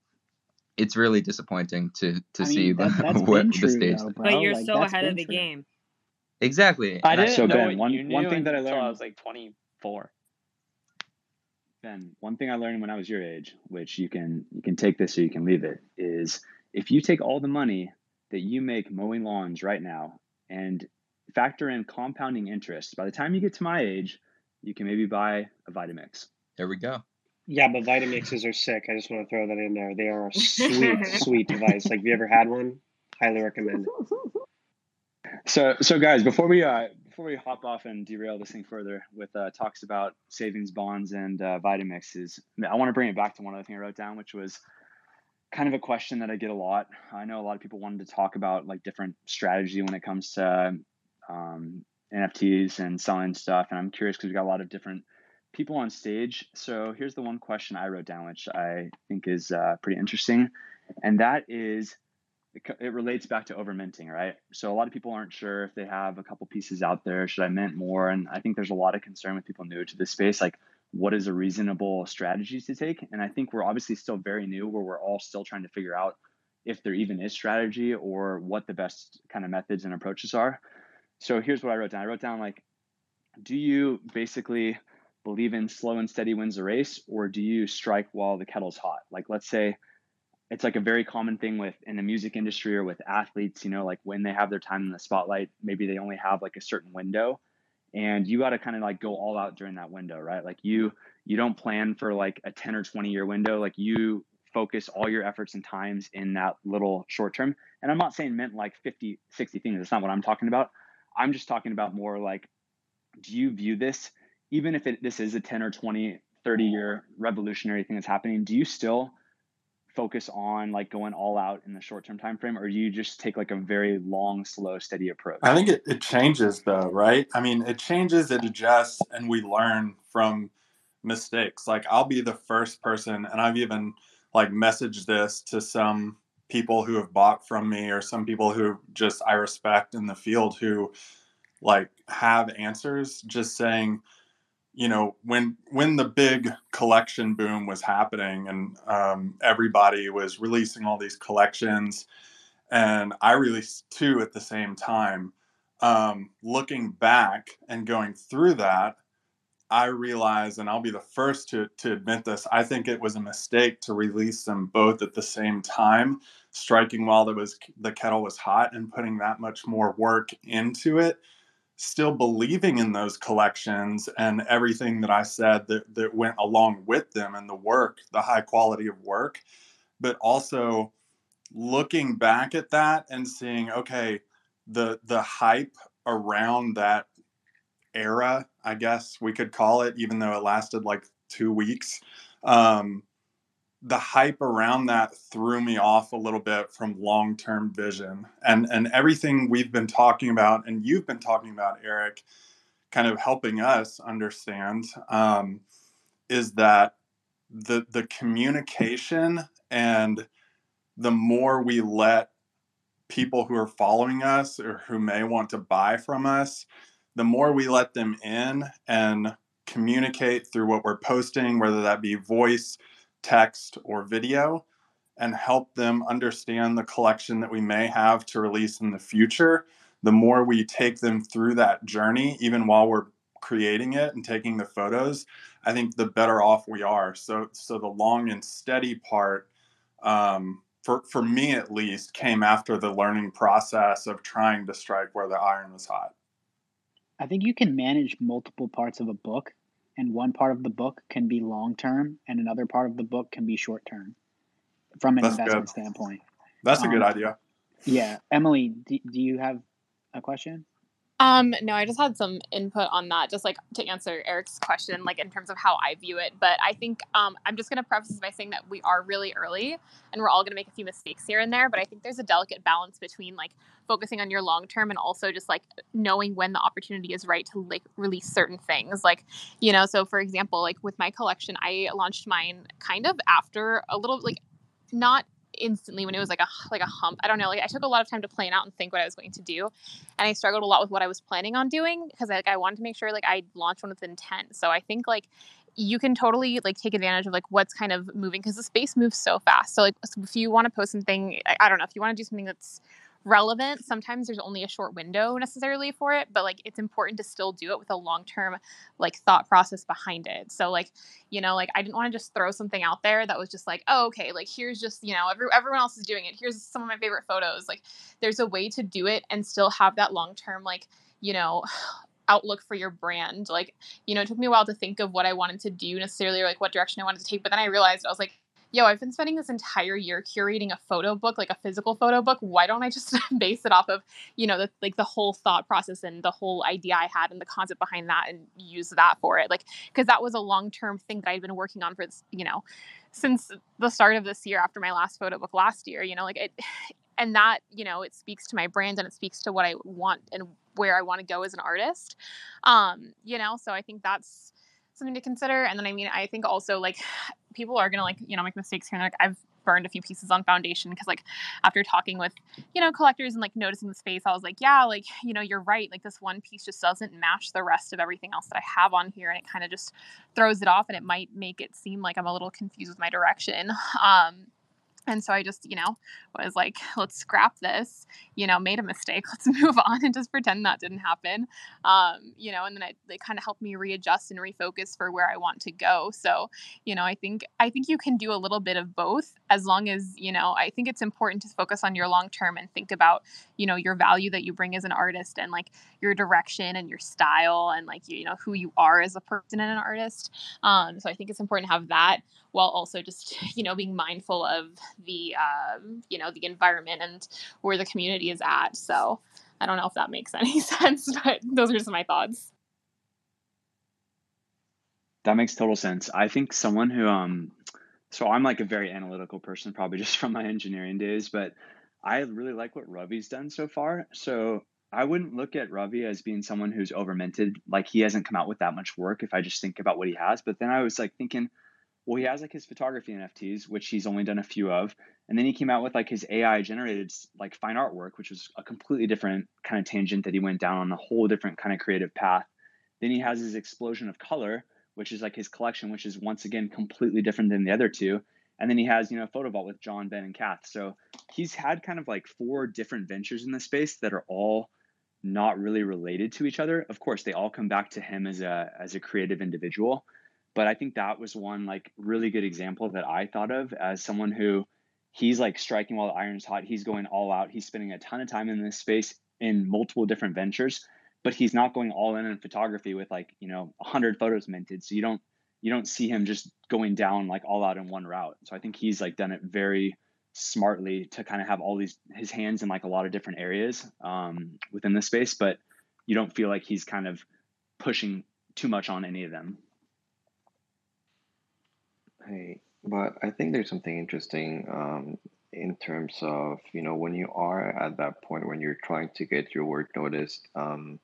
it's really disappointing to to I see mean, the that, that's what been the stage. though, but you're Like so ahead of the true. game. Exactly. I and didn't So know Ben, one you one thing that I until I learned was like 24. Ben, one thing I learned when I was your age, which you can you can take this or you can leave it, is if you take all the money that you make mowing lawns right now and factor in compounding interest, by the time you get to my age, you can maybe buy a Vitamix. there we go. Yeah, but Vitamixes are sick. I just want to throw that in there. They are a sweet, sweet device. Like, have you ever had one? Highly recommend it. So so guys, before we uh before we hop off and derail this thing further with uh, talks about savings bonds and uh, Vitamixes, I want to bring it back to one other thing I wrote down, which was kind of a question that I get a lot. I know a lot of people wanted to talk about like different strategy when it comes to um, NFTs and selling stuff, and I'm curious because we got a lot of different people on stage. So here's the one question I wrote down, which I think is uh, pretty interesting, and that is it, relates back to over minting, right? So a lot of people aren't sure if they have a couple pieces out there. Should I mint more? And I think there's a lot of concern with people new to this space, like what is a reasonable strategy to take? And I think we're obviously still very new, where we're all still trying to figure out if there even is strategy or what the best kind of methods and approaches are. So here's what I wrote down. I wrote down like, do you basically believe in slow and steady wins the race, or do you strike while the kettle's hot? Like, let's say it's like a very common thing with in the music industry or with athletes, you know, like when they have their time in the spotlight, maybe they only have like a certain window and you got to kind of like go all out during that window, right? Like you you don't plan for like a 10 or 20 year window, like you focus all your efforts and times in that little short term. And I'm not saying meant like 50 60 things. That's not what I'm talking about. I'm just talking about more like do you view this even if it, this is a 10 or 20 30 year revolutionary thing that's happening, do you still focus on like going all out in the short term time frame or do you just take like a very long slow steady approach I think it, it changes though, right? I mean, it changes, it adjusts, and we learn from mistakes. Like I'll be the first person, and I've even like messaged this to some people who have bought from me or some people who just I respect in the field who like have answers just saying you know when when the big collection boom was happening and um, everybody was releasing all these collections and i released two at the same time um, looking back and going through that i realized and i'll be the first to, to admit this i think it was a mistake to release them both at the same time striking while there was the kettle was hot and putting that much more work into it still believing in those collections and everything that I said that, that went along with them and the work, the high quality of work, but also looking back at that and seeing, okay, the the hype around that era, I guess we could call it, even though it lasted like two weeks. Um, the hype around that threw me off a little bit from long-term vision. And and everything we've been talking about and you've been talking about eric kind of helping us understand um, is that the the communication and the more we let people who are following us or who may want to buy from us the more we let them in and communicate through what we're posting whether that be voice text, or video and help them understand the collection that we may have to release in the future, the more we take them through that journey, even while we're creating it and taking the photos, I think the better off we are. So, so the long and steady part, um, for for me at least, came after the learning process of trying to strike where the iron was hot. I think you can manage multiple parts of a book and one part of the book can be long term and another part of the book can be short term from an That's investment good. standpoint. That's a good Um, idea. yeah, Emily, do, do you have a question? Um, no, I just had some input on that, just like to answer Eric's question, like in terms of how I view it. But I think um, I'm just going to preface this by saying that we are really early and we're all going to make a few mistakes here and there. But I think there's a delicate balance between like focusing on your long term and also just like knowing when the opportunity is right to like release certain things. Like, you know, so for example, like with my collection, I launched mine kind of after a little like not instantly when it was like a like a hump. I don't know. Like I took a lot of time to plan out and think what I was going to do, and I struggled a lot with what I was planning on doing because like I wanted to make sure like I launched one with intent. So I think like you can totally like take advantage of like what's kind of moving because the space moves so fast. So like if you want to post something, I, I don't know if you want to do something that's relevant sometimes there's only a short window necessarily for it but like it's important to still do it with a long term like thought process behind it. So like you know like i didn't want to just throw something out there that was just like oh okay like here's just you know every, everyone else is doing it. Here's some of my favorite photos. Like there's a way to do it and still have that long term like you know outlook for your brand. Like you know it took me a while to think of what i wanted to do necessarily or like what direction i wanted to take but then i realized i was like yo, I've been spending this entire year curating a photo book, like a physical photo book. Why don't I just base it off of, you know, the, like the whole thought process and the whole idea I had and the concept behind that and use that for it? Like, because that was a long term thing that I'd been working on for, this, you know, since the start of this year after my last photo book last year, you know, like it, and that, you know, it speaks to my brand and it speaks to what I want and where I want to go as an artist. Um, you know, so I think that's, something to consider. And then I mean, I think also like people are gonna like you know make mistakes here. And, like I've burned a few pieces on foundation because like after talking with you know collectors and like noticing the space, I was like, yeah, like you know you're right. Like this one piece just doesn't match the rest of everything else that I have on here, and it kind of just throws it off, and it might make it seem like I'm a little confused with my direction. Um, and so I just, you know, was like, let's scrap this, you know, made a mistake. Let's move on and just pretend that didn't happen. Um, you know, and then it, it kind of helped me readjust and refocus for where I want to go. So, you know, I think I think you can do a little bit of both as long as, you know, I think it's important to focus on your long term and think about, you know, your value that you bring as an artist and like your direction and your style and like you know who you are as a person and an artist. Um, so I think it's important to have that while also just you know being mindful of the um, you know the environment and where the community is at. So I don't know if that makes any sense, but those are just my thoughts. That makes total sense. I think someone who um so I'm like a very analytical person, probably just from my engineering days, but I really like what Ravi's done so far. So I wouldn't look at Ravi as being someone who's over minted. Like he hasn't come out with that much work if I just think about what he has. But then I was like thinking, Well, he has like his photography NFTs, which he's only done a few of, and then he came out with like his AI generated like fine artwork, which was a completely different kind of tangent that he went down on a whole different kind of creative path. Then he has his explosion of color, which is like his collection, which is once again completely different than the other two. And then he has, you know, Photo Vault with John, Ben, and Cath. So he's had kind of like four different ventures in the space that are all not really related to each other. Of course, they all come back to him as a as a creative individual. But I think that was one like really good example that I thought of as someone who he's like striking while the iron's hot. He's going all out. He's spending a ton of time in this space in multiple different ventures, but he's not going all in in photography with like, you know, 100 photos minted. So you don't you don't see him just going down like all out in one route. So I think he's like done it very smartly to kind of have all these his hands in like a lot of different areas um, within the space, but you don't feel like he's kind of pushing too much on any of them. Hey, but I think there's something interesting um, in terms of, you know, when you are at that point when you're trying to get your work noticed. Um,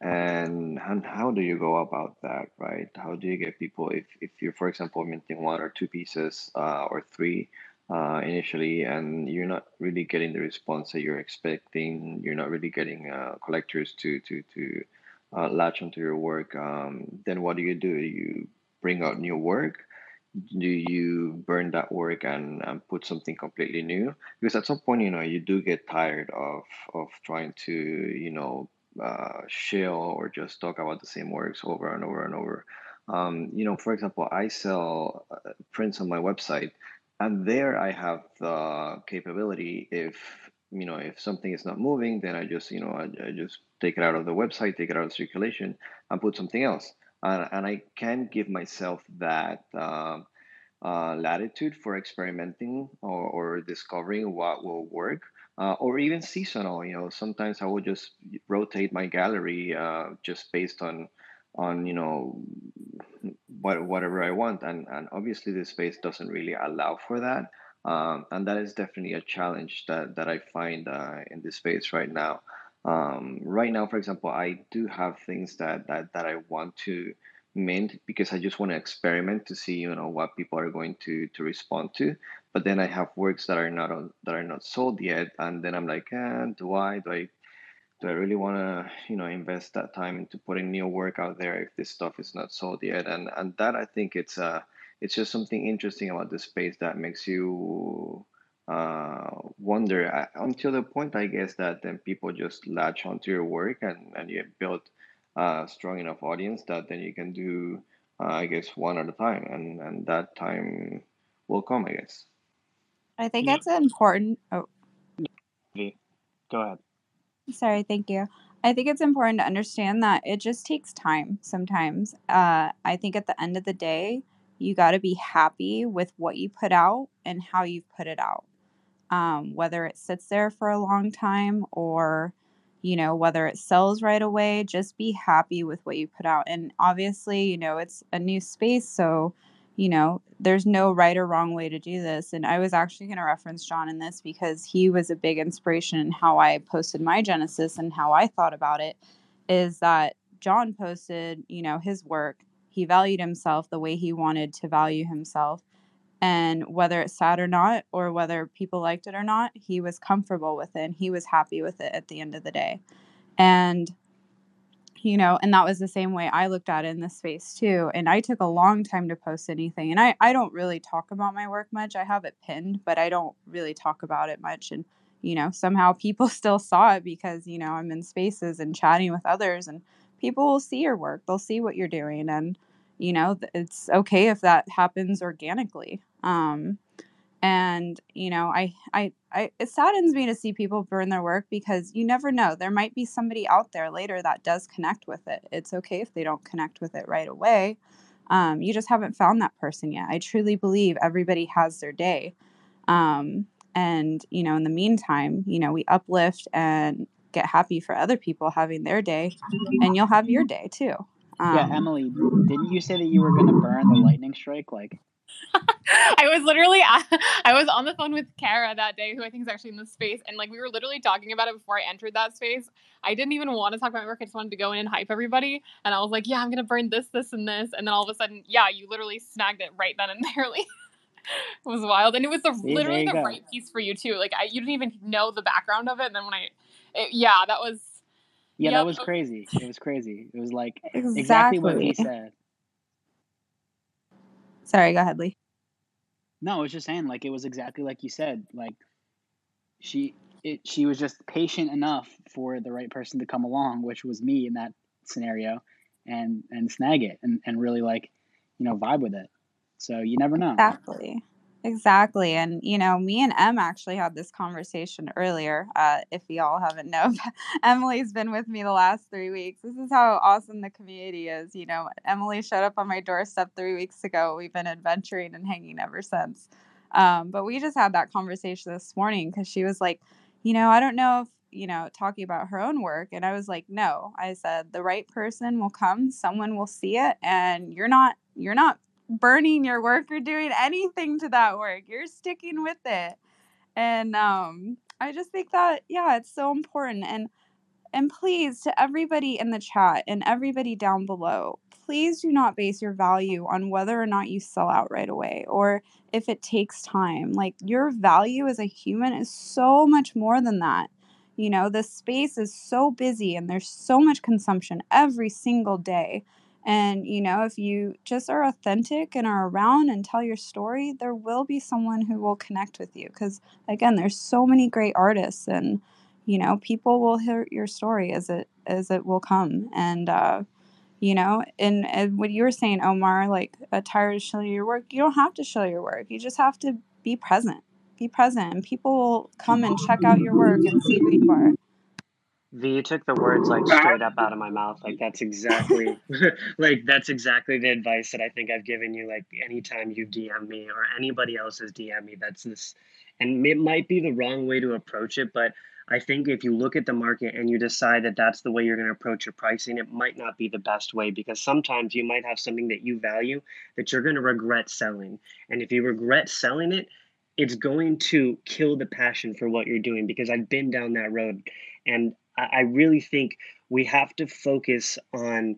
and and how do you go about that, right? How do you get people if if you're, for example, minting one or two pieces uh, or three uh, initially, and you're not really getting the response that you're expecting, you're not really getting uh, collectors to to to uh, latch onto your work. Um, then what do you do? You bring out new work. Do you burn that work and, and put something completely new? Because at some point, you know, you do get tired of of trying to, you know, uh, shill or just talk about the same works over and over and over. Um, you know, for example, I sell uh, prints on my website, and there I have the capability if you know if something is not moving, then I just you know I, I just take it out of the website, take it out of circulation, and put something else. And, and I can give myself that uh, uh, latitude for experimenting or, or discovering what will work uh, or even seasonal. You know, sometimes I will just rotate my gallery uh, just based on on you know what whatever I want, and and obviously the space doesn't really allow for that. Um, and that is definitely a challenge that, that I find uh, in this space right now. Um, right now, for example, I do have things that, that, that I want to mint because I just want to experiment to see you know what people are going to to respond to but then I have works that are not on, that are not sold yet, and then I'm like, eh, do I do I do I really want to you know invest that time into putting new work out there if this stuff is not sold yet? And and that I think it's uh it's just something interesting about the space that makes you uh, wonder uh, until the point I guess that then people just latch onto your work and and you build a strong enough audience that then you can do uh, I guess one at a time and and that time will come I guess. I think Yeah. it's important. Oh, Go ahead. sorry. Thank you. I think it's important to understand that it just takes time sometimes. Uh, I think at the end of the day, you got to be happy with what you put out and how you've put it out. Um, whether it sits there for a long time or, you know, whether it sells right away, just be happy with what you put out. And obviously, you know, it's a new space. So, you know, there's no right or wrong way to do this. And I was actually going to reference John in this because he was a big inspiration in how I posted my Genesis and how I thought about it is that John posted, you know, his work. He valued himself the way he wanted to value himself. And whether it's sad or not, or whether people liked it or not, he was comfortable with it and he was happy with it at the end of the day. And you know and that was the same way i looked at it in this space too and i took a long time to post anything and i i don't really talk about my work much i have it pinned but i don't really talk about it much and you know somehow people still saw it because you know i'm in spaces and chatting with others and people will see your work they'll see what you're doing and you know it's okay if that happens organically um and you know I, I i it saddens me to see people burn their work because you never know there might be somebody out there later that does connect with it. It's okay if they don't connect with it right away um, you just haven't found that person yet. I truly believe everybody has their day um, and you know in the meantime you know we uplift and get happy for other people having their day and you'll have your day too Yeah, um, Emily, didn't you say that you were going to burn the lightning strike like I was literally I was on the phone with Kara that day, who I think is actually in the space, and like we were literally talking about it before I entered that space. I didn't even want to talk about my work. I just wanted to go in and hype everybody. And I was like, yeah, I'm gonna burn this, this, and this. And then all of a sudden, yeah, you literally snagged it right then and there. Like, it was wild, and it was the See, literally the go. right piece for you too. Like I, you didn't even know the background of it. And then when I, it, yeah, that was. Yeah, yep, that was crazy. It was crazy. It was like exactly what he said. Sorry, go ahead, Lee. No, I was just saying, like it was exactly like you said. Like she, it, she was just patient enough for the right person to come along, which was me in that scenario, and and snag it and and really like, you know, vibe with it. So you never know. Exactly. Exactly. And, you know, me and Em actually had this conversation earlier. Uh, if y'all haven't known, Emily's been with me the last three weeks. This is how awesome the community is. You know, Emily showed up on my doorstep three weeks ago. We've been adventuring and hanging ever since. Um, but we just had that conversation this morning because she was like, you know, I don't know if, you know, talking about her own work. And I was like, no, I said, the right person will come, someone will see it, and you're not, you're not burning your work or doing anything to that work. You're sticking with it. And um I just think that yeah, it's so important and and please to everybody in the chat and everybody down below, please do not base your value on whether or not you sell out right away or if it takes time. Like your value as a human is so much more than that. You know, the space is so busy and there's so much consumption every single day. And, you know, if you just are authentic and are around and tell your story, there will be someone who will connect with you. Because, again, there's so many great artists and, you know, people will hear your story as it as it will come. And, uh, you know, and, and what you were saying, Omar, like uh, tired of showing your work, you don't have to show your work. You just have to be present. Be present, and people will come and check out your work and see who you are. V, you took the words like straight up out of my mouth. Like that's exactly like that's exactly the advice that I think I've given you. Like anytime you DM me or anybody else has DM me, that's this and it might be the wrong way to approach it, but I think if you look at the market and you decide that that's the way you're going to approach your pricing, it might not be the best way because sometimes you might have something that you value that you're going to regret selling. And if you regret selling it, it's going to kill the passion for what you're doing because I've been down that road. And I really think we have to focus on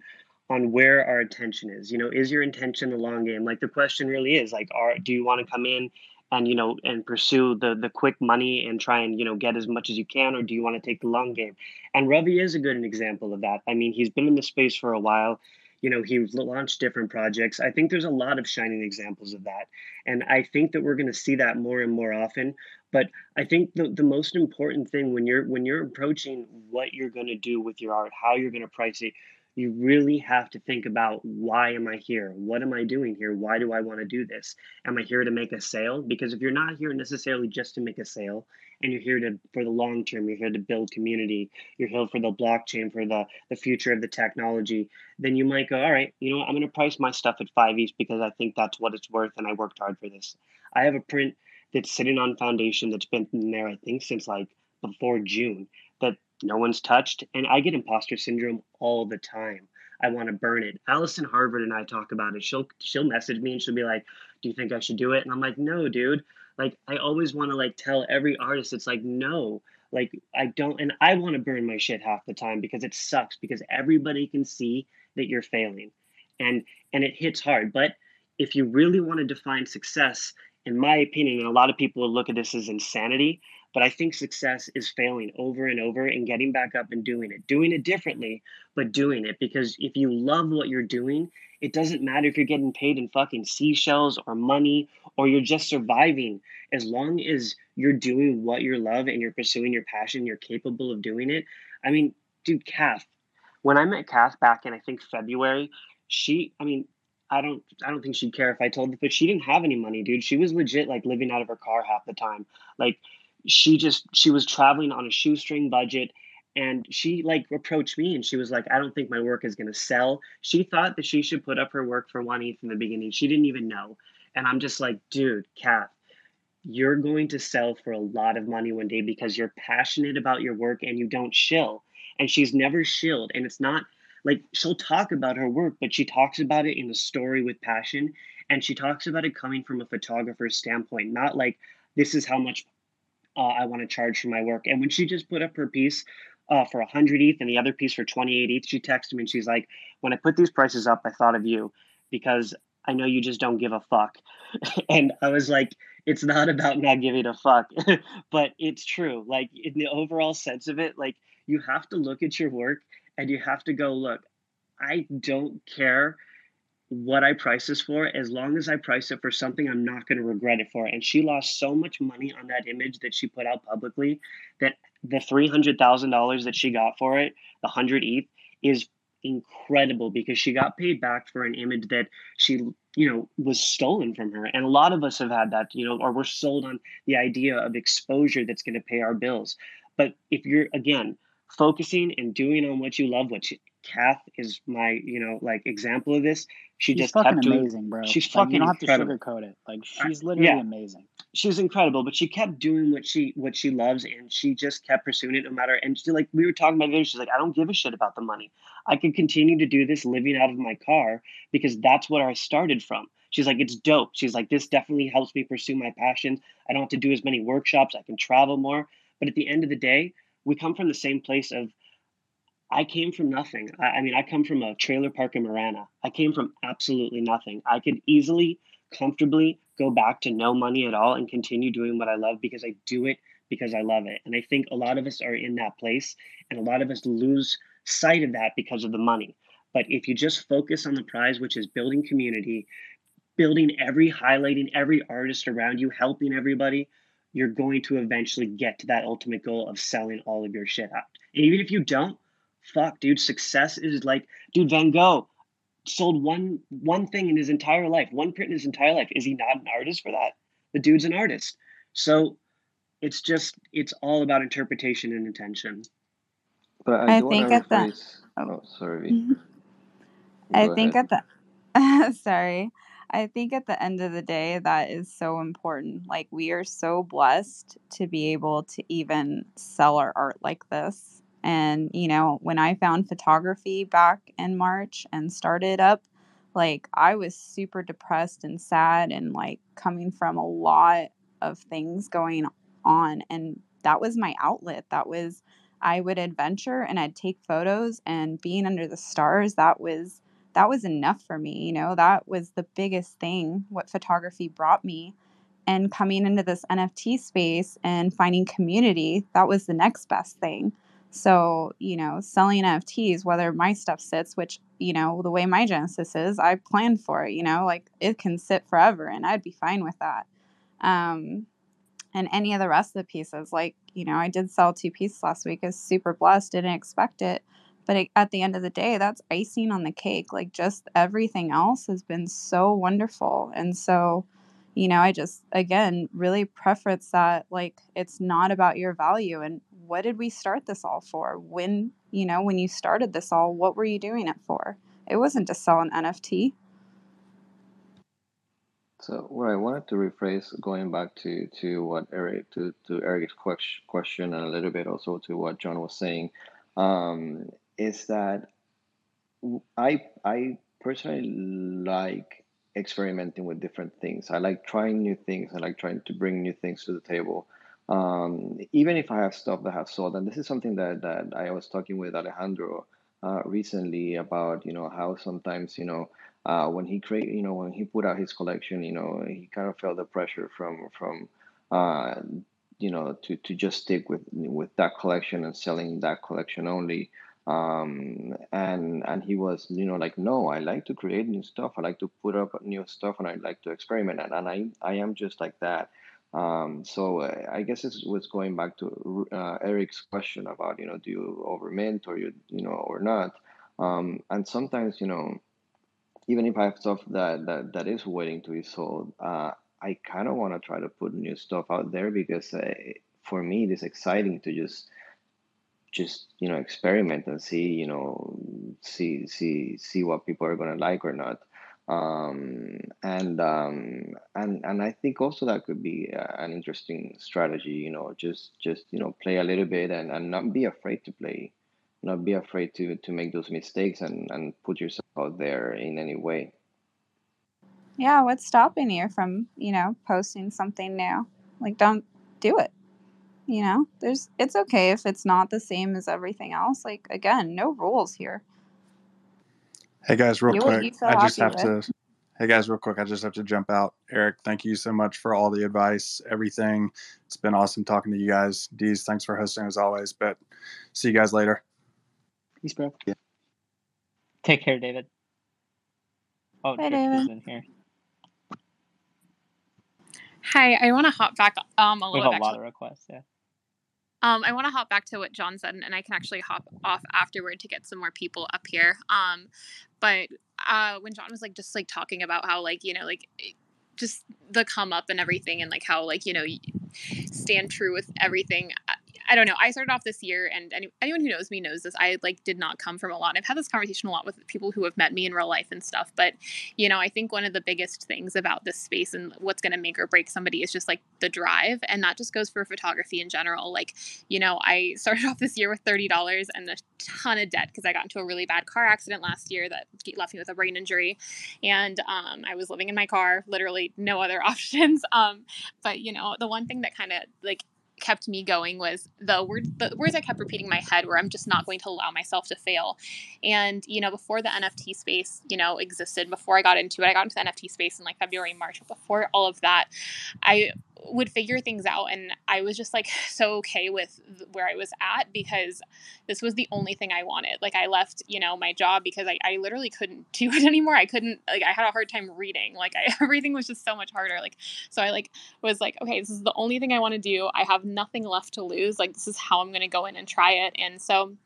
on where our attention is. You know, is your intention the long game? Like the question really is like, are do you want to come in and you know and pursue the the quick money and try and you know get as much as you can, or do you want to take the long game? And Ravi is a good example of that. I mean, he's been in the space for a while. You know, he's launched different projects. I think there's a lot of shining examples of that. And I think that we're going to see that more and more often. But I think the, the most important thing when you're when you're approaching what you're going to do with your art, how you're going to price it, you really have to think about why am I here? What am I doing here? Why do I want to do this? Am I here to make a sale? Because if you're not here necessarily just to make a sale, and you're here to for the long term, you're here to build community, you're here for the blockchain, for the the future of the technology, then you might go, all right, you know what, I'm going to price my stuff at five each because I think that's what it's worth, and I worked hard for this. I have a print that's sitting on foundation that's been there, I think, since like before June that no one's touched. And I get imposter syndrome all the time. I want to burn it. Allison Harvard and I talk about it. She'll she'll message me and she'll be like, "Do you think I should do it?" And I'm like, "No, dude. Like I always want to like tell every artist it's like, "No. Like I don't and I want to burn my shit half the time because it sucks because everybody can see that you're failing. And and it hits hard. But if you really want to define success, in my opinion, and a lot of people will look at this as insanity, but I think success is failing over and over and getting back up and doing it, doing it differently, but doing it. Because if you love what you're doing, it doesn't matter if you're getting paid in fucking seashells or money or you're just surviving. As long as you're doing what you love and you're pursuing your passion, you're capable of doing it. I mean, dude, Cath, when I met Cath back in I think February, she, I mean, I don't I don't think she'd care if I told her, but she didn't have any money, dude. She was legit like living out of her car half the time. Like she just she was traveling on a shoestring budget and she like approached me and she was like, I don't think my work is gonna sell. She thought that she should put up her work for one eighth in the beginning. She didn't even know. And I'm just like, dude, Cath, you're going to sell for a lot of money one day because you're passionate about your work and you don't shill. And she's never shilled. And it's not like she'll talk about her work, but she talks about it in a story with passion. and she talks about it coming from a photographer's standpoint, not like this is how much uh, I want to charge for my work. And when she just put up her piece uh, for 100 ETH and the other piece for 28 ETH, she texted me and she's like, When I put these prices up, I thought of you because I know you just don't give a fuck. and I was like, It's not about not giving a fuck, but it's true. Like, in the overall sense of it, like, you have to look at your work and you have to go, Look, I don't care what I price this for, as long as I price it for something I'm not going to regret it for. And she lost so much money on that image that she put out publicly that the $300,000 that she got for it, the 100 ETH, is incredible because she got paid back for an image that she, you know, was stolen from her. And a lot of us have had that, you know, or we're sold on the idea of exposure that's going to pay our bills. But if you're, again, focusing and doing on what you love, which Cath is my, you know, like example of this. She She's just fucking kept doing. amazing, bro. She's Like fucking you don't have to sugarcoat it. Like she's literally yeah. amazing. She's incredible, but she kept doing what she what she loves, and she just kept pursuing it no matter. And she like we were talking about it. She's like, I don't give a shit about the money. I could continue to do this living out of my car because that's what I started from. She's like, it's dope. She's like, this definitely helps me pursue my passion. I don't have to do as many workshops. I can travel more. But at the end of the day, we come from the same place of I came from nothing. I, I mean, I come from a trailer park in Marana. I came from absolutely nothing. I could easily, comfortably go back to no money at all and continue doing what I love because I do it because I love it. And I think a lot of us are in that place, and a lot of us lose sight of that because of the money. But if you just focus on the prize, which is building community, building every, highlighting every artist around you, helping everybody, you're going to eventually get to that ultimate goal of selling all of your shit out. And even if you don't, fuck, dude, success is like, dude, Van Gogh sold one one thing in his entire life, one print in his entire life. Is he not an artist for that? The dude's an artist. So it's just it's all about interpretation and intention. But uh, I, I think to at the rephrase. Oh, oh sorry. I Go think ahead. at the sorry. I think at the end of the day that is so important. Like we are so blessed to be able to even sell our art like this. And you know, when I found photography back in March and started up, like I was super depressed and sad and like coming from a lot of things going on and that was my outlet. That was I would adventure and I'd take photos and being under the stars that was that was enough for me you know that was the biggest thing what photography brought me and coming into this nft space and finding community that was the next best thing. So you know selling nfts whether my stuff sits which you know the way my genesis is i planned for it you know like it can sit forever and i'd be fine with that. Um and any of the rest of the pieces like you know i did sell two pieces last week i was super blessed didn't expect it but it, at the end of the day that's icing on the cake like just everything else has been so wonderful and so you know i just again really preference that like it's not about your value and what did we start this all for? When you know when you started this all what were you doing it for? It wasn't to sell an nft So what I wanted to rephrase, going back to to what Eric to to Eric's question and a little bit also to what John was saying, um, is that I I personally like experimenting with different things. I like trying new things. I like trying to bring new things to the table. Um, even if I have stuff that I have sold, and this is something that that I was talking with Alejandro uh, recently about, you know, how sometimes, you know, uh, when he create, you know, when he put out his collection, you know, he kind of felt the pressure from from uh, you know to to just stick with with that collection and selling that collection only um and and he was you know like no i like to create new stuff. I like to put up new stuff and i like to experiment. And, and i i am just like that. Um so uh, i guess this was going back to uh, eric's question about you know do you overmint or you you know or not? Um and sometimes you know even if I have stuff that that, that is waiting to be sold, uh, I kind of want to try to put new stuff out there because uh, for me it is exciting to just just you know experiment and see you know see see see what people are gonna like or not. Um, and um, and and I think also that could be uh, an interesting strategy. You know, just just you know play a little bit and, and not be afraid to play not be afraid to to make those mistakes and and put yourself out there in any way Yeah, what's stopping you from, you know, posting something new? Like don't do it. You know? There's it's okay if it's not the same as everything else. Like again, no rules here. Hey guys, real Do what quick. you I just have with. to. Hey guys, real quick. I just have to jump out. Eric, thank you so much for all the advice, everything. It's been awesome talking to you guys. Deez, thanks for hosting as always. But see you guys later. Peace, bro. Yeah. Take care, David. Oh, Bye, David. in here. Hi, I want to hop back um a We little have a bit. lot of requests. Yeah. Um, I want to hop back to what John said, and I can actually hop off afterward to get some more people up here. Um, but uh, when John was like just like talking about how like you know like just the come up and everything, and like how like you know stand true with everything. I, don't know. I started off this year, and any, anyone who knows me knows this. I like did not come from a lot. I've had this conversation a lot with people who have met me in real life and stuff. But you know, I think one of the biggest things about this space and what's going to make or break somebody is just like the drive, and that just goes for photography in general. Like, you know, I started off this year with thirty dollars and a ton of debt because I got into a really bad car accident last year that left me with a brain injury, and um, I was living in my car, literally no other options. Um, but you know, the one thing that kind of like kept me going was the word the words I kept repeating in my head where I'm just not going to allow myself to fail. And you know, before the NFT space, you know, existed, before I got into it, I got into the NFT space in like February, March. Before all of that, I would figure things out and I was just like so okay with where I was at because this was the only thing I wanted. Like I left, you know, my job because I, I literally couldn't do it anymore. I couldn't like I had a hard time reading. Like I, everything was just so much harder. Like so I like was like, okay, this is the only thing I want to do. I have nothing left to lose. Like this is how I'm gonna go in and try it. And so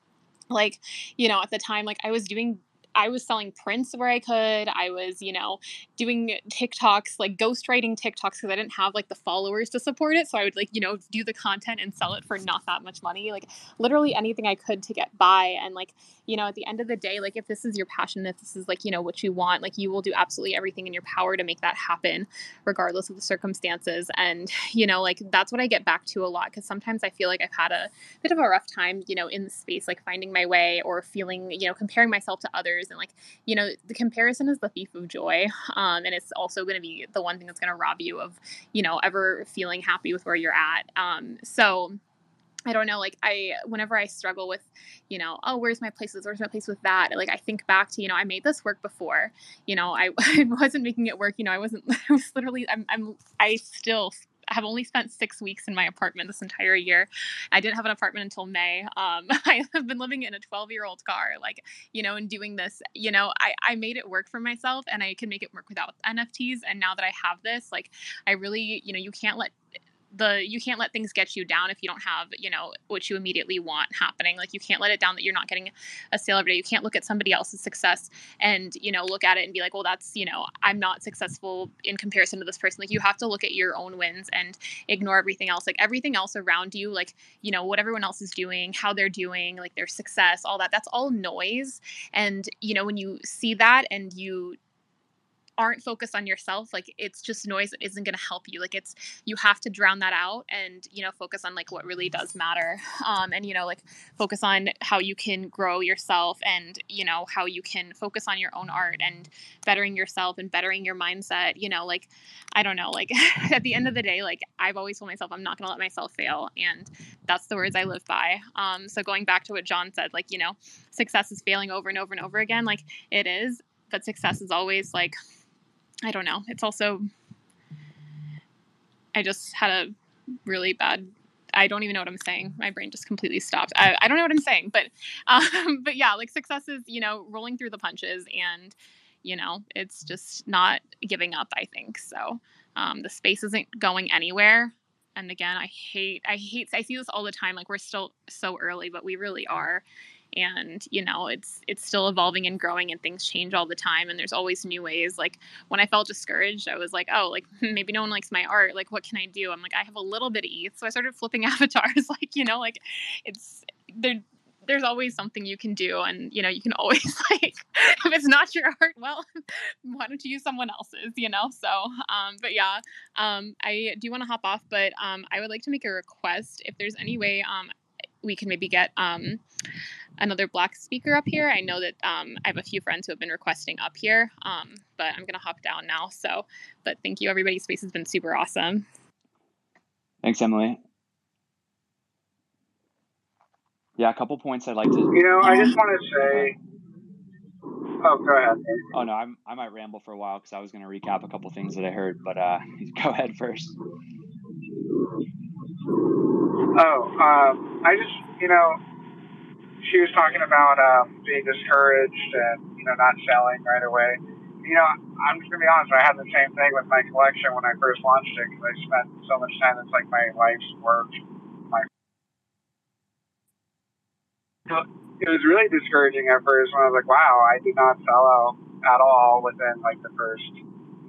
like you know at the time like i was doing i was selling prints where i could i was you know doing tiktoks like ghostwriting tiktoks because i didn't have like the followers to support it so i would like you know do the content and sell it for not that much money like literally anything i could to get by and like you know at the end of the day like if this is your passion if this is like you know what you want like you will do absolutely everything in your power to make that happen regardless of the circumstances. And you know like that's what i get back to a lot because sometimes i feel like i've had a bit of a rough time you know in the space like finding my way or feeling you know comparing myself to others. And like you know the comparison is the thief of joy um, and it's also going to be the one thing that's going to rob you of you know ever feeling happy with where you're at. Um, so I don't know, like I whenever I struggle with, you know, oh, where's my place? Where's my place with that? Like I think back to, you know, I made this work before. You know, I, I wasn't making it work. You know, I wasn't I was literally I'm I'm I still have only spent six weeks in my apartment this entire year. I didn't have an apartment until May. Um, I have been living in a 12 year old car, like, you know, and doing this, you know, I, I made it work for myself and I can make it work without NFTs. And now that I have this, like, I really, you know, you can't let the you can't let things get you down if you don't have you know what you immediately want happening. Like you can't let it down that you're not getting a sale every day. You can't look at somebody else's success and you know look at it and be like well that's you know i'm not successful in comparison to this person. Like you have to look at your own wins and ignore everything else. Like everything else around you like you know what everyone else is doing how they're doing like their success all that that's all noise. And you know when you see that and you aren't focused on yourself like it's just noise that isn't going to help you like it's you have to drown that out and you know focus on like what really does matter um and you know like focus on how you can grow yourself and you know how you can focus on your own art and bettering yourself and bettering your mindset you know like i don't know like at the end of the day like i've always told myself i'm not going to let myself fail and that's the words i live by um so going back to what john said like you know success is failing over and over and over again like it is but success is always like I don't know. It's also I just had a really bad I don't even know what I'm saying. My brain just completely stopped. I, I don't know what I'm saying, but um, but yeah, like success is you know rolling through the punches, and you know it's just not giving up. I think so. Um, the space isn't going anywhere, and again, I hate I hate I see this all the time. Like we're still so early, but we really are and you know it's it's still evolving and growing and things change all the time and there's always new ways. Like when i felt discouraged i was like oh like maybe no one likes my art. Like what can i do? I'm like i have a little bit of eth so i started flipping avatars like you know like it's there there's always something you can do and you know you can always like if it's not your art well why don't you use someone else's you know? So um but yeah um i do want to hop off but um i would like to make a request. If there's any way um we can maybe get um, another black speaker up here. I know that um, I have a few friends who have been requesting up here, um, but I'm gonna hop down now. So, but thank you, everybody. Space has been super awesome. Thanks, Emily. Yeah, a couple points I'd like to. You know, I just want to say. Oh, go ahead. Oh no, I'm, I might ramble for a while because I was going to recap a couple things that I heard, but uh, go ahead first. Oh, um, I just, you know, she was talking about um, being discouraged and, you know, not selling right away. You know, I'm just going to be honest, I had the same thing with my collection when I first launched it because I spent so much time. It's like my life's work. My it was really discouraging at first when I was like, wow, I did not sell out at all within like the first,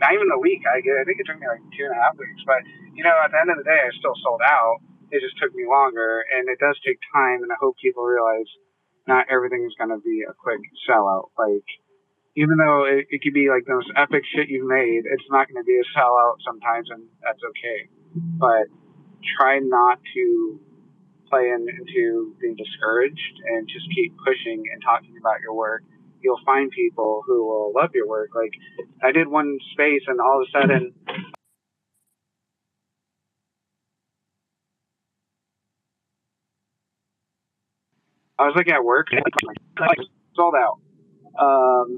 not even a week. I I think it took me like two and a half weeks, but you know, at the end of the day, I still sold out. It just took me longer, and it does take time. And I hope people realize not everything is going to be a quick sellout. Like, even though it, it could be like the most epic shit you've made, it's not going to be a sellout sometimes, and that's okay. But try not to play in, into being discouraged and just keep pushing and talking about your work. You'll find people who will love your work. Like, I did one space, and all of a sudden, I was looking at work, sold out. Um,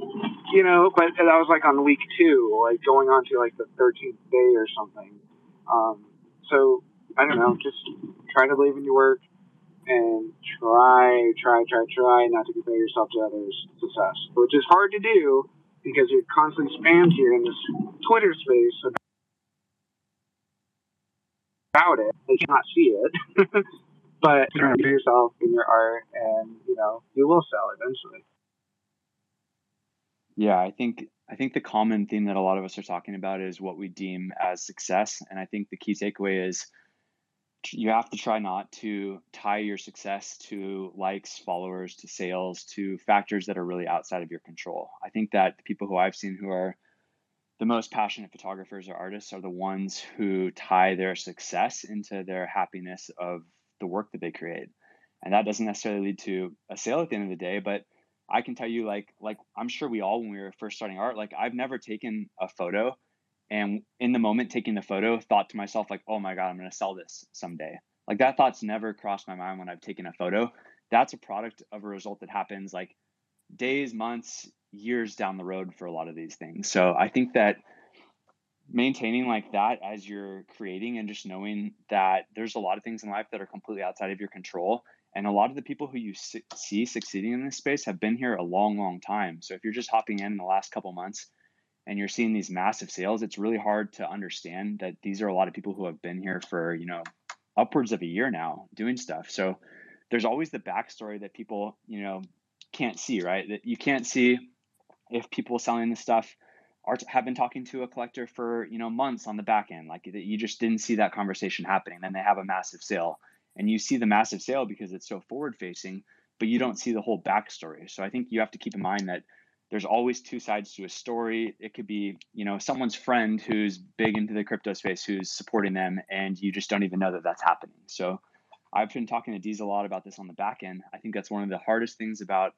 you know, but that was like on week two, like going on to like the 13th day or something. Um, so I don't know, just try to believe in your work and try, try, try, try not to compare yourself to others' success, which is hard to do because you're constantly spammed here in this Twitter space about it. They cannot see it. but remember yourself in your art and you know you will sell eventually Yeah, I think I think the common theme that a lot of us are talking about is what we deem as success, and I think the key takeaway is you have to try not to tie your success to likes, followers, to sales, to factors that are really outside of your control. I think that the people who I've seen who are the most passionate photographers or artists are the ones who tie their success into their happiness of the work that they create. And that doesn't necessarily lead to a sale at the end of the day, but I can tell you like like I'm sure we all when we were first starting art, like I've never taken a photo and in the moment taking the photo thought to myself like, "Oh my god, I'm going to sell this someday." Like that thought's never crossed my mind when I've taken a photo. That's a product of a result that happens like days, months, years down the road for a lot of these things. So I think that maintaining like that as you're creating and just knowing that there's a lot of things in life that are completely outside of your control and a lot of the people who you see succeeding in this space have been here a long long time so if you're just hopping in in the last couple months and you're seeing these massive sales it's really hard to understand that these are a lot of people who have been here for you know upwards of a year now doing stuff. So there's always the backstory that people you know can't see right? That you can't see if people selling this stuff are have been talking to a collector for you know months on the back end like you just didn't see that conversation happening then they have a massive sale. And you see the massive sale because it's so forward facing but you don't see the whole backstory. So i think you have to keep in mind that there's always two sides to a story it could be you know someone's friend who's big into the crypto space who's supporting them and you just don't even know that that's happening so i've been talking to Deez a lot about this on the back end i think that's one of the hardest things about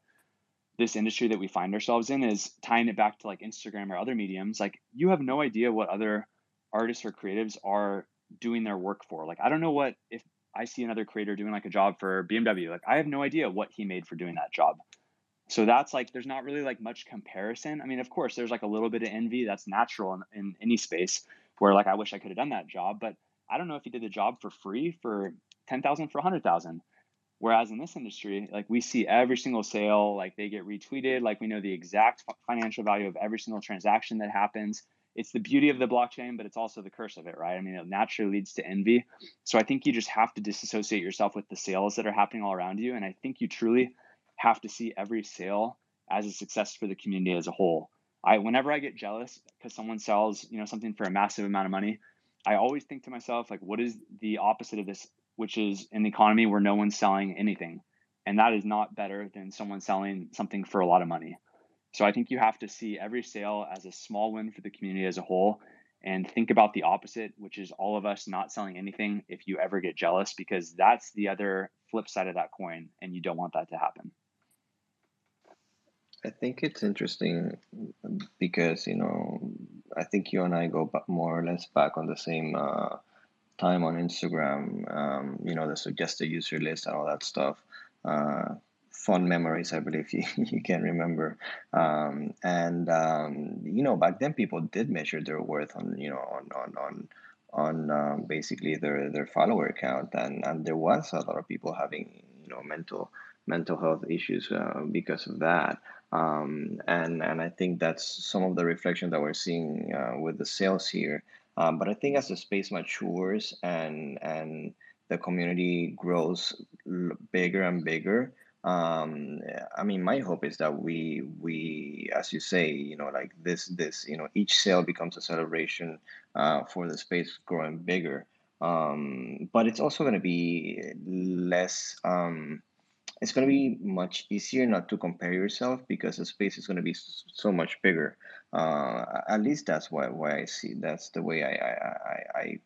this industry that we find ourselves in is tying it back to like Instagram or other mediums. Like you have no idea what other artists or creatives are doing their work for. Like I don't know what if I see another creator doing like a job for BMW, like I have no idea what he made for doing that job. So that's like there's not really like much comparison. I mean, of course, there's like a little bit of envy. That's natural in, in any space where like I wish I could have done that job, but I don't know if you did the job for free for ten thousand for a hundred thousand. Whereas in this industry, like we see every single sale, like they get retweeted, like we know the exact financial value of every single transaction that happens. It's the beauty of the blockchain, but it's also the curse of it, right? I mean, it naturally leads to envy. So I think you just have to disassociate yourself with the sales that are happening all around you. And I think you truly have to see every sale as a success for the community as a whole. I whenever I get jealous because someone sells, you know, something for a massive amount of money, I always think to myself, like, what is the opposite of this which is an economy where no one's selling anything. And that is not better than someone selling something for a lot of money. So I think you have to see every sale as a small win for the community as a whole and think about the opposite, which is all of us not selling anything if you ever get jealous, because that's the other flip side of that coin, and you don't want that to happen. I think it's interesting because you know I think you and I go more or less back on the same uh, time on Instagram. Um, you know the suggested user list and all that stuff. Uh, fond memories, I believe you, you can remember. Um, and um, you know back then people did measure their worth on you know on on on on um, basically their their follower count and and there was a lot of people having you know mental mental health issues uh, because of that um, and and I think that's some of the reflection that we're seeing uh, with the sales here. Um, but I think as the space matures and and the community grows bigger and bigger, um, I mean, my hope is that we we, as you say, you know, like this this you know, each sale becomes a celebration uh, for the space growing bigger. Um, but it's also going to be less. It's going to be much easier not to compare yourself because the space is going to be so much bigger. Uh, at least that's why why I see that's the way I I I, I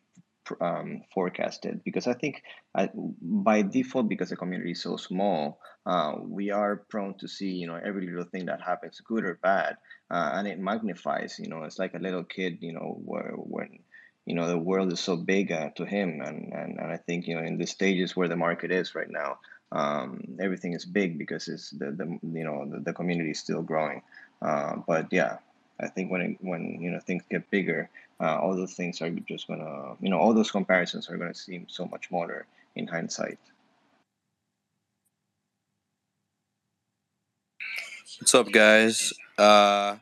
um, forecast it because I think I, by default because the community is so small, uh, we are prone to see you know every little thing that happens, good or bad, uh, and it magnifies. You know, it's like a little kid. You know, where when you know the world is so big uh, to him, and, and and I think you know in the stages where the market is right now um, everything is big because it's the, the you know the, the community is still growing. Uh, but yeah, I think when it, when you know things get bigger, uh, all those things are just gonna you know all those comparisons are gonna seem so much smaller in hindsight. What's up, guys? Uh,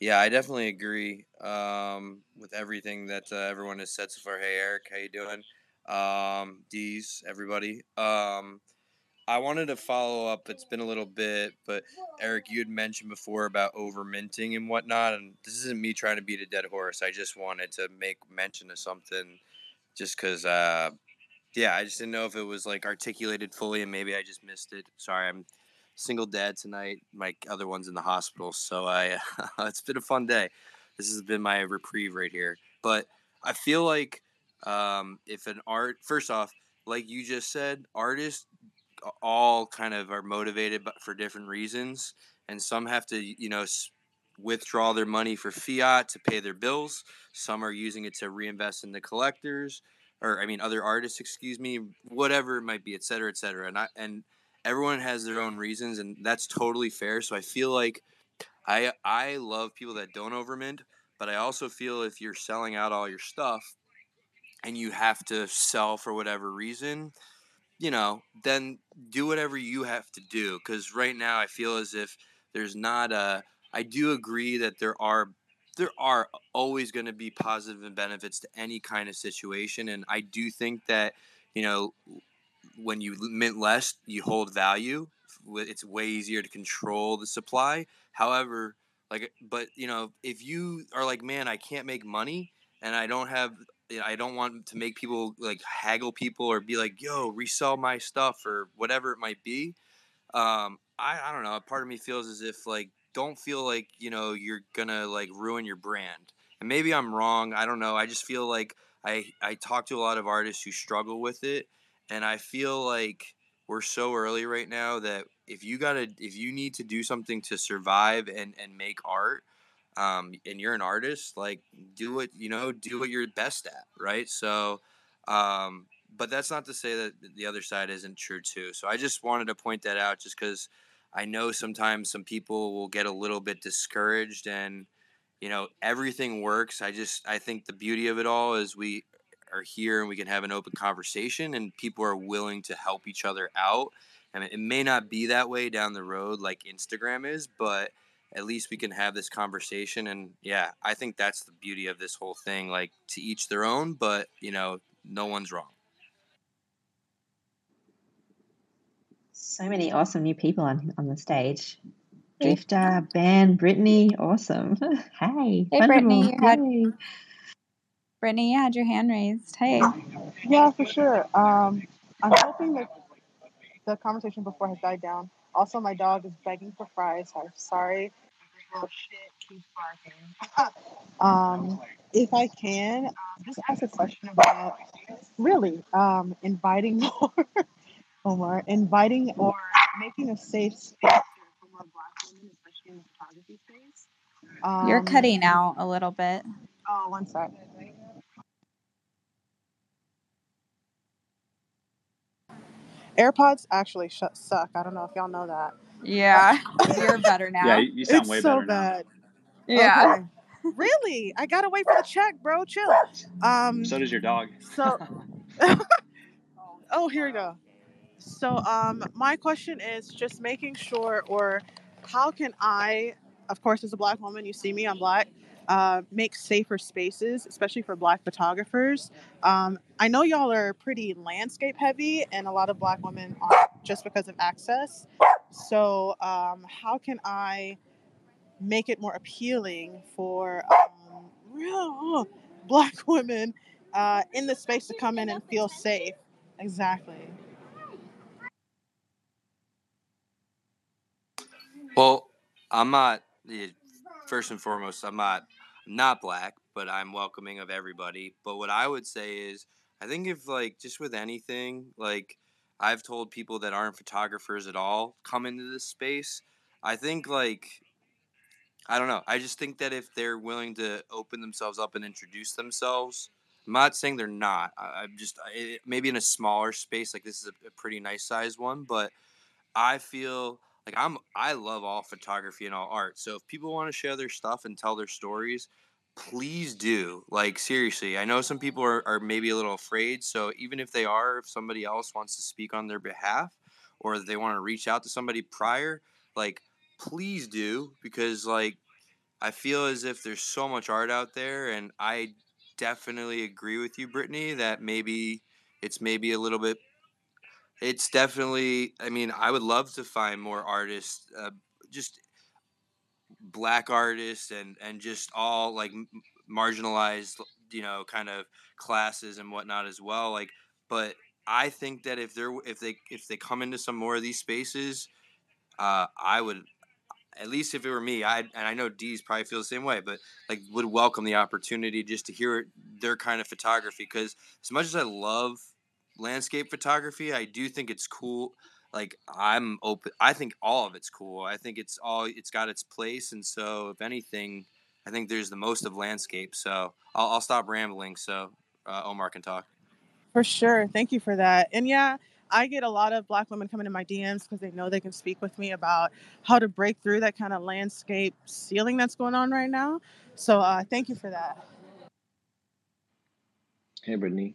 yeah, I definitely agree um, with everything that uh, everyone has said so far. Hey, Eric, how you doing? Um, Deez, everybody. Um, I wanted to follow up. It's been a little bit, but Eric, you had mentioned before about over minting and whatnot, and this isn't me trying to beat a dead horse. I just wanted to make mention of something, just because. Uh, yeah, I just didn't know if it was like articulated fully, and maybe I just missed it. Sorry, I'm single dad tonight. My other one's in the hospital, so I it's been a fun day. This has been my reprieve right here. But I feel like um, if an art, first off, like you just said, artists all kind of are motivated but for different reasons, and some have to, you know, withdraw their money for fiat to pay their bills. Some are using it to reinvest in the collectors, or I mean, other artists, excuse me, whatever it might be, et cetera, et cetera. And I and everyone has their own reasons, and that's totally fair. So I feel like I I love people that don't overmint, but I also feel if you're selling out all your stuff and you have to sell for whatever reason, you know, then do whatever you have to do. Because right now, I feel as if there's not a. I do agree that there are there are always going to be positive benefits to any kind of situation, and I do think that you know when you mint less, you hold value. It's way easier to control the supply. However, like, but you know, if you are like, man, I can't make money, and I don't have, I don't want to make people like haggle people or be like, yo, resell my stuff or whatever it might be um I, I don't know a part of me feels as if like don't feel like you know you're gonna like ruin your brand and maybe i'm wrong i don't know i just feel like i i talk to a lot of artists who struggle with it and i feel like we're so early right now that if you gotta if you need to do something to survive and and make art um and you're an artist like do what you know do what you're best at right so um, but that's not to say that the other side isn't true too. So I just wanted to point that out just because I know sometimes some people will get a little bit discouraged and you know everything works. I just I think the beauty of it all is we are here and we can have an open conversation and people are willing to help each other out. And it may not be that way down the road like Instagram is, but at least we can have this conversation and yeah i think that's the beauty of this whole thing like to each their own but you know no one's wrong So many awesome new people on on the stage. Hey, Drifter, Ben, Brittany, awesome. hey, hey, Brittany, you had yay. Brittany, you had your hand raised. Hey. Yeah, for sure. Um, I'm hoping that the conversation before has died down. Also, my dog is begging for fries. So I'm sorry. This little shit keeps barking. um, if I can, um, just ask a question about really um, inviting more Omar, inviting or making a safe space for more Black women, especially in the photography space. You're Um, cutting out a little bit. oh, one sec. AirPods actually sh- suck. I don't know if y'all know that. Yeah, you're better now. Yeah, you, you sound it's way so better now. bad. Yeah. Okay. really? I gotta wait for the check, bro. Chill. Um. So does your dog. So. oh, here we go. So, um, my question is just making sure, or how can I, of course, as a black woman, you see me, I'm black, uh, make safer spaces, especially for black photographers. Um, I know y'all are pretty landscape heavy, and a lot of black women aren't just because of access. So, um, how can I make it more appealing for um, real black women uh, in the space to come in and feel safe? Exactly. Well, I'm not. First and foremost, I'm not not black, but I'm welcoming of everybody. But what I would say is, I think if like just with anything, like I've told people that aren't photographers at all come into this space. I think like I don't know. I just think that if they're willing to open themselves up and introduce themselves, I'm not saying they're not. I, I'm just maybe in a smaller space like this is a, a pretty nice size one, but I feel like I'm I love all photography and all art. So if people want to share their stuff and tell their stories, please do. Like seriously, I know some people are, are maybe a little afraid. So even if they are, if somebody else wants to speak on their behalf or they want to reach out to somebody prior, like please do because like I feel as if there's so much art out there and I definitely agree with you, Brittany, that maybe it's maybe a little bit it's definitely. I mean, I would love to find more artists, uh, just black artists, and and just all like marginalized, you know, kind of classes and whatnot as well. Like, but I think that if they're if they if they come into some more of these spaces, uh, I would at least if it were me, I and I know Deez probably feel the same way, but like would welcome the opportunity just to hear their kind of photography because as much as I love landscape photography, I do think it's cool. Like I'm open. I think all of it's cool. I think it's all it's got its place, and so if anything, I think there's the most of landscape. So I'll, I'll stop rambling so uh, Omar can talk. For sure. Thank you for that. And yeah, I get a lot of black women coming to my DMs because they know they can speak with me about how to break through that kind of landscape ceiling that's going on right now. So uh, thank you for that. Hey, Brittany,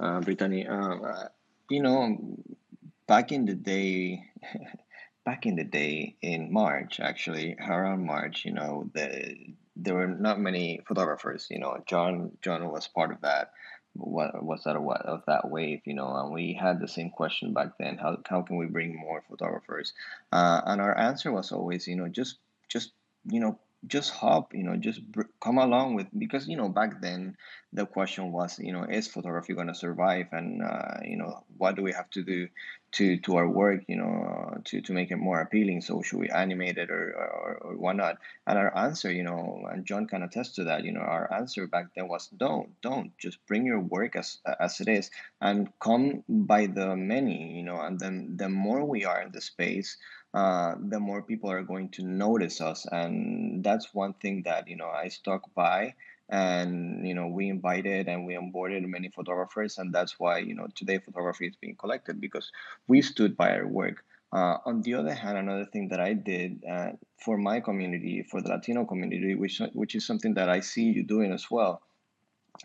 uh, Brittany. Uh, you know, back in the day, back in the day in March, actually around March, you know, the there were not many photographers. You know, John John was part of that. What was that? What of that wave? You know, and we had the same question back then. How how can we bring more photographers? Uh, and our answer was always, you know, just just you know just hop you know just come along with because you know back then the question was you know is photography going to survive? And uh, you know what do we have to do to to our work you know uh, to to make it more appealing so should we animate it or or, or whatnot? And our answer you know and john can attest to that you know our answer back then was don't don't. Just bring your work as as it is and come by the many you know and then the more we are in the space uh, the more people are going to notice us. And that's one thing that you know i stuck by and you know we invited and we onboarded many photographers and that's why you know today photography is being collected because we stood by our work. Uh, on the other hand another thing that i did uh, for my community for the latino community which which is something that i see you doing as well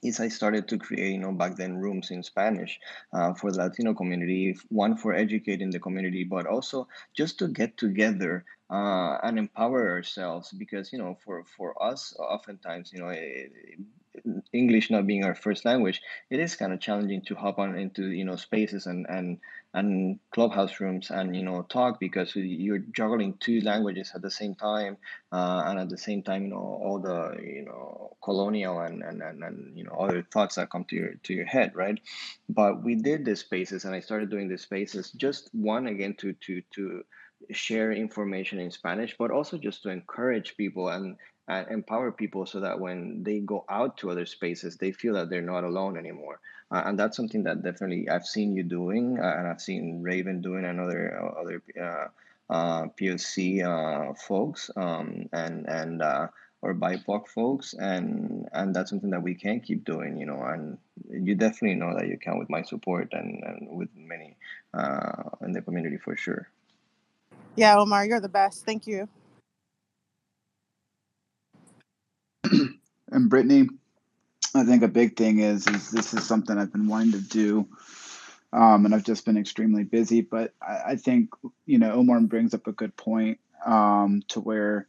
is I started to create, you know, back then rooms in Spanish uh, for the Latino community, one for educating the community, but also just to get together uh, and empower ourselves because, you know, for, for us, oftentimes, you know, eh, English not being our first language, it is kind of challenging to hop on into, you know, spaces and, and, and clubhouse rooms and, you know, talk because you're juggling two languages at the same time uh, and at the same time, you know, all the you know colonial and, and and and you know other thoughts that come to your to your head, right? But we did these spaces, and I started doing these spaces just one again to to to share information in Spanish, but also just to encourage people and and empower people so that when they go out to other spaces, they feel that they're not alone anymore. Uh, and that's something that definitely I've seen you doing, uh, and I've seen Raven doing, and other uh, other uh, uh, POC uh, folks, um, and and or BIPOC folks, and and that's something that we can keep doing, you know. And you definitely know that you can with my support and, and with many in the community for sure. Yeah, Omar, you're the best. Thank you. and Brittany, I think a big thing is is this is something I've been wanting to do, um, and I've just been extremely busy. But I, I think you know Omar brings up a good point um, to where,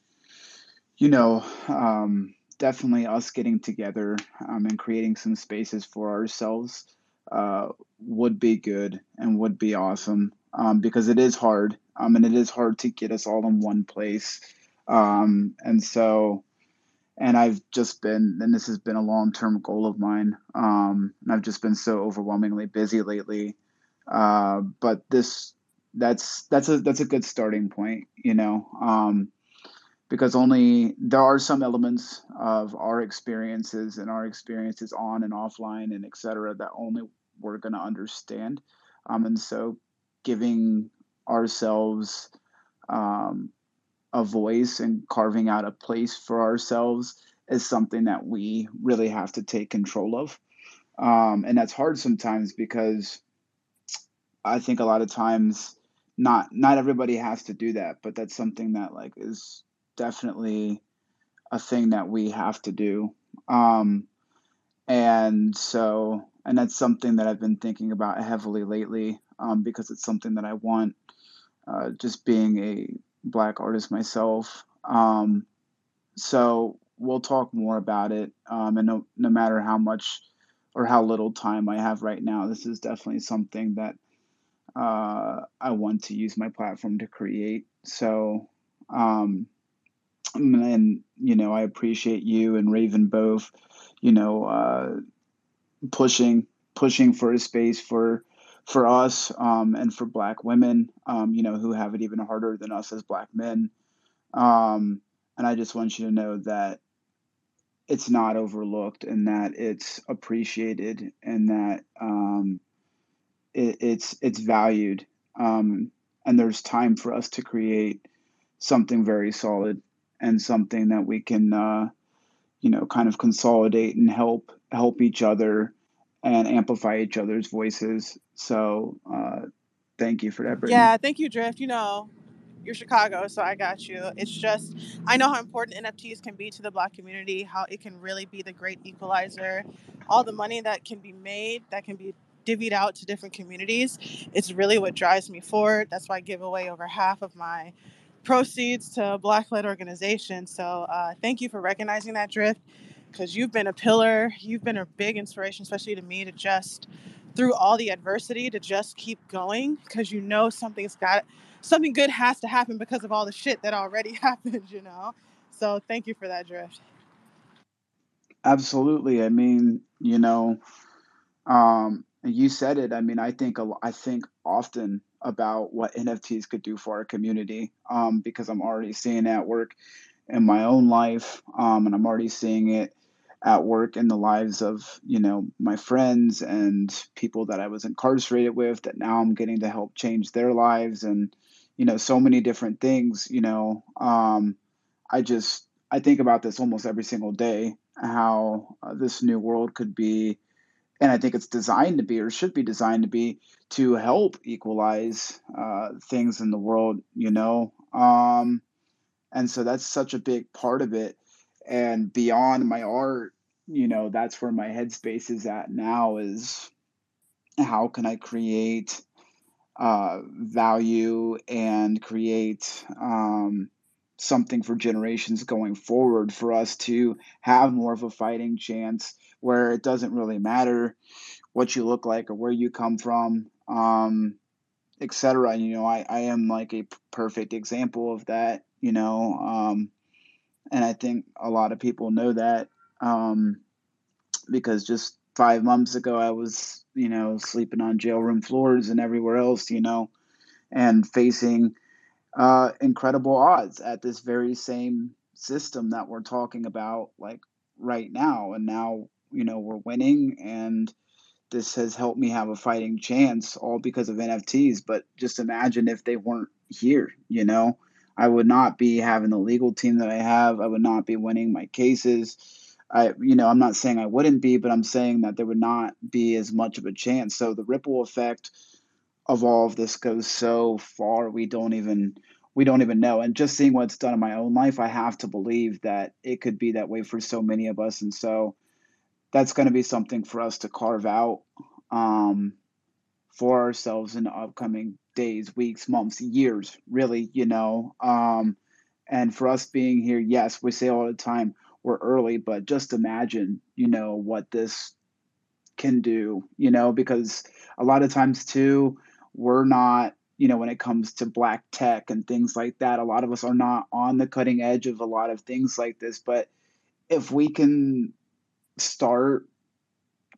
you know, um, definitely us getting together um, and creating some spaces for ourselves uh, would be good and would be awesome um, because it is hard um, and it is hard to get us all in one place. Um, and so and I've just been, and this has been a long term goal of mine. Um, and I've just been so overwhelmingly busy lately. Uh, but this, that's that's a that's a good starting point, you know, um, because only there are some elements of our experiences and our experiences on and offline and et cetera that only we're going to understand. Um, and so, giving ourselves um, a voice and carving out a place for ourselves is something that we really have to take control of. Um, and that's hard sometimes because I think a lot of times not not everybody has to do that, but that's something that like is definitely a thing that we have to do. Um, and so and that's something that I've been thinking about heavily lately um, because it's something that I want. Uh, just being a black artist myself. Um, so we'll talk more about it. Um, and no, no matter how much or how little time I have right now, this is definitely something that uh, I want to use my platform to create. So, um, and you know, I appreciate you and Raven both, you know, uh, pushing pushing for a space for for us um, and for black women, um, you know, who have it even harder than us as black men. Um, and I just want you to know that it's not overlooked and that it's appreciated and that um, it, it's it's valued. Um, and there's time for us to create something very solid and something that we can, uh, you know, kind of consolidate and help help each other and amplify each other's voices. So uh, thank you for that, Brittany. Yeah, thank you, Drift. You know, you're Chicago, so I got you. It's just, I know how important NFTs can be to the Black community, how it can really be the great equalizer. All the money that can be made, that can be divvied out to different communities, it's really what drives me forward. That's why I give away over half of my proceeds to Black led organizations. So uh, thank you for recognizing that, Drift because you've been a pillar, you've been a big inspiration, especially to me, to just through all the adversity to just keep going because you know something's got something good has to happen because of all the shit that already happened, you know. So thank you for that drift. Absolutely. I mean, you know, um, you said it. I mean, I think I think often about what NFTs could do for our community um, because I'm already seeing that work in my own life, um, and I'm already seeing it at work in the lives of you know my friends and people that I was incarcerated with that now I'm getting to help change their lives and you know so many different things you know um, I just I think about this almost every single day how uh, this new world could be and I think it's designed to be or should be designed to be to help equalize uh, things in the world you know um, and so that's such a big part of it and beyond my art you know that's where my headspace is at now is how can i create uh, value and create um, something for generations going forward for us to have more of a fighting chance where it doesn't really matter what you look like or where you come from um, etc you know I, I am like a perfect example of that you know um, and I think a lot of people know that um, because just five months ago I was, you know, sleeping on jail room floors and everywhere else, you know, and facing uh, incredible odds at this very same system that we're talking about like right now. And now you know we're winning and this has helped me have a fighting chance all because of NFTs but just imagine if they weren't here you know I would not be having the legal team that I have. I would not be winning my cases. I you know I'm not saying I wouldn't be but I'm saying that there would not be as much of a chance. So the ripple effect of all of this goes so far we don't even we don't even know. And just seeing what's done in my own life i have to believe that it could be that way for so many of us. And so that's going to be something for us to carve out. Um, for ourselves in the upcoming days weeks months years really you know um, and for us being here yes we say all the time we're early but just imagine you know what this can do you know because a lot of times too we're not you know, when it comes to black tech and things like that. A lot of us are not on the cutting edge of a lot of things like this. But if we can start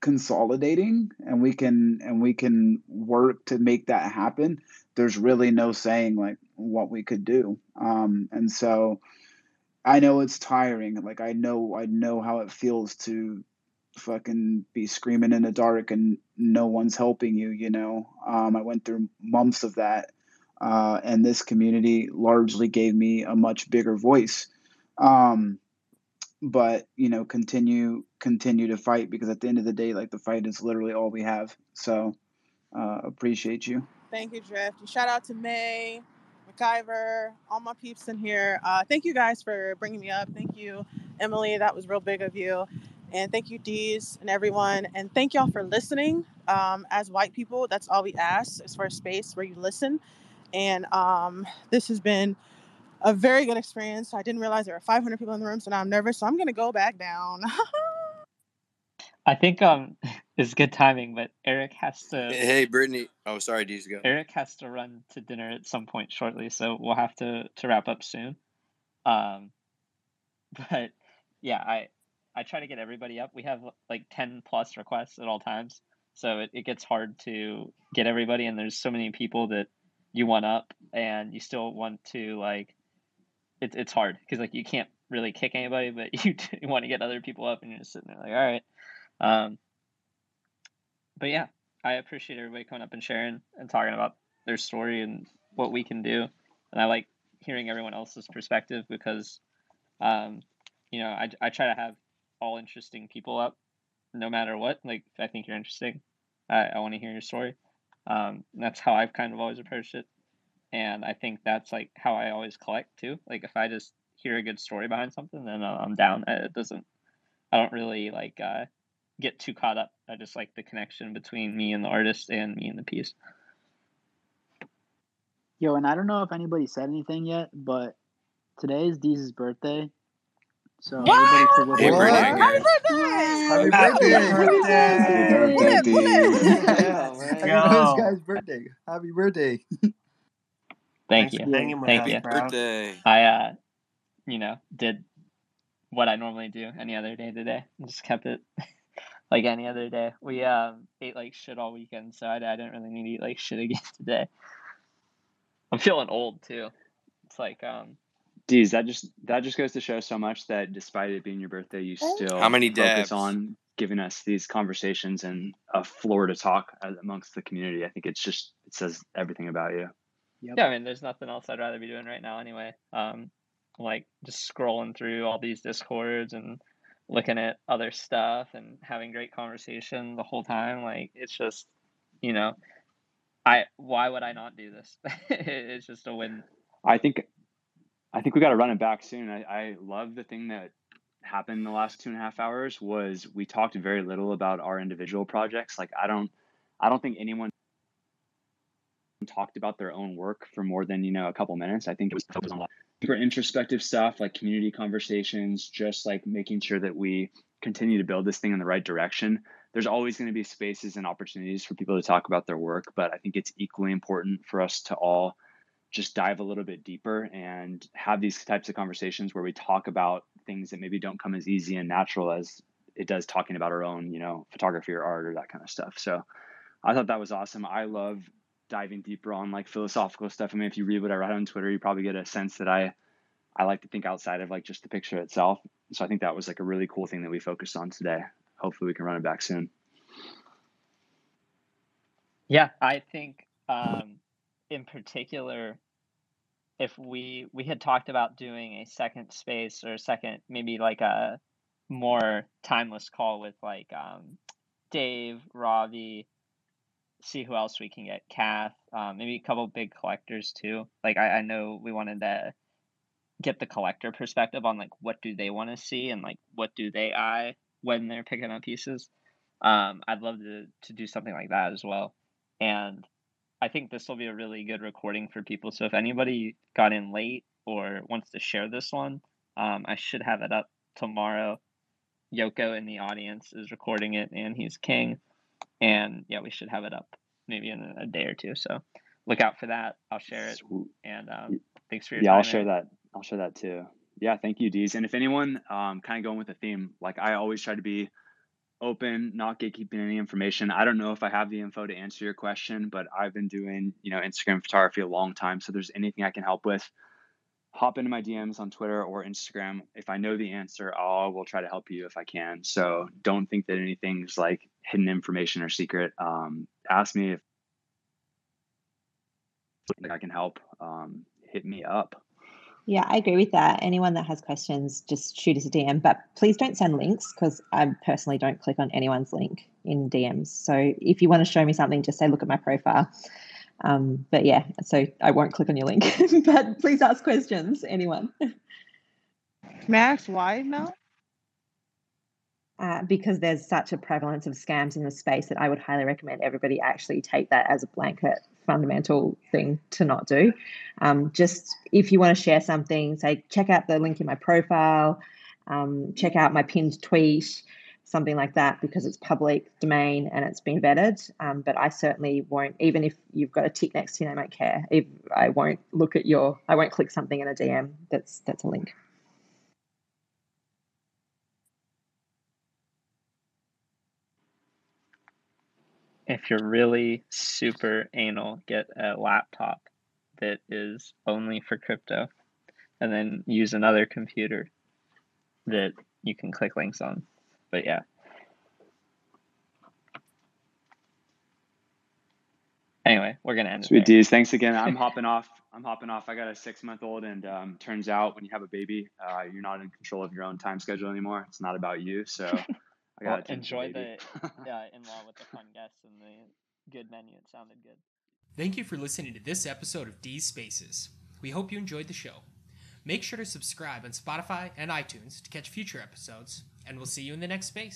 consolidating and we can and we can work to make that happen there's really no saying like what we could do. Um and so i know it's tiring like i know i know how it feels to fucking be screaming in the dark and no one's helping you you know? Um, i went through months of that uh, and this community largely gave me a much bigger voice. Um, but you know continue continue to fight because at the end of the day like the fight is literally all we have so uh, appreciate you Thank you, Drift. And shout out to May, McIver, all my peeps in here. Uh, thank you guys for bringing me up. Thank you, Emily. That was real big of you. And thank you, Deez, and everyone. And thank y'all for listening. Um, as white people, that's all we ask is for a space where you listen. And um, this has been a very good experience. I didn't realize there were 500 people in the room, so now I'm nervous. So I'm going to go back down. I think um it's good timing, but Eric has to Hey, Brittany. Oh, sorry, Deez go. Eric has to run to dinner at some point shortly, so we'll have to to wrap up soon. Um, but yeah, I I try to get everybody up. We have like ten plus requests at all times, so it, it gets hard to get everybody. And there's so many people that you want up, and you still want to like. It's it's hard because like you can't really kick anybody, but you, you want to get other people up, and you're just sitting there like, all right. Um, but yeah, I appreciate everybody coming up and sharing and talking about their story and what we can do. And I like hearing everyone else's perspective because, um, you know, I, I try to have all interesting people up no matter what. Like, I think you're interesting, I, I want to hear your story. Um, that's how I've kind of always approached it. And I think that's like how I always collect too. Like, if I just hear a good story behind something, then uh, I'm down. It doesn't, I don't really like, uh, get too caught up. I just like the connection between me and the artist and me and the piece. Yo, and I don't know if anybody said anything yet, but today is Dee's birthday. So everybody should wish Hey, her Brittany, birthday. Happy birthday! Happy birthday, Yeah, man. Happy this guy's birthday. Happy birthday. Thank Thanks you. for Thank you. Birthday. I uh you know, did what I normally do any other day today. Just kept it like any other day. We um ate like shit all weekend, so I, I didn't really need to eat like shit again today. I'm feeling old too. It's like um Deez, that just that just goes to show so much that despite it being your birthday, you still How still many focus on giving us these conversations and a floor to talk amongst the community. I think it's just it says everything about you. Yeah, I mean there's nothing else I'd rather be doing right now anyway. Um like just scrolling through all these discords and looking at other stuff and having great conversation the whole time. Like it's just you know, I why would I not do this? it's just a win. I think I think we got to run it back soon. I, I love the thing that happened in the last two and a half hours was we talked very little about our individual projects. Like I don't I don't think anyone talked about their own work for more than you know a couple minutes. I think it was focused on a lot super introspective stuff like community conversations, just like making sure that we continue to build this thing in the right direction. There's always going to be spaces and opportunities for people to talk about their work, but I think it's equally important for us to all just dive a little bit deeper and have these types of conversations where we talk about things that maybe don't come as easy and natural as it does talking about our own, you know, photography or art or that kind of stuff. So I thought that was awesome. I love diving deeper on like philosophical stuff. I mean, if you read what I write on Twitter, you probably get a sense that I I like to think outside of like just the picture itself. So I think that was like a really cool thing that we focused on today. Hopefully we can run it back soon. Yeah, I think um, in particular, if we we had talked about doing a second space or a second maybe like a more timeless call with like um, Dave, Ravi, see who else we can get, Cath, um, maybe a couple big collectors too. Like I, I know we wanted to get the collector perspective on like what do they want to see and like what do they eye when they're picking up pieces. Um, I'd love to to do something like that as well. And I think this will be a really good recording for people. So if anybody got in late or wants to share this one, um, I should have it up tomorrow. Yoko in the audience is recording it, and he's king. And yeah, we should have it up maybe in a, day or two. So look out for that. I'll share it. And um, thanks for your yeah. I'll share that. I'll share that too. Yeah, thank you, Deez. And if anyone um, kind of going with the theme, like I always try to be open, not gatekeeping any information. I don't know if I have the info to answer your question, but I've been doing, you know, Instagram photography a long time. So there's anything I can help with, hop into my DMs on Twitter or Instagram. If I know the answer, I will try to help you if I can. So don't think that anything's like hidden information or secret. Um, ask me if I can help. Um, hit me up. Yeah, I agree with that. Anyone that has questions, just shoot us a DM. But please don't send links because I personally don't click on anyone's link in DMs. So if you want to show me something, just say, look at my profile. Um, but yeah, so I won't click on your link. but please ask questions, anyone. Max, why, Mel? Uh, because there's such a prevalence of scams in the space that I would highly recommend everybody actually take that as a blanket fundamental thing to not do. Um, just if you want to share something, say, check out the link in my profile, um, check out my pinned tweet, something like that, because it's public domain and it's been vetted. Um, but I certainly won't, even if you've got a tick next to your name, I don't care. If I won't look at your, I won't click something in a DM that's that's a link. if you're really super anal, get a laptop that is only for crypto, and then use another computer that you can click links on. But yeah. Anyway, we're gonna end. It. Sweet Deez. Thanks again. I'm hopping off. I'm hopping off. I got a six month old, and um, turns out when you have a baby, uh, you're not in control of your own time schedule anymore. It's not about you. So I well, got enjoy the uh, in-law with the fun guests and the good menu. It sounded good. Thank you for listening to this episode of Deez Spaces. We hope you enjoyed the show. Make sure to subscribe on Spotify and iTunes to catch future episodes, and we'll see you in the next space.